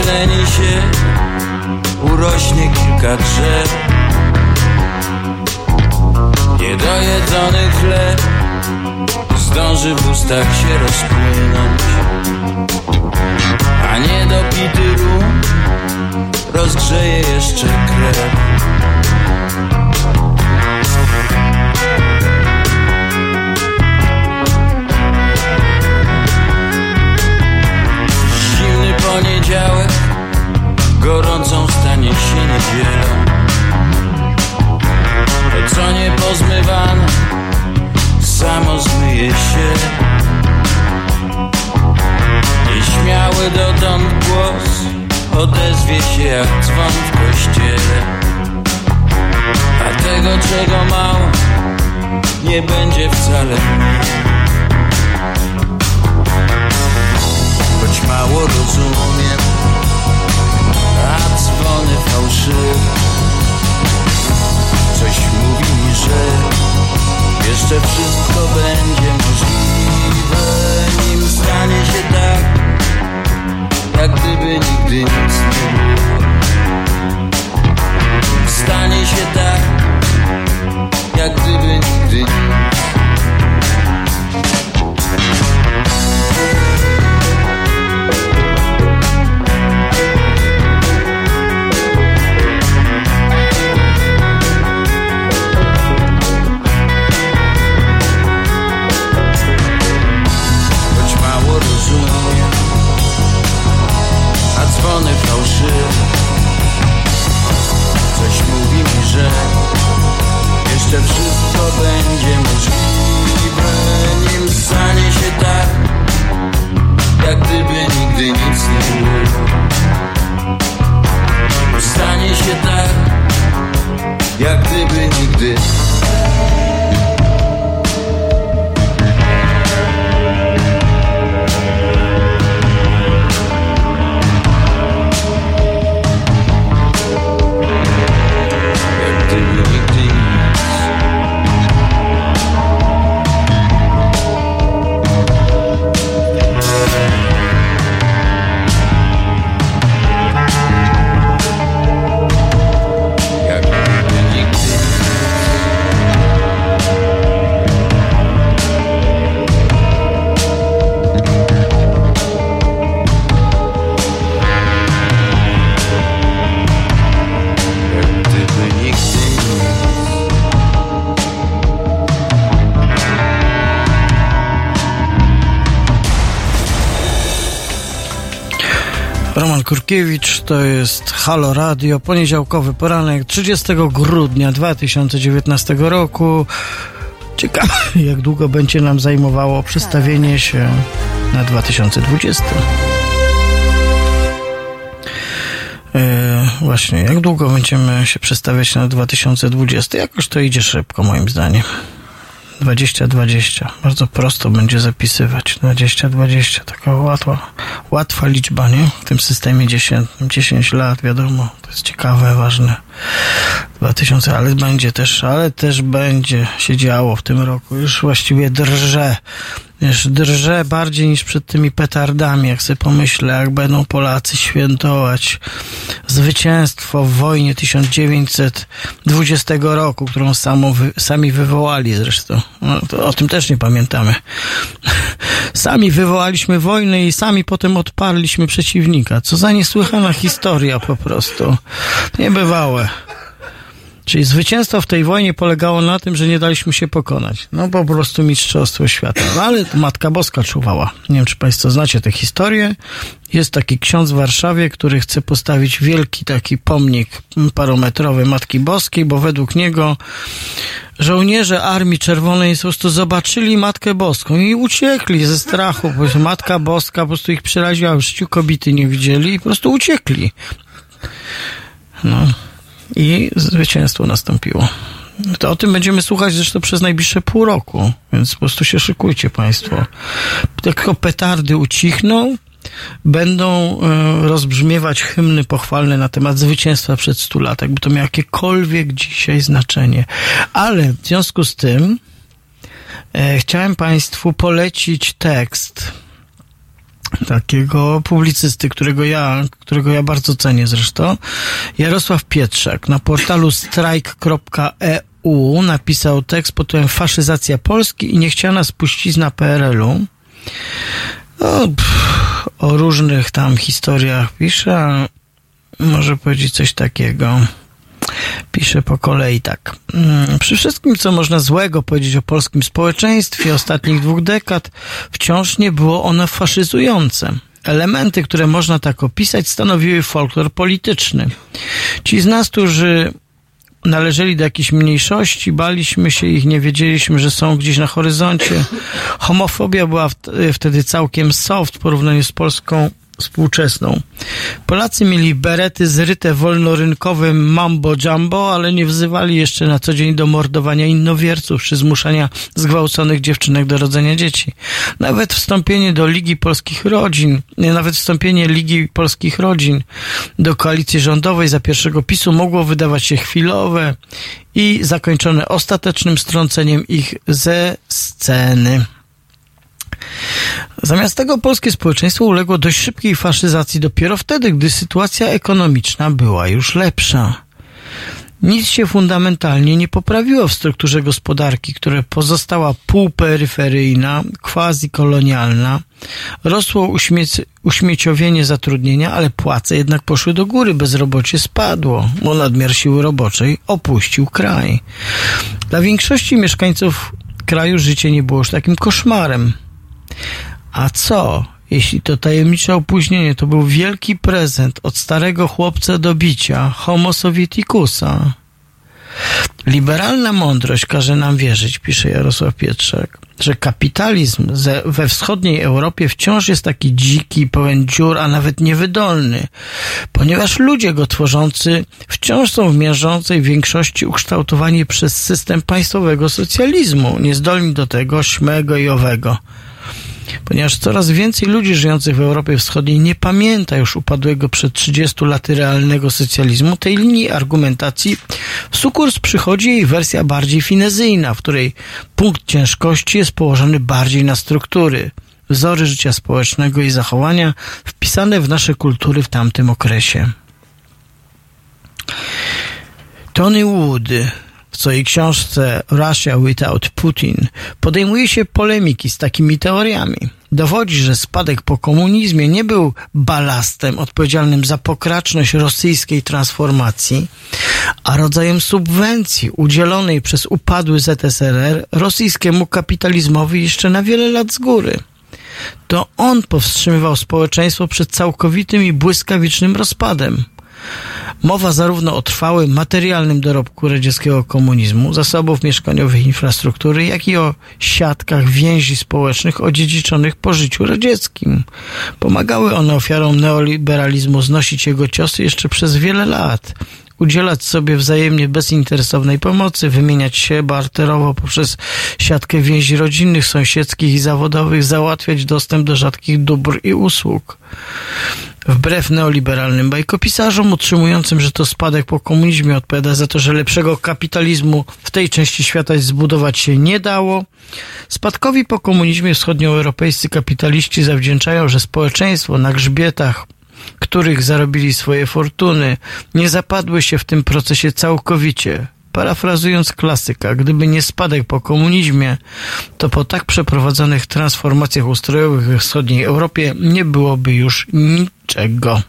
Zazieleni się, urośnie kilka drzew. Niedojedzony chleb zdąży w ustach się rozpłynąć. A niedopity rum rozgrzeje jeszcze krew poniedziałek Gorącą stanie się niedzielą To co nie pozmywane Samo zmyje się. Nieśmiały dotąd głos Odezwie się jak dzwon w kościele. A tego czego mało Nie będzie wcale mniej mało rozumiem. A dzwony fałszywe. Coś mówi mi, że Jeszcze wszystko będzie możliwe. Nim stanie się tak Jak gdyby nigdy nic nie było. Stanie się tak Jak gdyby nigdy nic jeszcze wszystko będzie możliwe, nim stanie się tak, jak gdyby nigdy nic nie było. Stanie się tak, jak gdyby nigdy. Kurkiewicz, to jest Halo Radio, poniedziałkowy poranek 30 grudnia 2019 roku. Ciekawe, jak długo będzie nam zajmowało przestawienie się na 2020. E, właśnie, jak długo będziemy się przestawiać na 2020? Jakoś to idzie szybko, moim zdaniem. 2020. Bardzo prosto będzie zapisywać. 2020. Taka łatwa, łatwa liczba, nie? W tym systemie 10, 10 lat, wiadomo. To jest ciekawe, ważne. 2000, ale będzie też, ale też będzie się działo w tym roku. Już właściwie drże. Wiesz, drże bardziej niż przed tymi petardami, jak sobie pomyślę, jak będą Polacy świętować zwycięstwo w wojnie 1920 roku, którą samo wy, sami wywołali zresztą. No, o tym też nie pamiętamy. Sami wywołaliśmy wojnę i sami potem odparliśmy przeciwnika. Co za niesłychana historia po prostu. Niebywałe. Czyli zwycięstwo w tej wojnie polegało na tym, że nie daliśmy się pokonać. No po prostu mistrzostwo świata. No, ale Matka Boska czuwała. Nie wiem, czy Państwo znacie tę historię. Jest taki ksiądz w Warszawie, który chce postawić wielki taki pomnik parometrowy Matki Boskiej, bo według niego żołnierze Armii Czerwonej po prostu zobaczyli Matkę Boską i uciekli ze strachu. Po Matka Boska po prostu ich przeraziła. W życiu kobiety nie widzieli i po prostu uciekli. No i zwycięstwo nastąpiło. To o tym będziemy słuchać zresztą przez najbliższe pół roku, więc po prostu się szykujcie Państwo. Tylko petardy ucichną, będą e, rozbrzmiewać hymny pochwalne na temat zwycięstwa przed 100 lat, jakby to miało jakiekolwiek dzisiaj znaczenie. Ale w związku z tym e, chciałem Państwu polecić tekst takiego publicysty, którego ja, którego ja bardzo cenię zresztą. Jarosław Pietrzak na portalu strike.eu napisał tekst pod tytułem Faszyzacja Polski i niechciana spuścizna PRL-u. No, pff, o różnych tam historiach pisze, może powiedzieć coś takiego. Pisze po kolei tak. Mm, Przy wszystkim, co można złego powiedzieć o polskim społeczeństwie ostatnich dwóch dekad, wciąż nie było ono faszyzujące. Elementy, które można tak opisać, stanowiły folklor polityczny. Ci z nas, którzy należeli do jakiejś mniejszości, baliśmy się ich, nie wiedzieliśmy, że są gdzieś na horyzoncie. Homofobia była wt- wtedy całkiem soft w porównaniu z Polską współczesną. Polacy mieli berety zryte wolnorynkowym mambo jumbo, ale nie wzywali jeszcze na co dzień do mordowania innowierców czy zmuszania zgwałconych dziewczynek do rodzenia dzieci. Nawet wstąpienie do Ligi Polskich Rodzin, nawet wstąpienie Ligi Polskich Rodzin do koalicji rządowej za pierwszego PiSu mogło wydawać się chwilowe i zakończone ostatecznym strąceniem ich ze sceny. Zamiast tego polskie społeczeństwo uległo dość szybkiej faszyzacji dopiero wtedy, gdy sytuacja ekonomiczna była już lepsza. Nic się fundamentalnie nie poprawiło w strukturze gospodarki, która pozostała półperyferyjna, quasi-kolonialna. Rosło uśmiec- uśmieciowienie zatrudnienia, ale płace jednak poszły do góry, bezrobocie spadło, bo nadmiar siły roboczej opuścił kraj. Dla większości mieszkańców kraju życie nie było już takim koszmarem. A co, jeśli to tajemnicze opóźnienie to był wielki prezent od starego chłopca do bicia, homo sovieticusa? Liberalna mądrość każe nam wierzyć, pisze Jarosław Pietrzak, że kapitalizm we wschodniej Europie wciąż jest taki dziki, pełen dziur, a nawet niewydolny, ponieważ ludzie go tworzący wciąż są w miażdżącej większości ukształtowani przez system państwowego socjalizmu, niezdolni do tego, śmego i owego ponieważ coraz więcej ludzi żyjących w Europie Wschodniej nie pamięta już upadłego przed 30 laty realnego socjalizmu, tej linii argumentacji w sukurs przychodzi jej wersja bardziej finezyjna, w której punkt ciężkości jest położony bardziej na struktury, wzory życia społecznego i zachowania wpisane w nasze kultury w tamtym okresie. Tony Wood w swojej książce Russia Without Putin podejmuje się polemiki z takimi teoriami. Dowodzi, że spadek po komunizmie nie był balastem odpowiedzialnym za pokraczność rosyjskiej transformacji, a rodzajem subwencji udzielonej przez upadły ZSRR rosyjskiemu kapitalizmowi jeszcze na wiele lat z góry. To on powstrzymywał społeczeństwo przed całkowitym i błyskawicznym rozpadem. Mowa zarówno o trwałym materialnym dorobku radzieckiego komunizmu, zasobów mieszkaniowych infrastruktury, jak i o siatkach więzi społecznych odziedziczonych po życiu radzieckim. Pomagały one ofiarom neoliberalizmu znosić jego ciosy jeszcze przez wiele lat udzielać sobie wzajemnie bezinteresownej pomocy, wymieniać się barterowo poprzez siatkę więzi rodzinnych, sąsiedzkich i zawodowych, załatwiać dostęp do rzadkich dóbr i usług. Wbrew neoliberalnym bajkopisarzom utrzymującym, że to spadek po komunizmie odpowiada za to, że lepszego kapitalizmu w tej części świata zbudować się nie dało, spadkowi po komunizmie wschodnioeuropejscy kapitaliści zawdzięczają, że społeczeństwo na grzbietach których zarobili swoje fortuny, nie zapadły się w tym procesie całkowicie. Parafrazując klasyka, gdyby nie spadek po komunizmie, to po tak przeprowadzonych transformacjach ustrojowych we wschodniej Europie nie byłoby już niczego.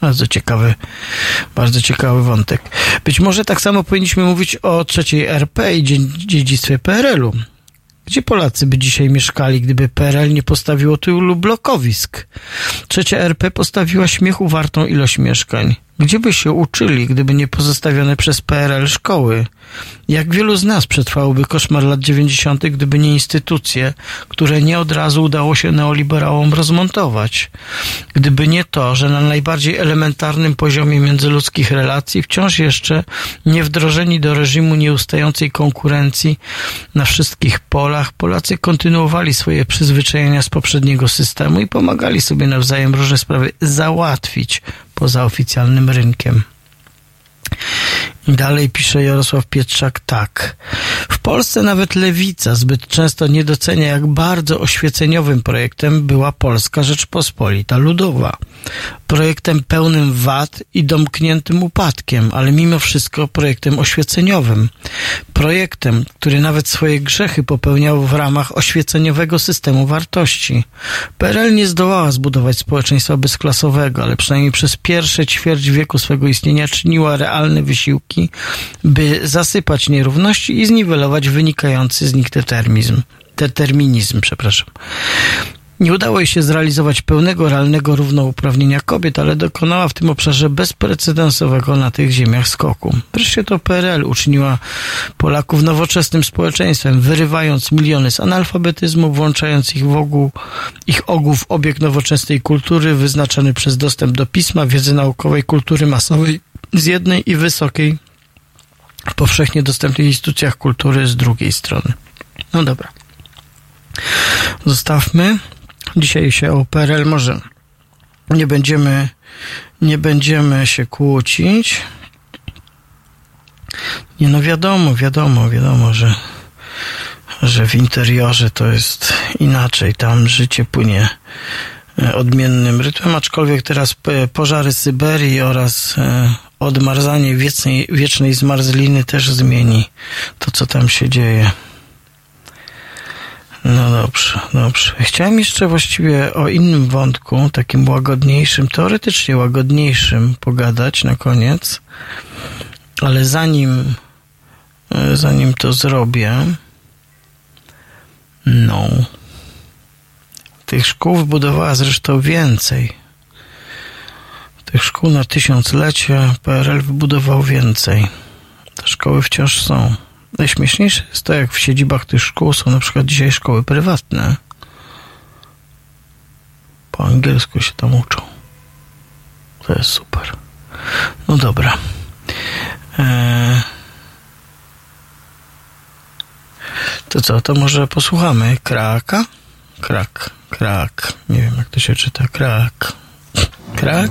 Bardzo ciekawy, bardzo ciekawy wątek. Być może tak samo powinniśmy mówić o trzeciej RP i dziedzictwie PRL-u. Gdzie Polacy by dzisiaj mieszkali, gdyby PRL nie postawiło tylu blokowisk? Trzecia RP postawiła śmiechu wartą ilość mieszkań. Gdzie by się uczyli, gdyby nie pozostawione przez PRL szkoły? Jak wielu z nas przetrwałoby koszmar lat 90., gdyby nie instytucje, które nie od razu udało się neoliberałom rozmontować? Gdyby nie to, że na najbardziej elementarnym poziomie międzyludzkich relacji wciąż jeszcze nie wdrożeni do reżimu nieustającej konkurencji na wszystkich polach, Polacy kontynuowali swoje przyzwyczajenia z poprzedniego systemu i pomagali sobie nawzajem różne sprawy załatwić poza oficjalnym rynkiem. I dalej pisze Jarosław Pietrzak tak. W Polsce nawet lewica zbyt często nie docenia, jak bardzo oświeceniowym projektem była Polska Rzeczpospolita Ludowa. Projektem pełnym wad i domkniętym upadkiem, ale mimo wszystko projektem oświeceniowym. Projektem, który nawet swoje grzechy popełniał w ramach oświeceniowego systemu wartości. PRL nie zdołała zbudować społeczeństwa bezklasowego, ale przynajmniej przez pierwsze ćwierć wieku swego istnienia czyniła realne wysiłki, by zasypać nierówności i zniwelować wynikający z nich determinizm. Determinizm, przepraszam. Nie udało jej się zrealizować pełnego, realnego równouprawnienia kobiet, ale dokonała w tym obszarze bezprecedensowego na tych ziemiach skoku. Wreszcie to PRL uczyniła Polaków nowoczesnym społeczeństwem, wyrywając miliony z analfabetyzmu, włączając ich w ogół, ich ogół w obieg nowoczesnej kultury wyznaczony przez dostęp do pisma, wiedzy naukowej, kultury masowej z jednej i wysokiej, w powszechnie dostępnych instytucjach kultury z drugiej strony. No dobra. Zostawmy. Dzisiaj się o PRL może nie będziemy, nie będziemy się kłócić. Nie no wiadomo, wiadomo, wiadomo, że, że w interiorze to jest inaczej. Tam życie płynie odmiennym rytmem, aczkolwiek teraz p- pożary Syberii oraz e, odmarzanie wiecznej, wiecznej zmarzliny też zmieni to, co tam się dzieje. No dobrze, dobrze. Chciałem jeszcze właściwie o innym wątku, takim łagodniejszym, teoretycznie łagodniejszym pogadać na koniec, ale zanim, e, zanim to zrobię, no, tych szkół wybudowała zresztą więcej. Tych szkół na tysiąclecie PRL wybudował więcej. Te szkoły wciąż są. Najśmieszniejsze jest to, jak w siedzibach tych szkół są na przykład dzisiaj szkoły prywatne. Po angielsku się tam uczą. To jest super. No dobra. Eee... To co, to może posłuchamy Kraka? Krak, krak. Nie wiem, jak to się czyta. Krak. Krak?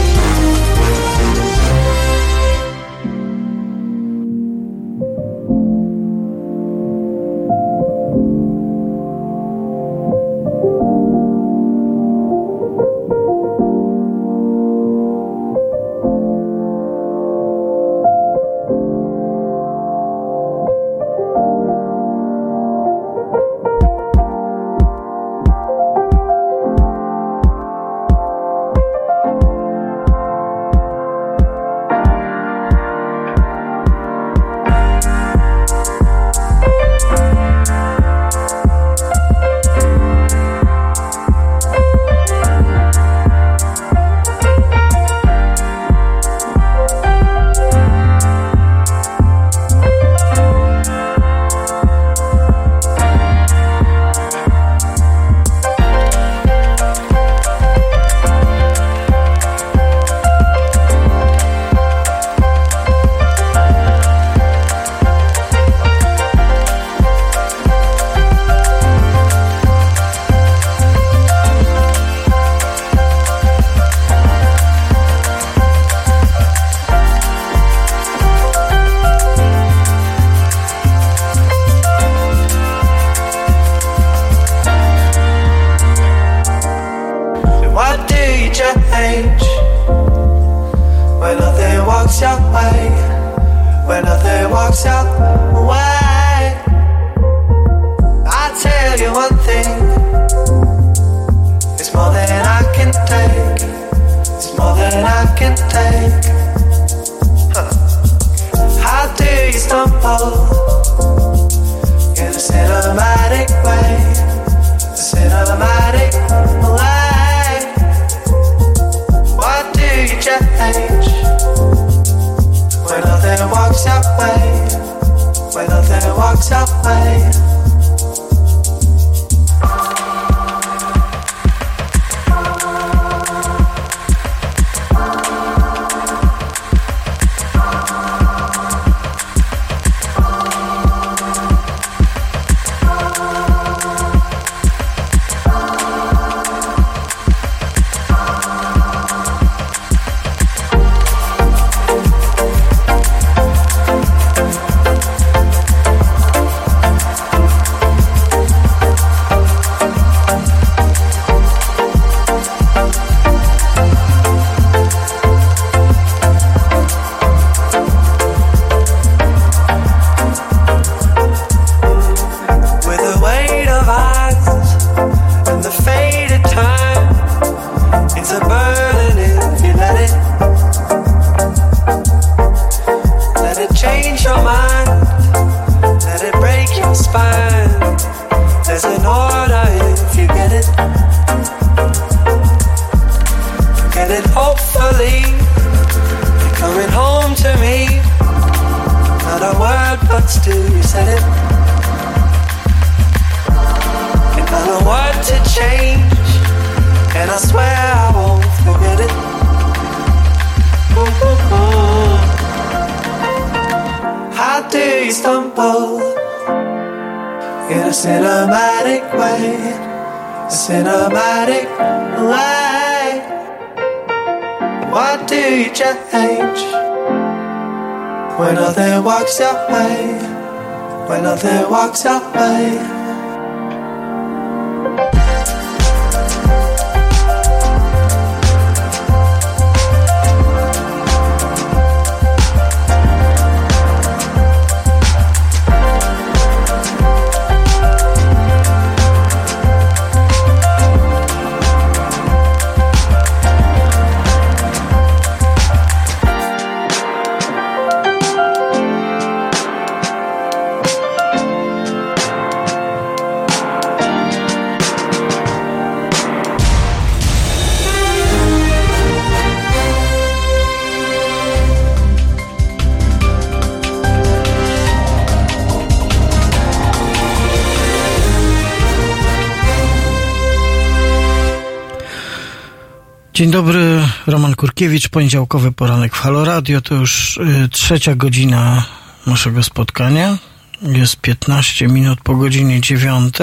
Kurkiewicz, poniedziałkowy poranek w Halo Radio. To już y, trzecia godzina naszego spotkania. Jest 15 minut po godzinie 9.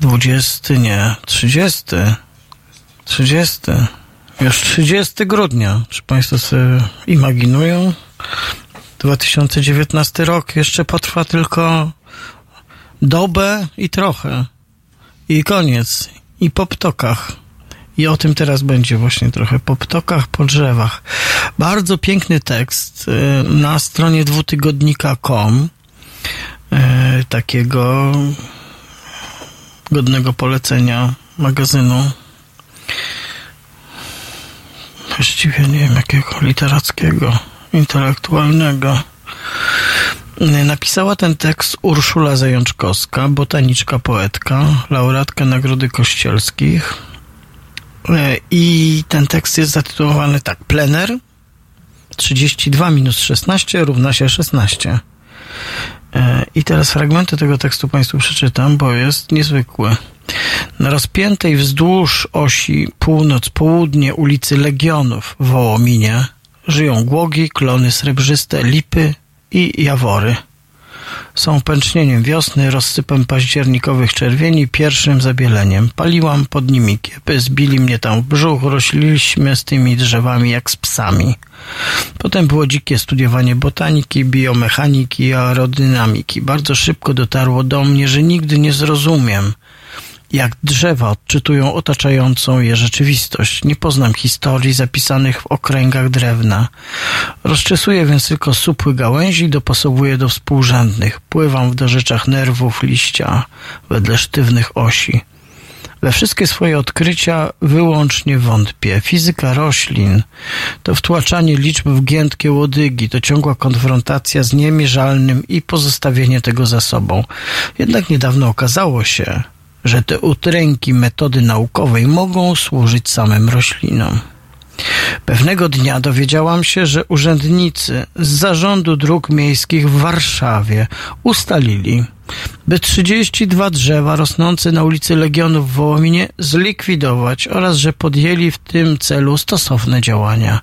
20, nie, 30. 30. Już 30 grudnia. Czy Państwo sobie imaginują? 2019 rok jeszcze potrwa tylko dobę i trochę. I koniec. I po ptokach. I o tym teraz będzie właśnie trochę po ptokach, po drzewach. Bardzo piękny tekst y, na stronie dwutygodnika.com y, takiego godnego polecenia magazynu. Właściwie nie wiem jakiego literackiego, intelektualnego. Y, Napisała ten tekst Urszula Zajączkowska, botaniczka, poetka, laureatka Nagrody Kościelskich. E, I ten tekst jest zatytułowany tak. Plener 32 minus 16 równa się 16. E, I teraz fragmenty tego tekstu Państwu przeczytam, bo jest niezwykły. Na rozpiętej wzdłuż osi północ-południe ulicy Legionów w Wołominie żyją głogi, klony srebrzyste, lipy i jawory. Są pęcznieniem wiosny, rozsypem październikowych czerwieni, pierwszym zabieleniem. Paliłam pod nimi kiepy, zbili mnie tam w brzuch, rośliliśmy z tymi drzewami jak z psami. Potem było dzikie studiowanie botaniki, biomechaniki i aerodynamiki. Bardzo szybko dotarło do mnie, że nigdy nie zrozumiem, jak drzewa odczytują otaczającą je rzeczywistość. Nie poznam historii zapisanych w okręgach drewna. Rozczesuję więc tylko supły gałęzi i dopasowuję do współrzędnych. Pływam w dorzeczach nerwów liścia wedle sztywnych osi. We wszystkie swoje odkrycia wyłącznie wątpię. Fizyka roślin to wtłaczanie liczb w giętkie łodygi, to ciągła konfrontacja z niemierzalnym i pozostawienie tego za sobą. Jednak niedawno okazało się, że te utręki metody naukowej mogą służyć samym roślinom. Pewnego dnia dowiedziałam się, że urzędnicy z Zarządu Dróg Miejskich w Warszawie ustalili, by 32 drzewa rosnące na ulicy Legionów w Wołominie zlikwidować oraz że podjęli w tym celu stosowne działania.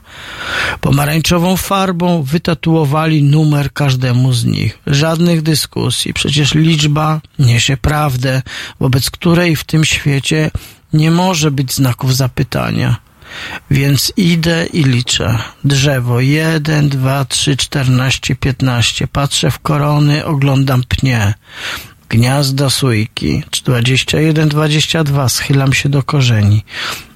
Pomarańczową farbą wytatuowali numer każdemu z nich. Żadnych dyskusji, przecież liczba niesie prawdę, wobec której w tym świecie nie może być znaków zapytania. Więc idę i liczę. Drzewo jeden, dwa, trzy, czternaście, piętnaście. Patrzę w korony, oglądam pnie. Gniazda sójki. Dwadzieścia jeden, dwadzieścia dwa. Schylam się do korzeni.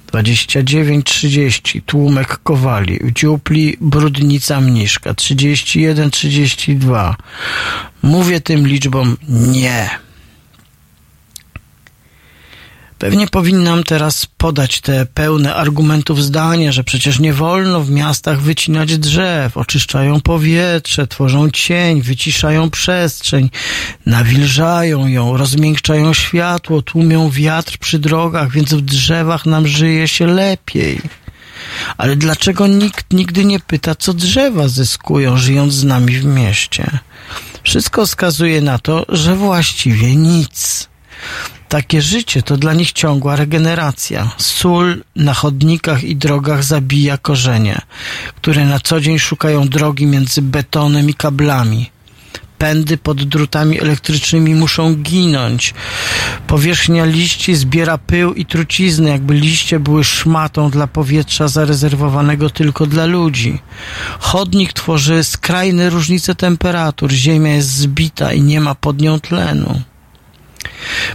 Dwadzieścia dziewięć, trzydzieści. Tłumek kowali. W dziupli brudnica mniszka. Trzydzieści jeden, trzydzieści dwa. Mówię tym liczbom nie. Pewnie powinnam teraz podać te pełne argumentów zdanie, że przecież nie wolno w miastach wycinać drzew, oczyszczają powietrze, tworzą cień, wyciszają przestrzeń, nawilżają ją, rozmiękczają światło, tłumią wiatr przy drogach, więc w drzewach nam żyje się lepiej. Ale dlaczego nikt nigdy nie pyta, co drzewa zyskują, żyjąc z nami w mieście? Wszystko wskazuje na to, że właściwie nic. Takie życie to dla nich ciągła regeneracja. Sól na chodnikach i drogach zabija korzenie, które na co dzień szukają drogi między betonem i kablami. Pędy pod drutami elektrycznymi muszą ginąć. Powierzchnia liści zbiera pył i trucizny, jakby liście były szmatą dla powietrza zarezerwowanego tylko dla ludzi. Chodnik tworzy skrajne różnice temperatur. Ziemia jest zbita i nie ma pod nią tlenu.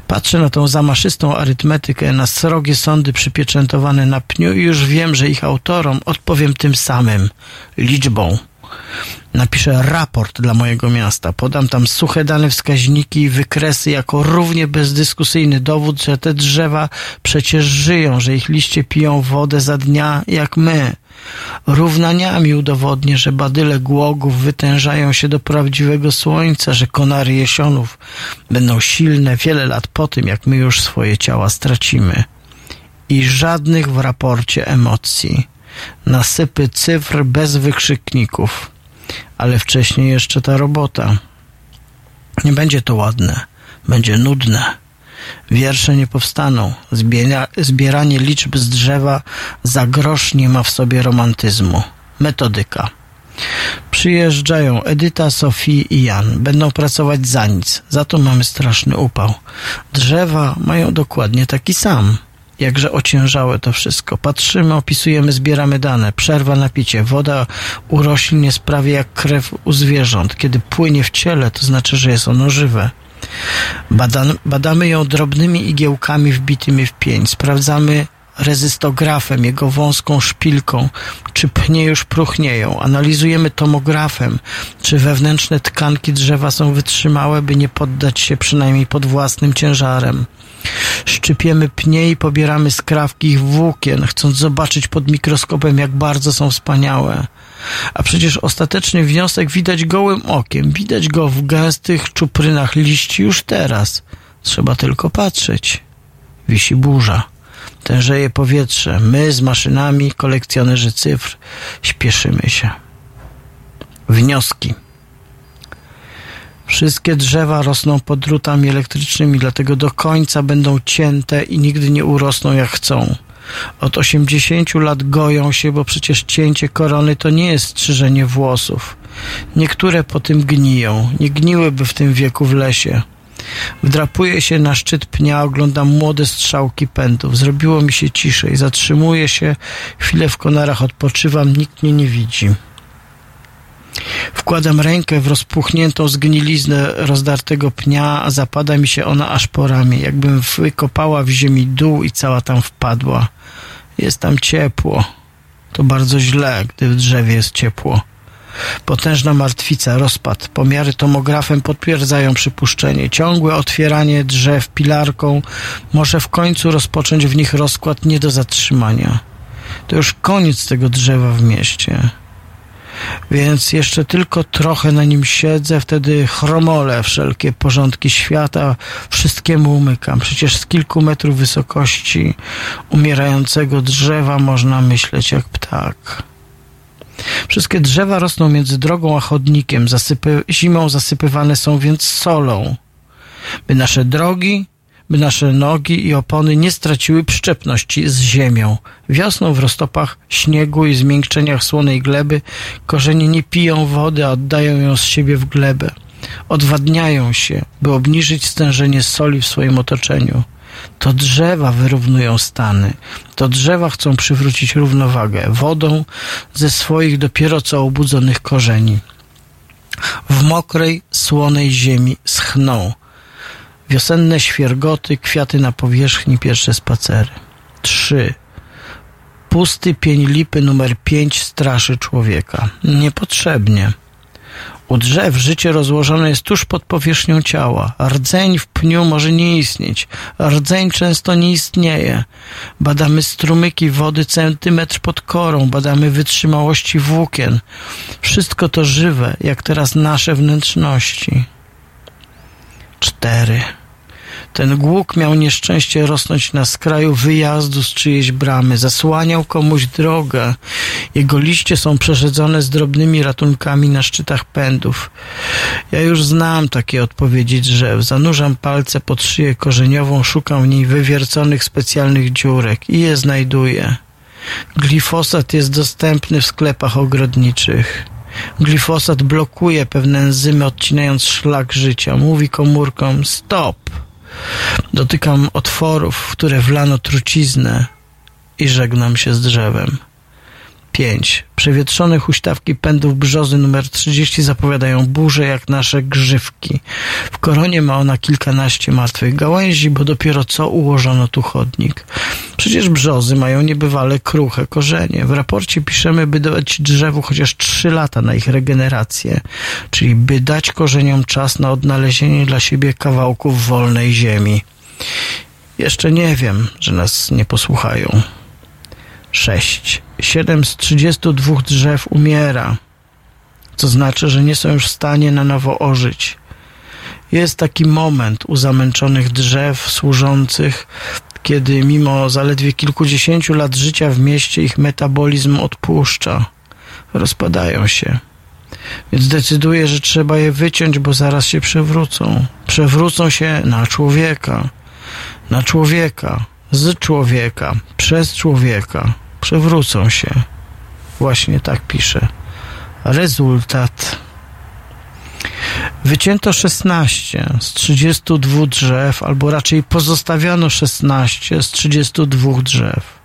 Patrzę na tą zamaszystą arytmetykę, na srogie sądy przypieczętowane na pniu i już wiem, że ich autorom odpowiem tym samym liczbą. Napiszę raport dla mojego miasta, podam tam suche dane wskaźniki i wykresy jako równie bezdyskusyjny dowód, że te drzewa przecież żyją, że ich liście piją wodę za dnia jak my. Równaniami udowodnię, że badyle głogów wytężają się do prawdziwego słońca, że konary jesionów będą silne wiele lat po tym, jak my już swoje ciała stracimy. I żadnych w raporcie emocji. Nasypy cyfr bez wykrzykników. Ale wcześniej jeszcze ta robota. Nie będzie to ładne, będzie nudne. Wiersze nie powstaną. Zbiera, zbieranie liczb z drzewa za grosz nie ma w sobie romantyzmu. Metodyka. Przyjeżdżają Edyta, Sofii i Jan. Będą pracować za nic. Za to mamy straszny upał. Drzewa mają dokładnie taki sam. Jakże ociężałe to wszystko. Patrzymy, opisujemy, zbieramy dane. Przerwa na picie. Woda u roślin jest prawie jak krew u zwierząt. Kiedy płynie w ciele, to znaczy, że jest ono żywe. Badamy ją drobnymi igiełkami wbitymi w pień. Sprawdzamy rezystografem, jego wąską szpilką, czy pnie już próchnieją. Analizujemy tomografem, czy wewnętrzne tkanki drzewa są wytrzymałe, by nie poddać się przynajmniej pod własnym ciężarem. Szczypiemy pnie i pobieramy skrawki ich włókien, chcąc zobaczyć pod mikroskopem, jak bardzo są wspaniałe. A przecież ostateczny wniosek widać gołym okiem, widać go w gęstych czuprynach liści już teraz. Trzeba tylko patrzeć. Wisi burza. Tężeje powietrze. My z maszynami, kolekcjonerzy cyfr, śpieszymy się. Wnioski. Wszystkie drzewa rosną pod drutami elektrycznymi, dlatego do końca będą cięte i nigdy nie urosną jak chcą. Od 80 lat goją się, bo przecież cięcie korony to nie jest strzyżenie włosów. Niektóre po tym gniją, nie gniłyby w tym wieku w lesie. Wdrapuję się na szczyt pnia, oglądam młode strzałki pędów. Zrobiło mi się ciszej, zatrzymuję się, chwilę w konarach odpoczywam, nikt mnie nie widzi. Wkładam rękę w rozpuchniętą zgniliznę rozdartego pnia, a zapada mi się ona aż po ramię, jakbym wykopała w ziemi dół i cała tam wpadła. Jest tam ciepło. To bardzo źle, gdy w drzewie jest ciepło. Potężna martwica, rozpad. Pomiary tomografem potwierdzają przypuszczenie. Ciągłe otwieranie drzew pilarką może w końcu rozpocząć w nich rozkład nie do zatrzymania. To już koniec tego drzewa w mieście. Więc jeszcze tylko trochę na nim siedzę, wtedy chromolę wszelkie porządki świata, wszystkiemu umykam. Przecież z kilku metrów wysokości umierającego drzewa można myśleć jak ptak. Wszystkie drzewa rosną między drogą a chodnikiem, zasypy, zimą zasypywane są więc solą. By nasze drogi, by nasze nogi i opony nie straciły przyczepności z ziemią. Wiosną w roztopach śniegu i zmiękczeniach słonej gleby korzenie nie piją wody, a oddają ją z siebie w glebę. Odwadniają się, by obniżyć stężenie soli w swoim otoczeniu. To drzewa wyrównują stany. To drzewa chcą przywrócić równowagę wodą ze swoich dopiero co obudzonych korzeni. W mokrej, słonej ziemi schną. Wiosenne świergoty, kwiaty na powierzchni, pierwsze spacery. Trzy. Pusty pień lipy numer pięć straszy człowieka. Niepotrzebnie. U drzew życie rozłożone jest tuż pod powierzchnią ciała. Rdzeń w pniu może nie istnieć. Rdzeń często nie istnieje. Badamy strumyki wody centymetr pod korą, badamy wytrzymałości włókien. Wszystko to żywe, jak teraz nasze wnętrzności. Cztery. Ten głuk miał nieszczęście rosnąć na skraju wyjazdu z czyjejś bramy, zasłaniał komuś drogę. Jego liście są przerzedzone z drobnymi ratunkami na szczytach pędów. Ja już znam takie odpowiedzi drzew. Zanurzam palce pod szyję korzeniową, szukam w niej wywierconych specjalnych dziurek i je znajduję. Glifosat jest dostępny w sklepach ogrodniczych. Glifosat blokuje pewne enzymy, odcinając szlak życia. Mówi komórkom stop. Dotykam otworów, w które wlano truciznę i żegnam się z drzewem. 5. Przewietrzone huśtawki pędów brzozy numer 30 zapowiadają burzę jak nasze grzywki. W koronie ma ona kilkanaście martwych gałęzi, bo dopiero co ułożono tu chodnik. Przecież brzozy mają niebywale kruche korzenie. W raporcie piszemy, by dać drzewu chociaż 3 lata na ich regenerację, czyli by dać korzeniom czas na odnalezienie dla siebie kawałków wolnej ziemi. Jeszcze nie wiem, że nas nie posłuchają. 6. 7 z 32 drzew umiera, co znaczy, że nie są już w stanie na nowo ożyć. Jest taki moment u zamęczonych drzew służących, kiedy mimo zaledwie kilkudziesięciu lat życia w mieście ich metabolizm odpuszcza. Rozpadają się. Więc decyduję, że trzeba je wyciąć, bo zaraz się przewrócą. Przewrócą się na człowieka. Na człowieka z człowieka, przez człowieka, przewrócą się. Właśnie tak pisze. Rezultat. Wycięto 16 z 32 drzew, albo raczej pozostawiono 16 z 32 drzew.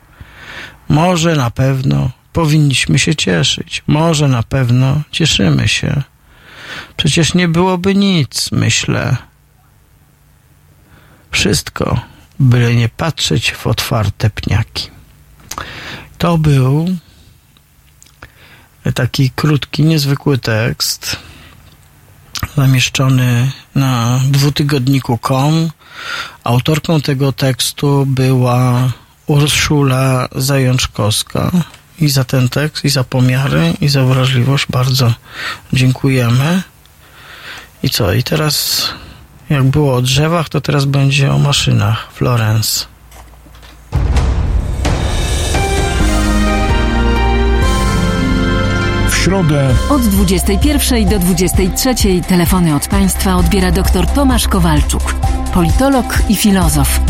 Może na pewno powinniśmy się cieszyć. Może na pewno cieszymy się. Przecież nie byłoby nic, myślę. Wszystko byle nie patrzeć w otwarte pniaki. To był taki krótki, niezwykły tekst zamieszczony na dwutygodniku.com. Autorką tego tekstu była Urszula Zajączkowska. I za ten tekst, i za pomiary, i za wrażliwość bardzo dziękujemy. I co? I teraz jak było o drzewach, to teraz będzie o maszynach. Florence. Środę Od 21 do 23 telefony od Państwa odbiera dr Tomasz Kowalczuk, politolog i filozof.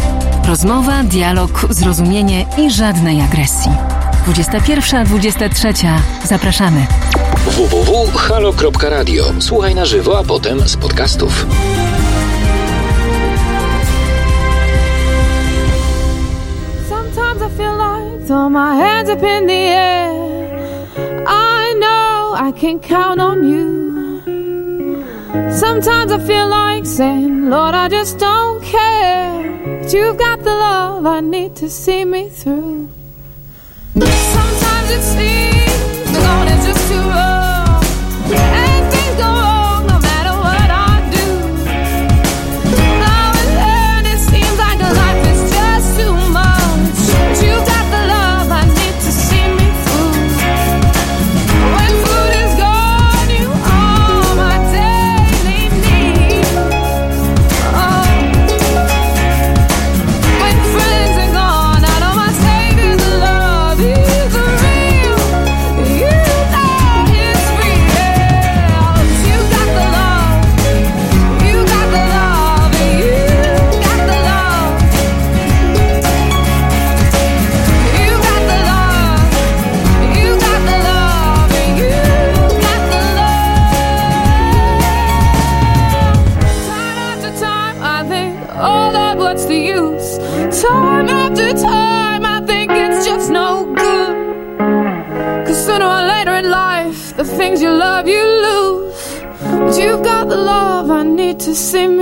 Rozmowa, dialog, zrozumienie i żadnej agresji. 21-23. Zapraszamy. www.halo.radio. Słuchaj na żywo, a potem z podcastów. Sometimes I feel like throw my hands up in the air. I can count on you. Sometimes I feel like saying, Lord, I just don't care. But you've got the love I need to see me through. Sometimes it seems the going is just too rough. See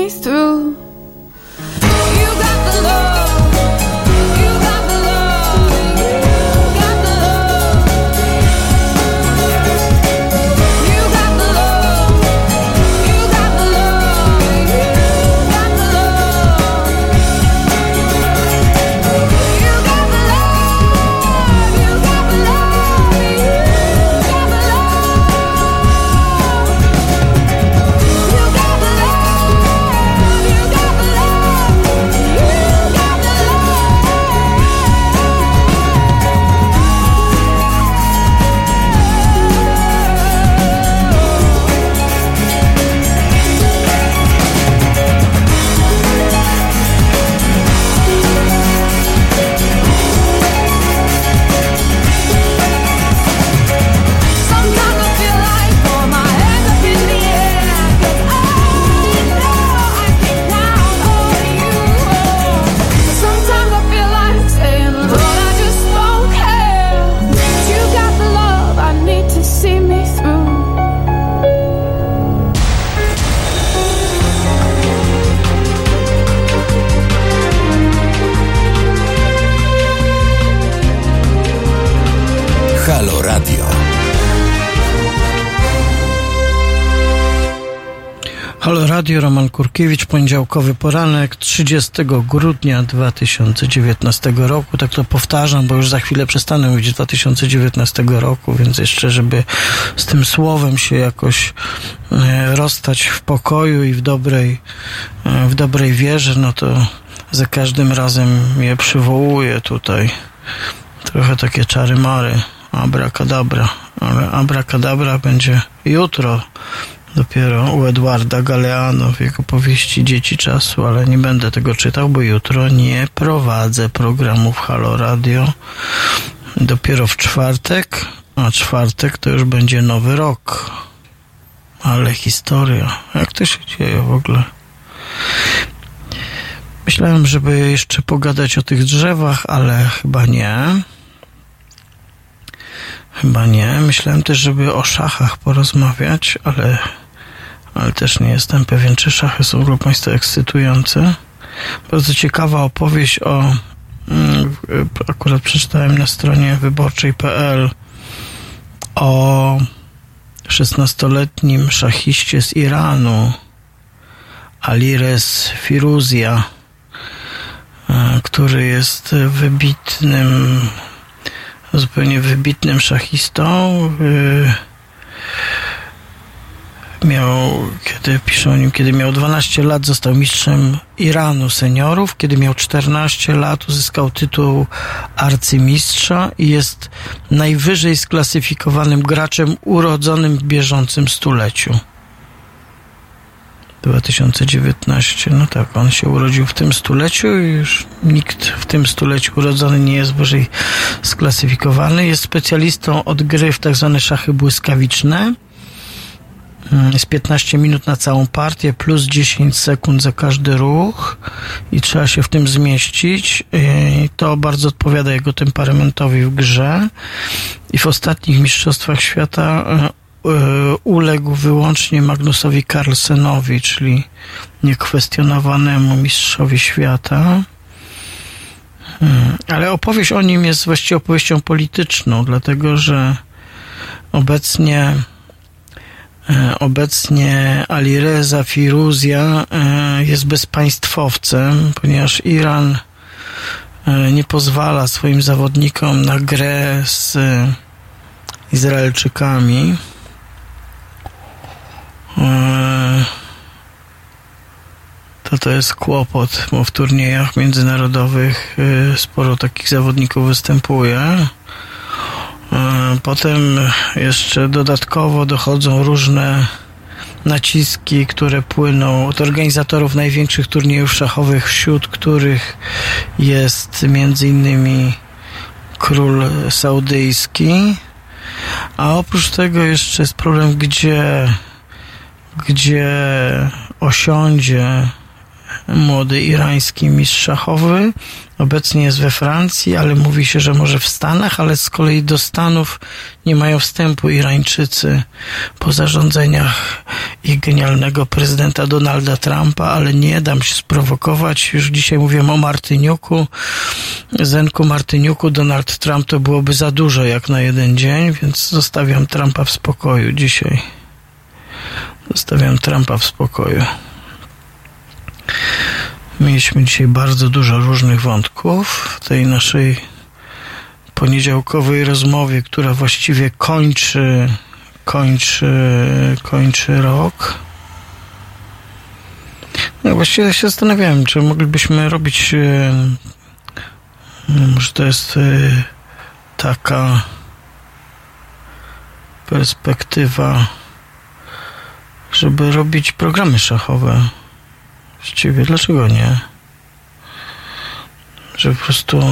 Radio, Roman Kurkiewicz, poniedziałkowy poranek 30 grudnia 2019 roku. Tak to powtarzam, bo już za chwilę przestanę mówić 2019 roku, więc jeszcze, żeby z tym słowem się jakoś e, rozstać w pokoju i w dobrej, e, w dobrej wierze, no to za każdym razem je przywołuję tutaj. Trochę takie czary mary, abracadabra, ale abracadabra będzie jutro dopiero u Edwarda Galeano w jego powieści Dzieci Czasu, ale nie będę tego czytał, bo jutro nie prowadzę programów Halo Radio. Dopiero w czwartek, a czwartek to już będzie nowy rok. Ale historia. Jak to się dzieje w ogóle? Myślałem, żeby jeszcze pogadać o tych drzewach, ale chyba nie. Chyba nie. Myślałem też, żeby o szachach porozmawiać, ale, ale też nie jestem pewien, czy szachy są dla Państwa ekscytujące. Bardzo ciekawa opowieść o. mm, Akurat przeczytałem na stronie wyborczej.pl o 16-letnim szachiście z Iranu, Alires Firuzja, e, który jest wybitnym zupełnie wybitnym szachistą. y, Miał, kiedy piszą o nim, kiedy miał 12 lat, został mistrzem Iranu seniorów. Kiedy miał 14 lat, uzyskał tytuł arcymistrza i jest najwyżej sklasyfikowanym graczem urodzonym w bieżącym stuleciu. 2019. No tak, on się urodził w tym stuleciu i już nikt w tym stuleciu urodzony nie jest wyżej sklasyfikowany. Jest specjalistą od gry w tak zwane szachy błyskawiczne. Mm, Jest 15 minut na całą partię, plus 10 sekund za każdy ruch i trzeba się w tym zmieścić. I to bardzo odpowiada jego temperamentowi w grze. I w ostatnich mistrzostwach świata e, e, uległ wyłącznie Magnusowi Carlsenowi, czyli niekwestionowanemu mistrzowi świata. Hmm, Ale opowieść o nim jest właściwie opowieścią polityczną, dlatego że obecnie obecnie Alireza Firuzja e, jest bezpaństwowcem, ponieważ Iran e, nie pozwala swoim zawodnikom na grę z Izraelczykami. E, To to jest kłopot, bo w turniejach międzynarodowych e, sporo takich zawodników występuje. E, Potem jeszcze dodatkowo dochodzą różne naciski, które płyną od organizatorów największych turniejów szachowych, wśród których jest między innymi król saudyjski. A oprócz tego jeszcze jest problem, gdzie, gdzie osiądzie młody irański mistrz szachowy. Obecnie jest we Francji, ale mówi się, że może w Stanach, ale z kolei do Stanów nie mają wstępu Irańczycy po zarządzeniach ich genialnego prezydenta Donalda Trumpa, ale nie dam się sprowokować. Już dzisiaj mówiłem o Martyniuku. Zenku Martyniuku Donald Trump to byłoby za dużo jak na jeden dzień, więc zostawiam Trumpa w spokoju dzisiaj. Zostawiam Trumpa w spokoju. Mieliśmy dzisiaj bardzo dużo różnych wątków w tej naszej poniedziałkowej rozmowie, która właściwie kończy, kończy, kończy rok. No właściwie się zastanawiałem, czy moglibyśmy robić, no może to jest e, taka perspektywa, żeby robić programy szachowe. Właściwie, dlaczego nie? Że po prostu.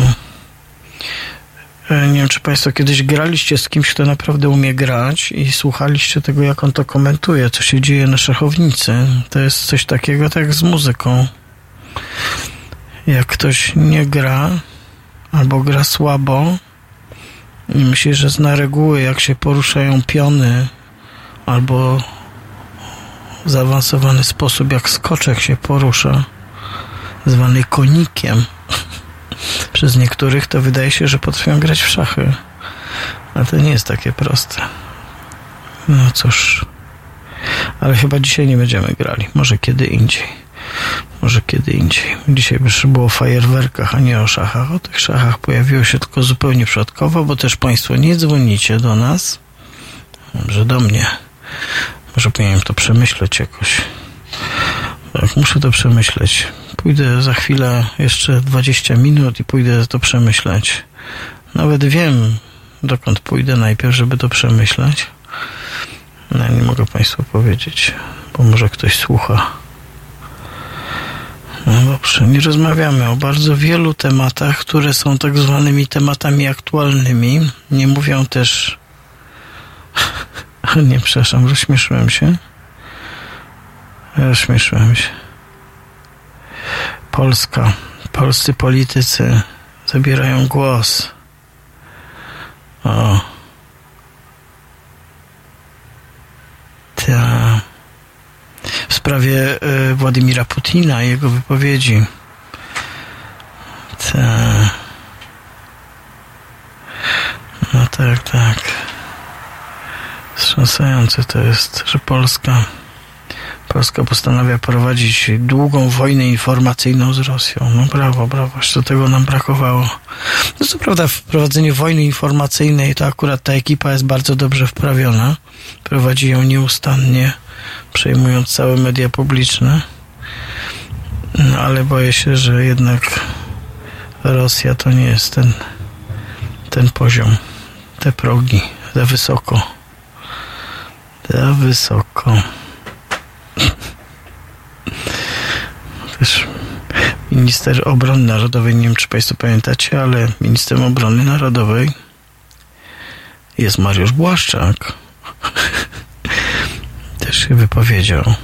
e, Nie wiem, czy Państwo kiedyś graliście z kimś, kto naprawdę umie grać i słuchaliście tego, jak on to komentuje, co się dzieje na szachownicy. To jest coś takiego tak jak z muzyką. Jak ktoś nie gra albo gra słabo i myśli, że zna reguły, jak się poruszają piony albo zaawansowany sposób, jak skoczek się porusza, zwany konikiem. Przez niektórych to wydaje się, że potrafią grać w szachy. A to nie jest takie proste. No cóż. Ale chyba dzisiaj nie będziemy grali. Może kiedy indziej. Może kiedy indziej. Dzisiaj by było o fajerwerkach, a nie o szachach. O tych szachach pojawiło się tylko zupełnie przypadkowo, bo też Państwo nie dzwonicie do nas. Może do mnie. Może powinienem to przemyśleć jakoś. Tak, muszę to przemyśleć. Pójdę za chwilę, jeszcze 20 minut i pójdę to przemyśleć. Nawet wiem, dokąd pójdę najpierw, żeby to przemyśleć. No, nie mogę Państwu powiedzieć, bo może ktoś słucha. No dobrze, nie rozmawiamy o bardzo wielu tematach, które są tak zwanymi tematami aktualnymi. Nie mówią też. Nie, przepraszam, rozśmieszyłem się. Rozśmieszyłem się. Polska, polscy politycy zabierają głos. O. Ta. W sprawie y, Władimira Putina i jego wypowiedzi. Ta. No tak, tak. Wstrząsające to jest, że Polska Polska postanawia prowadzić długą wojnę informacyjną z Rosją. No brawo, brawo, jeszcze tego nam brakowało. No co prawda w prowadzeniu wojny informacyjnej to akurat ta ekipa jest bardzo dobrze wprawiona. Prowadzi ją nieustannie, przejmując całe media publiczne. No ale boję się, że jednak Rosja to nie jest ten, ten poziom, te progi, za wysoko. Za wysoko. Też minister obrony narodowej, nie wiem czy Państwo pamiętacie, ale ministrem obrony narodowej jest Mariusz Błaszczak. Też się wypowiedział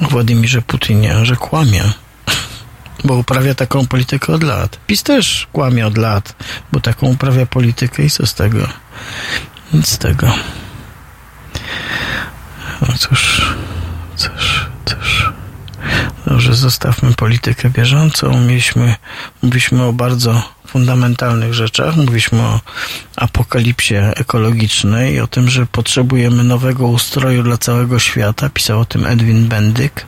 o Władimirze Putinie, że kłamie, bo uprawia taką politykę od lat. PiS też kłamie od lat, bo taką uprawia politykę i co z tego? Nic z tego. No cóż, cóż, cóż. Dobrze, zostawmy politykę bieżącą. Mieliśmy, mówiliśmy o bardzo fundamentalnych rzeczach. Mówiliśmy o apokalipsie ekologicznej, o tym, że potrzebujemy nowego ustroju dla całego świata. Pisał o tym Edwin Bendyk.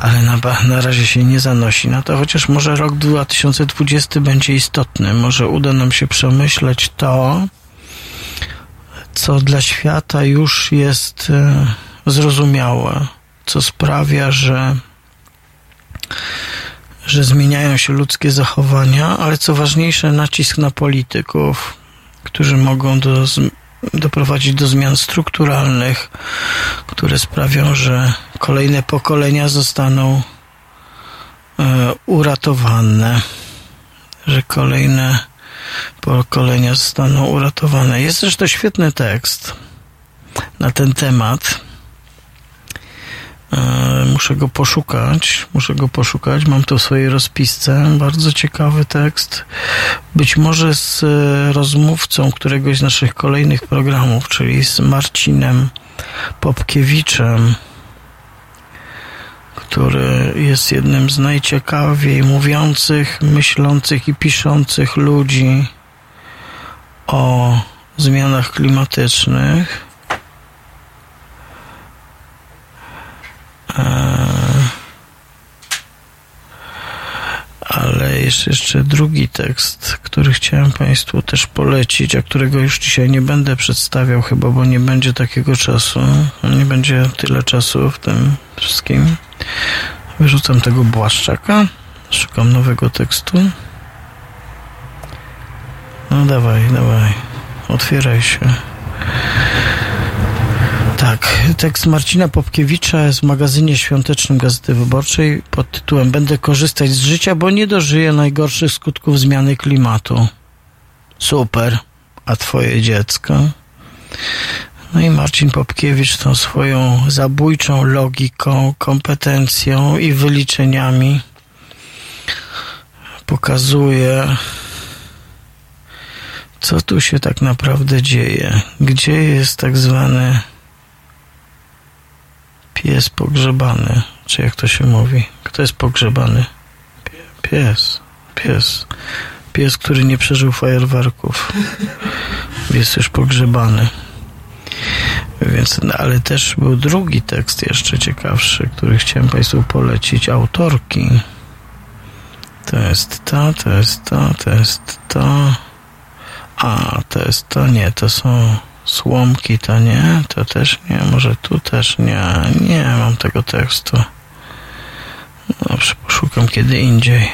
Ale na, na razie się nie zanosi na to, chociaż może rok 2020 będzie istotny. Może uda nam się przemyśleć to, co dla świata już jest e, zrozumiałe, co sprawia, że, że zmieniają się ludzkie zachowania, ale co ważniejsze, nacisk na polityków, którzy mogą do, doprowadzić do zmian strukturalnych, które sprawią, że kolejne pokolenia zostaną e, uratowane, że kolejne pokolenia zostaną uratowane. Jest zresztą świetny tekst na ten temat. E, muszę go poszukać, muszę go poszukać. Mam to w swojej rozpisce. Bardzo ciekawy tekst. Być może z e, rozmówcą któregoś z naszych kolejnych programów, czyli z Marcinem Popkiewiczem, który jest jednym z najciekawiej mówiących, myślących i piszących ludzi o zmianach klimatycznych. Ale jest jeszcze drugi tekst, który chciałem Państwu też polecić, a którego już dzisiaj nie będę przedstawiał chyba, bo nie będzie takiego czasu. Nie będzie tyle czasu w tym wszystkim. Wyrzucam tego Błaszczaka. Szukam nowego tekstu. No dawaj, dawaj. Otwieraj się. Tak, tekst Marcina Popkiewicza jest w magazynie świątecznym Gazety Wyborczej pod tytułem Będę korzystać z życia, bo nie dożyję najgorszych skutków zmiany klimatu. Super. A twoje dziecko? No i Marcin Popkiewicz tą swoją zabójczą logiką, kompetencją i wyliczeniami pokazuje, co tu się tak naprawdę dzieje. Gdzie jest tak zwany pies pogrzebany? Czy jak to się mówi? Kto jest pogrzebany? Pies. Pies. Pies, który nie przeżył fajerwerków. Jest już pogrzebany. Więc, no, ale też był drugi tekst jeszcze ciekawszy, który chciałem Państwu polecić, autorki. To jest to, to jest to, to jest to. A, to jest to, nie, to są słomki, to nie, to też nie, może tu też nie, nie mam tego tekstu. Dobrze, poszukam kiedy indziej.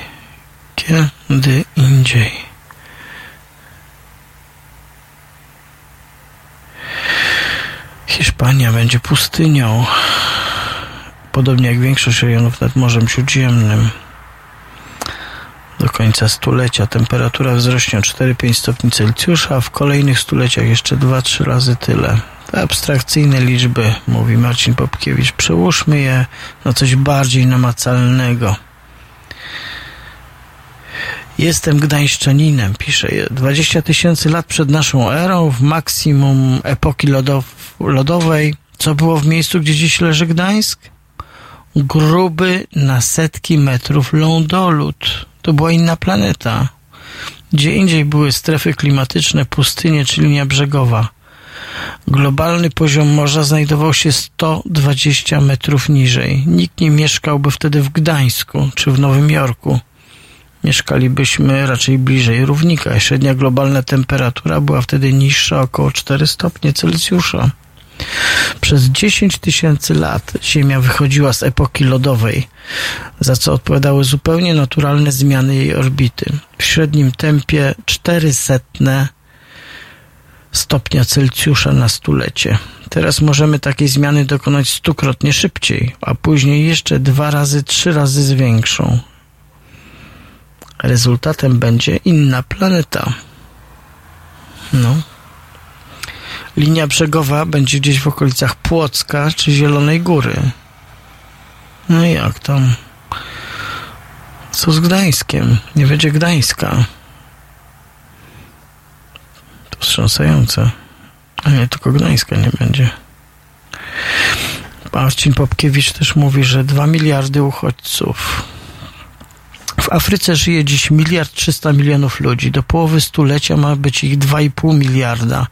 Kiedy indziej. Hiszpania będzie pustynią, podobnie jak większość rejonów nad Morzem Śródziemnym. Do końca stulecia temperatura wzrośnie o 4-5 stopni Celsjusza, a w kolejnych stuleciach jeszcze 2-3 razy tyle. Te abstrakcyjne liczby, mówi Marcin Popkiewicz, przełóżmy je na coś bardziej namacalnego. Jestem gdańszczaninem, pisze. 20 tysięcy lat przed naszą erą, w maksimum epoki lodow lodowej, co było w miejscu, gdzie dziś leży Gdańsk? Gruby na setki metrów lądolud. To była inna planeta. Gdzie indziej były strefy klimatyczne, pustynie czy linia brzegowa. Globalny poziom morza znajdował się 120 metrów niżej. Nikt nie mieszkałby wtedy w Gdańsku czy w Nowym Jorku. Mieszkalibyśmy raczej bliżej równika. Średnia globalna temperatura była wtedy niższa około 4 stopnie Celsjusza. Przez 10 tysięcy lat Ziemia wychodziła z epoki lodowej, za co odpowiadały zupełnie naturalne zmiany jej orbity. W średnim tempie 400 stopnia Celsjusza na stulecie. Teraz możemy takiej zmiany dokonać stukrotnie szybciej, a później jeszcze dwa razy, trzy razy z większą. Rezultatem będzie inna planeta. No. Linia brzegowa będzie gdzieś w okolicach Płocka czy Zielonej Góry. No i jak tam? Co z Gdańskiem? Nie będzie Gdańska. To wstrząsające. A nie, tylko Gdańska nie będzie. Marcin Popkiewicz też mówi, że 2 miliardy uchodźców. W Afryce żyje dziś miliard 300 milionów ludzi. Do połowy stulecia ma być ich 2,5 miliarda,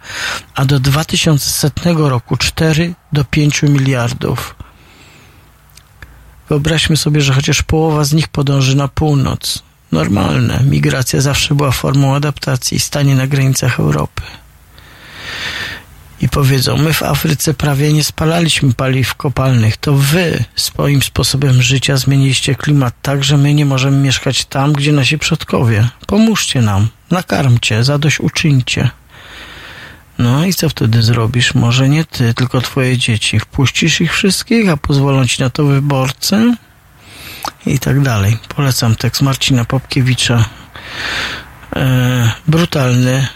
a do 2100 roku 4 do 5 miliardów. Wyobraźmy sobie, że chociaż połowa z nich podąży na północ. Normalne. Migracja zawsze była formą adaptacji, stanie na granicach Europy. I powiedzą, my w Afryce prawie nie spalaliśmy paliw kopalnych, to wy swoim sposobem życia zmieniliście klimat tak, że my nie możemy mieszkać tam, gdzie nasi przodkowie. Pomóżcie nam, nakarmcie, zadośćuczyńcie. No i co wtedy zrobisz? Może nie ty, tylko twoje dzieci. Wpuścisz ich wszystkich, a pozwolą ci na to wyborcy? I tak dalej. Polecam tekst Marcina Popkiewicza. E, brutalny,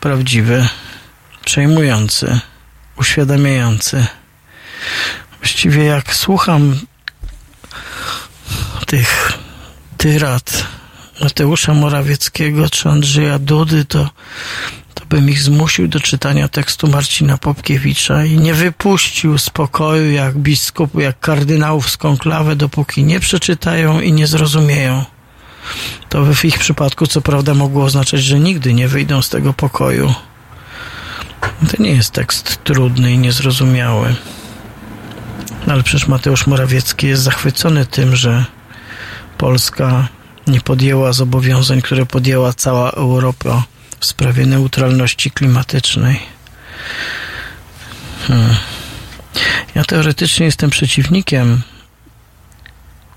prawdziwy, przejmujący, uświadamiający. Właściwie jak słucham tych tyrad Mateusza Morawieckiego czy Andrzeja Dudy, to, to bym ich zmusił do czytania tekstu Marcina Popkiewicza i nie wypuścił z pokoju jak biskup, jak kardynałów z konklawę, dopóki nie przeczytają i nie zrozumieją. To w ich przypadku co prawda mogło oznaczać, że nigdy nie wyjdą z tego pokoju. To nie jest tekst trudny i niezrozumiały. No ale przecież Mateusz Morawiecki jest zachwycony tym, że Polska nie podjęła zobowiązań, które podjęła cała Europa w sprawie neutralności klimatycznej. Hmm. Ja teoretycznie jestem przeciwnikiem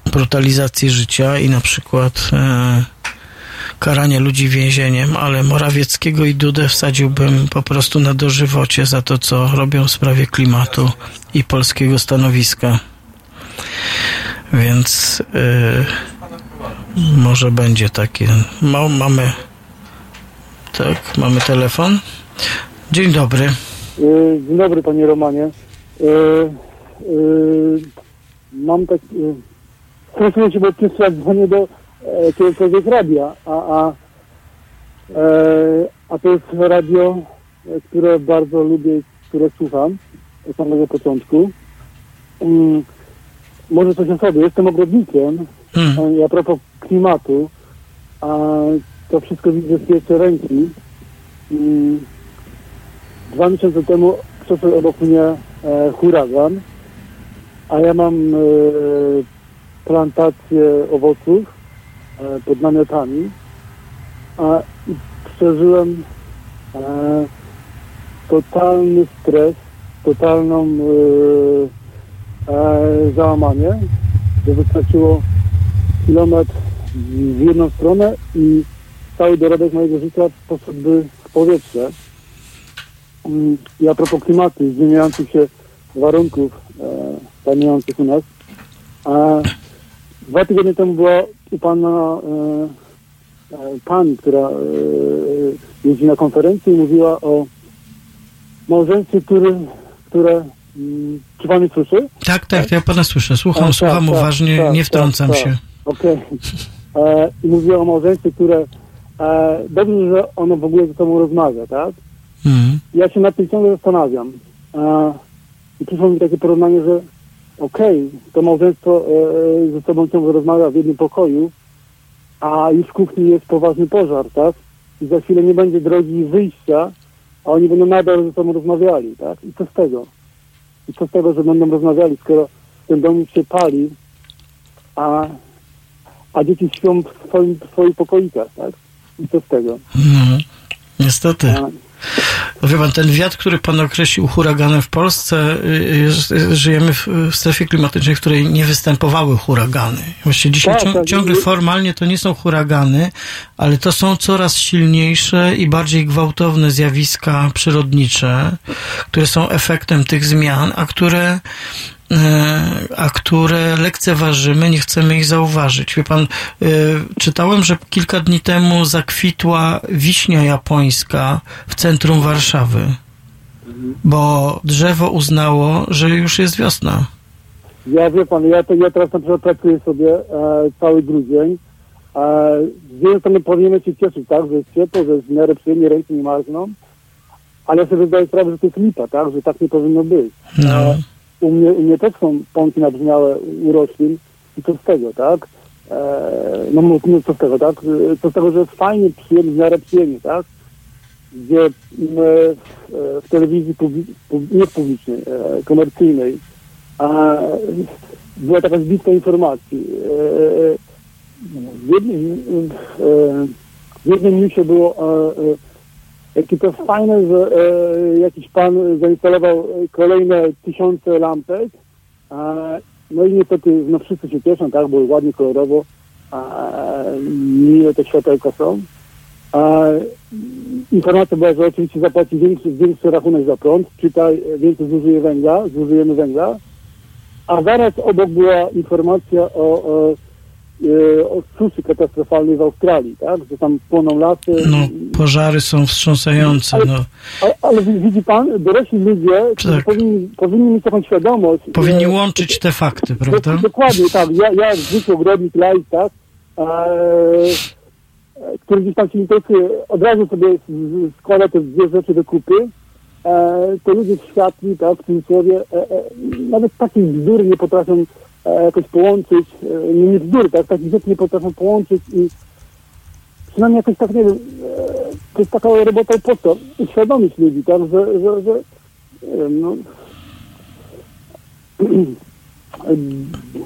brutalizacji życia i na przykład e, karania ludzi więzieniem, ale Morawieckiego i Dudę wsadziłbym po prostu na dożywocie za to, co robią w sprawie klimatu i polskiego stanowiska. Więc yy, może będzie takie. Ma, mamy. Tak, mamy telefon. Dzień dobry. Y, Dzień dobry panie Romanie. Y, y, Mam tak... y, Stresuję się, bo pierwszy dzwonię do e, jakiegokolwiek radia, a, a, e, a to jest radio, e, które bardzo lubię, które słucham od samego początku. Mm, Może coś o sobie. Jestem ogrodnikiem Hmm. i a propos klimatu, a to wszystko widzę z pierwszej ręki. Mm, Dwa miesiące temu przeszedł obok mnie e, huragan, a ja mam e, plantację owoców pod namiotami, i przeżyłem e, totalny stres, totalną e, e, załamanie, że wystarczyło kilometr w jedną stronę i cały dorobek mojego życia poszedłby w powietrze. Mm, I a propos klimatu zmieniających się warunków e, panujących u nas, a dwa tygodnie temu była u pana e, e, pani, która e, jeździ na konferencję i mówiła o małżeństwie, który, które... mm, Czy pan mnie słyszy? Tak, tak, ja pana słyszę. Słucham, A, tak, słucham tak, uważnie, tak, nie tak, wtrącam tak. się. Okej. E, I mówiła o małżeństwie, które e, dobrze, że ono w ogóle ze sobą rozmawia, tak? Mhm. Ja się nad tym ciągle zastanawiam. I przyszło mi takie porównanie, że okej, to małżeństwo e, ze sobą ciągle rozmawia w jednym pokoju, a już w kuchni jest poważny pożar, tak? I za chwilę nie będzie drogi wyjścia, a oni będą nadal ze sobą rozmawiali, tak? I co z tego? I co z tego, że będą rozmawiali, skoro ten dom się pali, a, a dzieci śpią w swoim, w swoich pokoikach, tak? I co z tego? No, niestety. A, Wie pan, ten wiatr, który pan określił huraganem w Polsce, y, y, żyjemy w, w strefie klimatycznej, w której nie występowały huragany. Właściwie dzisiaj Tak, cią, tak. ciągle formalnie to nie są huragany, ale to są coraz silniejsze i bardziej gwałtowne zjawiska przyrodnicze, które są efektem tych zmian, a które a które lekceważymy, nie chcemy ich zauważyć. Wie pan, y, czytałem, że kilka dni temu zakwitła wiśnia japońska w centrum Warszawy, bo drzewo uznało, że już jest wiosna. Ja wie pan, ja, to, ja teraz na przykład pracuję sobie e, cały grudzień. E, z jednej strony powinienem się cieszyć, tak, że jest ciepło, że jest w miarę przyjemnie, ręce nie marzną, ale ja sobie zdaję sprawę, że to jest lipa, tak, że tak nie powinno być. No. U mnie, u mnie też są pąki nabrzmiałe u roślin i co z tego, tak? E, no, no co z tego, tak? Co z tego, że jest fajnie, przyjemnie, w miarę przyjemnie, tak? Gdzie m, e, w telewizji, nie publicznej, e, komercyjnej, a była taka zbitka informacji. W jednym, e, w jednym newsie było e, jakie to fajne, że e, jakiś pan zainstalował kolejne tysiące lampek. A, no i niestety no wszyscy się cieszą, tak, bo ładnie kolorowo, a, miłe te światełka są. A, informacja była, że oczywiście zapłaci większy, większy rachunek za prąd, czytaj, więcej zużyje węgla, zużyjemy węgla. A zaraz obok była informacja o, o, e, o suszy katastrofalnej w Australii, tak, że tam płoną lasy. No, pożary są wstrząsające. No. Ale, ale wi- widzi pan, dorośli ludzie, Tak. powinni, powinni mieć taką świadomość. Powinni e, łączyć te fakty, prawda? Dok- Dokładnie, tak. Ja, ja jak zwykły ogrodnik laik, tak, e, który gdzieś tam się interesuje, od razu sobie składa te dwie rzeczy do kupy. E, to ludzie światli, tak, w cudzysłowie, e, e, nawet takich bzdur nie potrafią jakoś połączyć, e, nie, nie bzdur, tak, takich rzeczy nie potrafią połączyć i przynajmniej jakoś tak, nie wiem, e, to jest taka robota po to, uświadomić ludzi, tak, że, że, że nie wiem, no,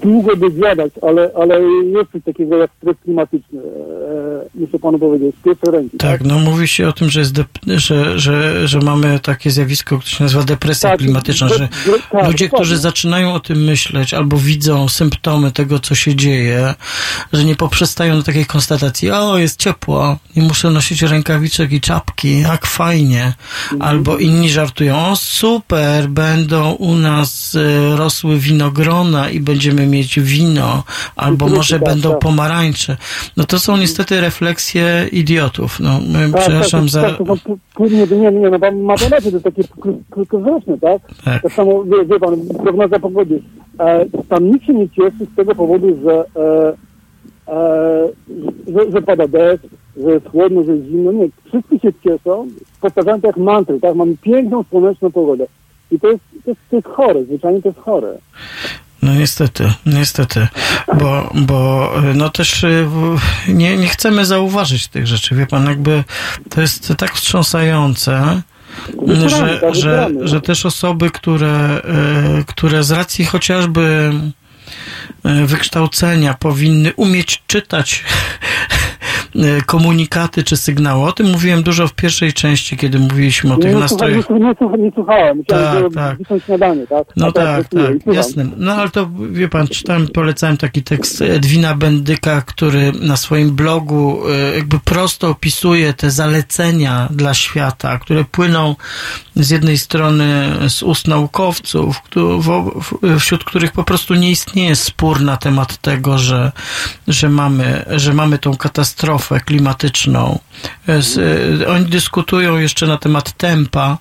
długo by zjadać, ale, ale jest coś takiego jak stres klimatyczny. E, muszę panu powiedzieć, z pierwszej ręki. Tak, no mówi się o tym, że, jest że, że, że mamy takie zjawisko, które się nazywa depresja Tak, klimatyczna, że de- tak, ludzie, którzy zaczynają o tym myśleć albo widzą symptomy tego, co się dzieje, że nie poprzestają do takiej konstatacji, o, jest ciepło, nie muszę nosić rękawiczek i czapki, jak fajnie. Mhm. Albo inni żartują, o, super, będą u nas e, rosły winogrona i będziemy mieć wino, albo może będą tak. pomarańcze. No to są niestety refleksje idiotów. No, my, Tak, przepraszam tak, za... tak, to są nie, nie, no pan ma pan rację, to jest takie kró- krótkowzroczne, tak? Tak. Tak samo, wie, wie pan, prognoza pogody. E, tam nikt się nie cieszy z tego powodu, że, e, e, że, że pada deszcz, że jest chłodno, że jest zimno. Nie, wszyscy się cieszą, powtarzają to jak mantry, tak? Mamy piękną, słoneczną pogodę. I to jest, to jest, to jest chore, zwyczajnie to jest chore. No niestety, niestety, bo, bo no też y, nie, nie chcemy zauważyć tych rzeczy, wie pan, jakby to jest tak wstrząsające, że, tak, że, wybieramy. że też osoby, które, e, które z racji chociażby wykształcenia powinny umieć czytać komunikaty czy sygnały. O tym mówiłem dużo w pierwszej części, kiedy mówiliśmy o tych nie, nie, nastrojach. nie, słucha- nie słuchałem. Myślałem, Tak, tak. śniadanie, tak? No A tak, tak, jasne. No ale to wie pan, czytałem, polecałem taki tekst Edwina Bendyka, który na swoim blogu e, jakby prosto opisuje te zalecenia dla świata, które płyną z jednej strony z ust naukowców, wśród których po prostu nie istnieje spór na temat tego, że, że, mamy, że mamy tą katastrofę klimatyczną. E, Z, e, oni dyskutują jeszcze na temat tempa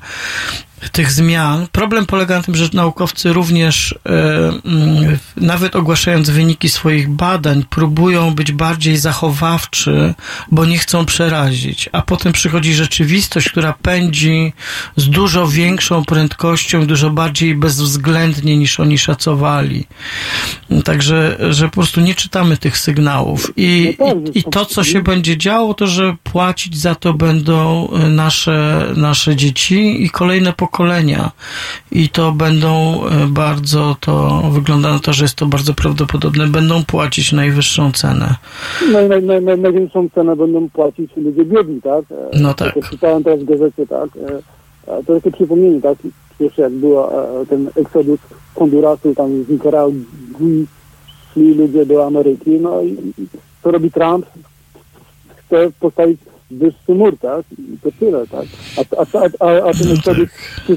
tych zmian. Problem polega na tym, że naukowcy również, e, mm, nawet ogłaszając wyniki swoich badań, próbują być bardziej zachowawczy, bo nie chcą przerazić. A potem przychodzi rzeczywistość, która pędzi z dużo większą prędkością, dużo bardziej bezwzględnie niż oni szacowali. Także, że po prostu nie czytamy tych sygnałów. I, i, i to, co się będzie działo, to, że płacić za to będą e, nasze, nasze dzieci i kolejne pokolenia. I to będą e, bardzo, to wygląda na to, że jest to bardzo prawdopodobne, będą płacić najwyższą cenę. Naj, naj, naj, naj, największą cenę będą płacić ludzie biedni, tak? E, No tak. Jak czytałem teraz w gazecie, tak? E, to takie przypomnienie, tak? Pierwsze jak było e, ten eksodus Hondurasu, tam z Nikaragui szli ludzie do Ameryki, no i i co robi Trump? Chce postawić wyższy mur, tak? I to tyle, tak? A, a, a, a, a ten eksodus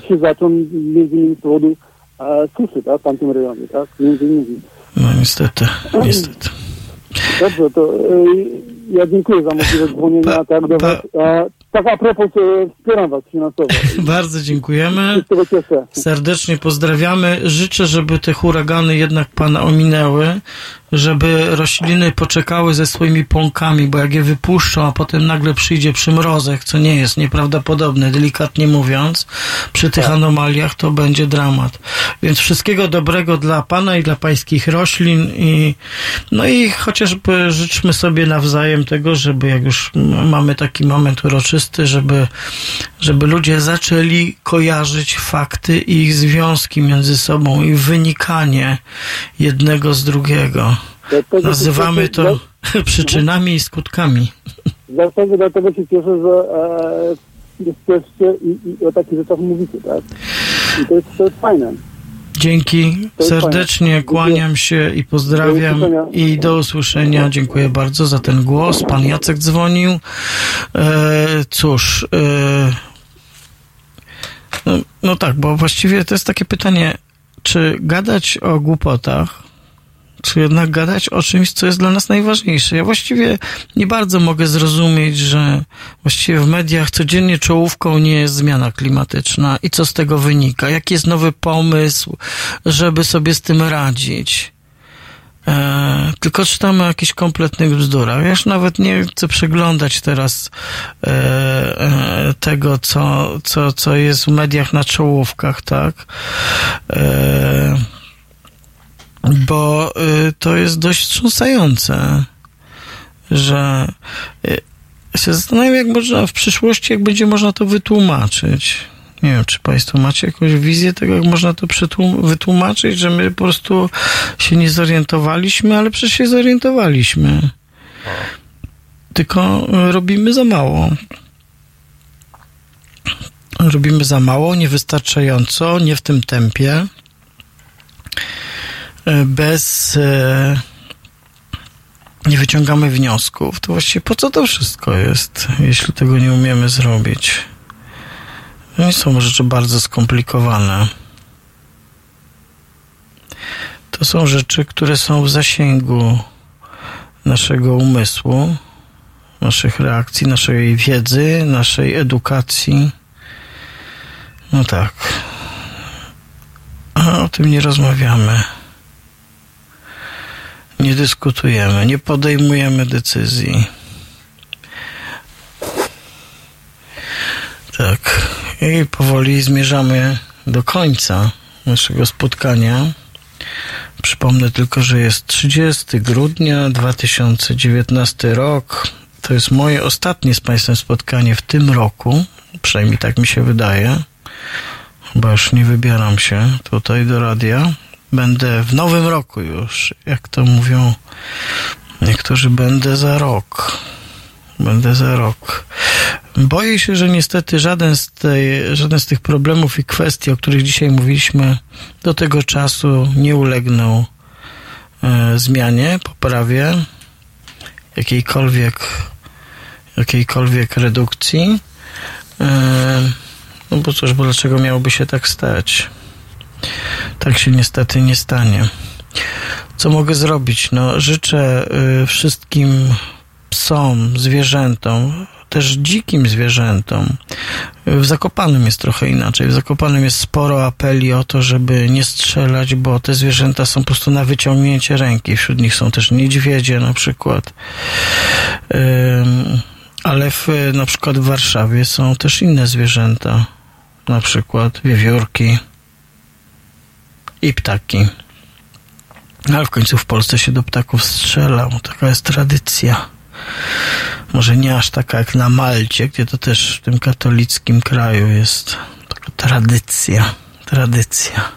się zaczął między innymi z powodu e, suszy, tak? W tamtym rejonie, tak? Między innymi. No niestety, niestety. Dobrze, to e, ja dziękuję za możliwość dzwonienia tak do was. E, tak a propos, e, wspieram was finansowo. Bardzo dziękujemy. Serdecznie pozdrawiamy. Życzę, żeby te huragany jednak pana ominęły, żeby rośliny poczekały ze swoimi pąkami, bo jak je wypuszczą, a potem nagle przyjdzie przymrozek, co nie jest nieprawdopodobne, delikatnie mówiąc, przy tych anomaliach to będzie dramat. Więc wszystkiego dobrego dla pana i dla pańskich roślin i no i chociażby życzmy sobie nawzajem tego, żeby jak już mamy taki moment uroczysty, żeby, żeby ludzie zaczęli kojarzyć fakty i ich związki między sobą i wynikanie jednego z drugiego. Dlatego Nazywamy się to cieszę- przyczynami i skutkami. Dlatego, dlatego się cieszę, że e, jesteście i, i o takich rzeczach mówicie, tak? I to jest, to jest fajne. Dzięki, serdecznie kłaniam się i pozdrawiam i do usłyszenia. Dziękuję bardzo za ten głos. Pan Jacek dzwonił. E, cóż, e, no, no tak, bo właściwie to jest takie pytanie, czy gadać o głupotach, czy jednak gadać o czymś, co jest dla nas najważniejsze. Ja właściwie nie bardzo mogę zrozumieć, że właściwie w mediach codziennie czołówką nie jest zmiana klimatyczna i co z tego wynika. Jaki jest nowy pomysł, żeby sobie z tym radzić. E, tylko czytamy o jakichś kompletnych bzdurach. Ja już nawet nie chcę przeglądać teraz e, e, tego, co, co, co jest w mediach na czołówkach, tak? E, bo y, to jest dość wstrząsające, że y, się zastanawiam, jak można w przyszłości, jak będzie można to wytłumaczyć. Nie wiem, czy Państwo macie jakąś wizję tego, jak można to wytłumaczyć, że my po prostu się nie zorientowaliśmy, ale przecież się zorientowaliśmy. Tylko y, robimy za mało. Robimy za mało, niewystarczająco, nie w tym tempie bez e, nie wyciągamy wniosków, to właściwie po co to wszystko jest, jeśli tego nie umiemy zrobić? Nie są rzeczy bardzo skomplikowane. To są rzeczy, które są w zasięgu naszego umysłu, naszych reakcji, naszej wiedzy, naszej edukacji. No tak. A o tym nie rozmawiamy. Nie dyskutujemy, nie podejmujemy decyzji. Tak. I powoli zmierzamy do końca naszego spotkania. Przypomnę tylko, że jest 30 grudnia 2019 rok. To jest moje ostatnie z Państwem spotkanie w tym roku, Przynajmniej tak mi się wydaje. Chyba już nie wybieram się tutaj do radia. Będę w nowym roku już, jak to mówią niektórzy, będę za rok. Będę za rok. Boję się, że niestety żaden z, tej, żaden z tych problemów i kwestii, o których dzisiaj mówiliśmy, do tego czasu nie ulegną e, zmianie, poprawie jakiejkolwiek, jakiejkolwiek redukcji. E, no bo cóż, bo dlaczego miałoby się tak stać? Tak się niestety nie stanie. Co mogę zrobić? No, życzę y, wszystkim psom, zwierzętom, też dzikim zwierzętom. W Zakopanym jest trochę inaczej. W Zakopanym jest sporo apeli o to, żeby nie strzelać, bo te zwierzęta są po prostu na wyciągnięcie ręki. Wśród nich są też niedźwiedzie na przykład. Ale w, na przykład w Warszawie są też inne zwierzęta. Na przykład wiewiórki i ptaki. Ale w końcu w Polsce się do ptaków strzela. Taka jest tradycja. Może nie aż taka jak na Malcie, gdzie to też w tym katolickim kraju jest taka tradycja. Tradycja.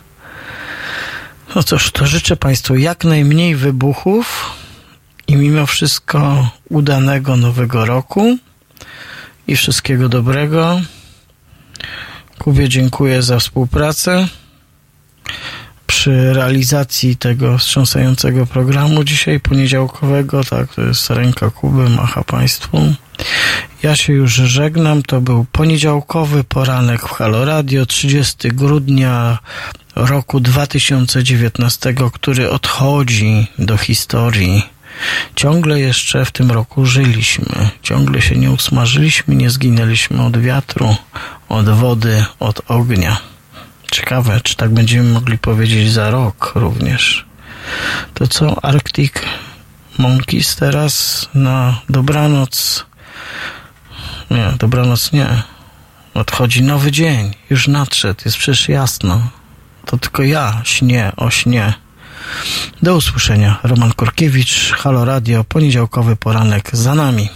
No cóż, to życzę Państwu jak najmniej wybuchów i mimo wszystko udanego nowego roku i wszystkiego dobrego. Kubie dziękuję za współpracę przy realizacji tego wstrząsającego programu dzisiaj poniedziałkowego, tak, to jest ręka Kuby, macha Państwu. Ja się już żegnam, to był poniedziałkowy poranek w Halo Radio, 30 grudnia roku 2019, który odchodzi do historii. Ciągle jeszcze w tym roku żyliśmy, ciągle się nie usmażyliśmy, nie zginęliśmy od wiatru, od wody, od ognia. Ciekawe, czy tak będziemy mogli powiedzieć za rok również. To co, Arctic Monkeys teraz na dobranoc? Nie, dobranoc nie. Odchodzi nowy dzień, już nadszedł, jest przecież jasno. To tylko ja śnię o śnie. Do usłyszenia. Roman Korkiewicz, Halo Radio, poniedziałkowy poranek za nami.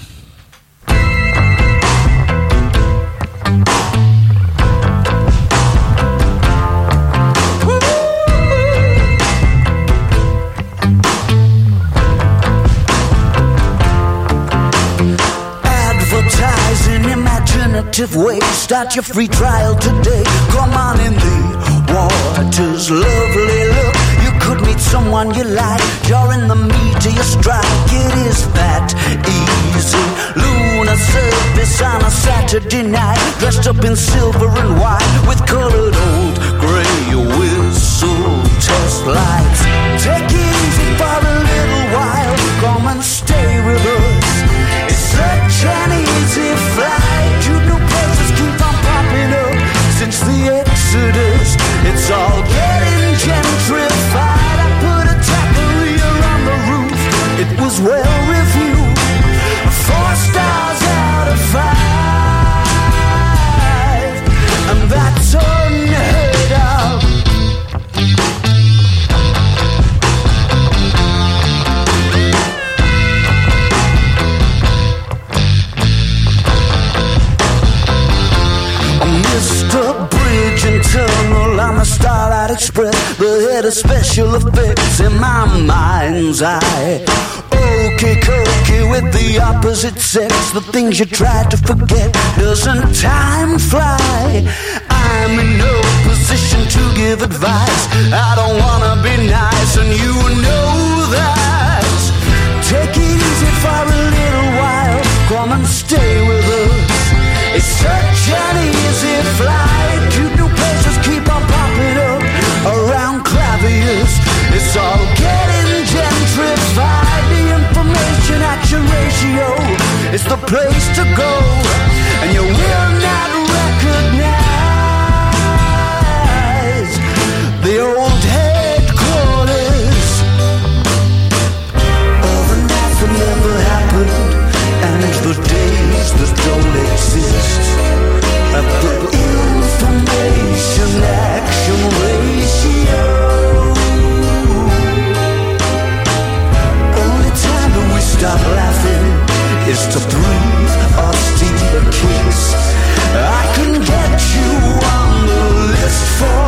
Imaginative ways. Start your free trial today. Come on in the waters, lovely look. You could meet someone you like. You're in the meat of your strike. It is that easy. Lunar surface on a Saturday night. Dressed up in silver and white with colored old gray whistle test lights. Take it easy for a little while. Come and stay with us. It's such an since the Exodus. It's all getting gentrified. I put a taqueria on the roof. It was well On Starlight Express. The head of special effects in my mind's eye. Okay, cookie with the opposite sex. The things you try to forget. Doesn't time fly? I'm in no position to give advice. I don't wanna be nice, and you know that. Take it easy for a little while. Come and stay with us. It's such an easy flight. It's all getting gentrified. The information action ratio the place to go, and you will not recognize the old headquarters. The that never happened, and the days that don't exist. stop laughing is to breathe a steal a kiss. I can get you on the list for.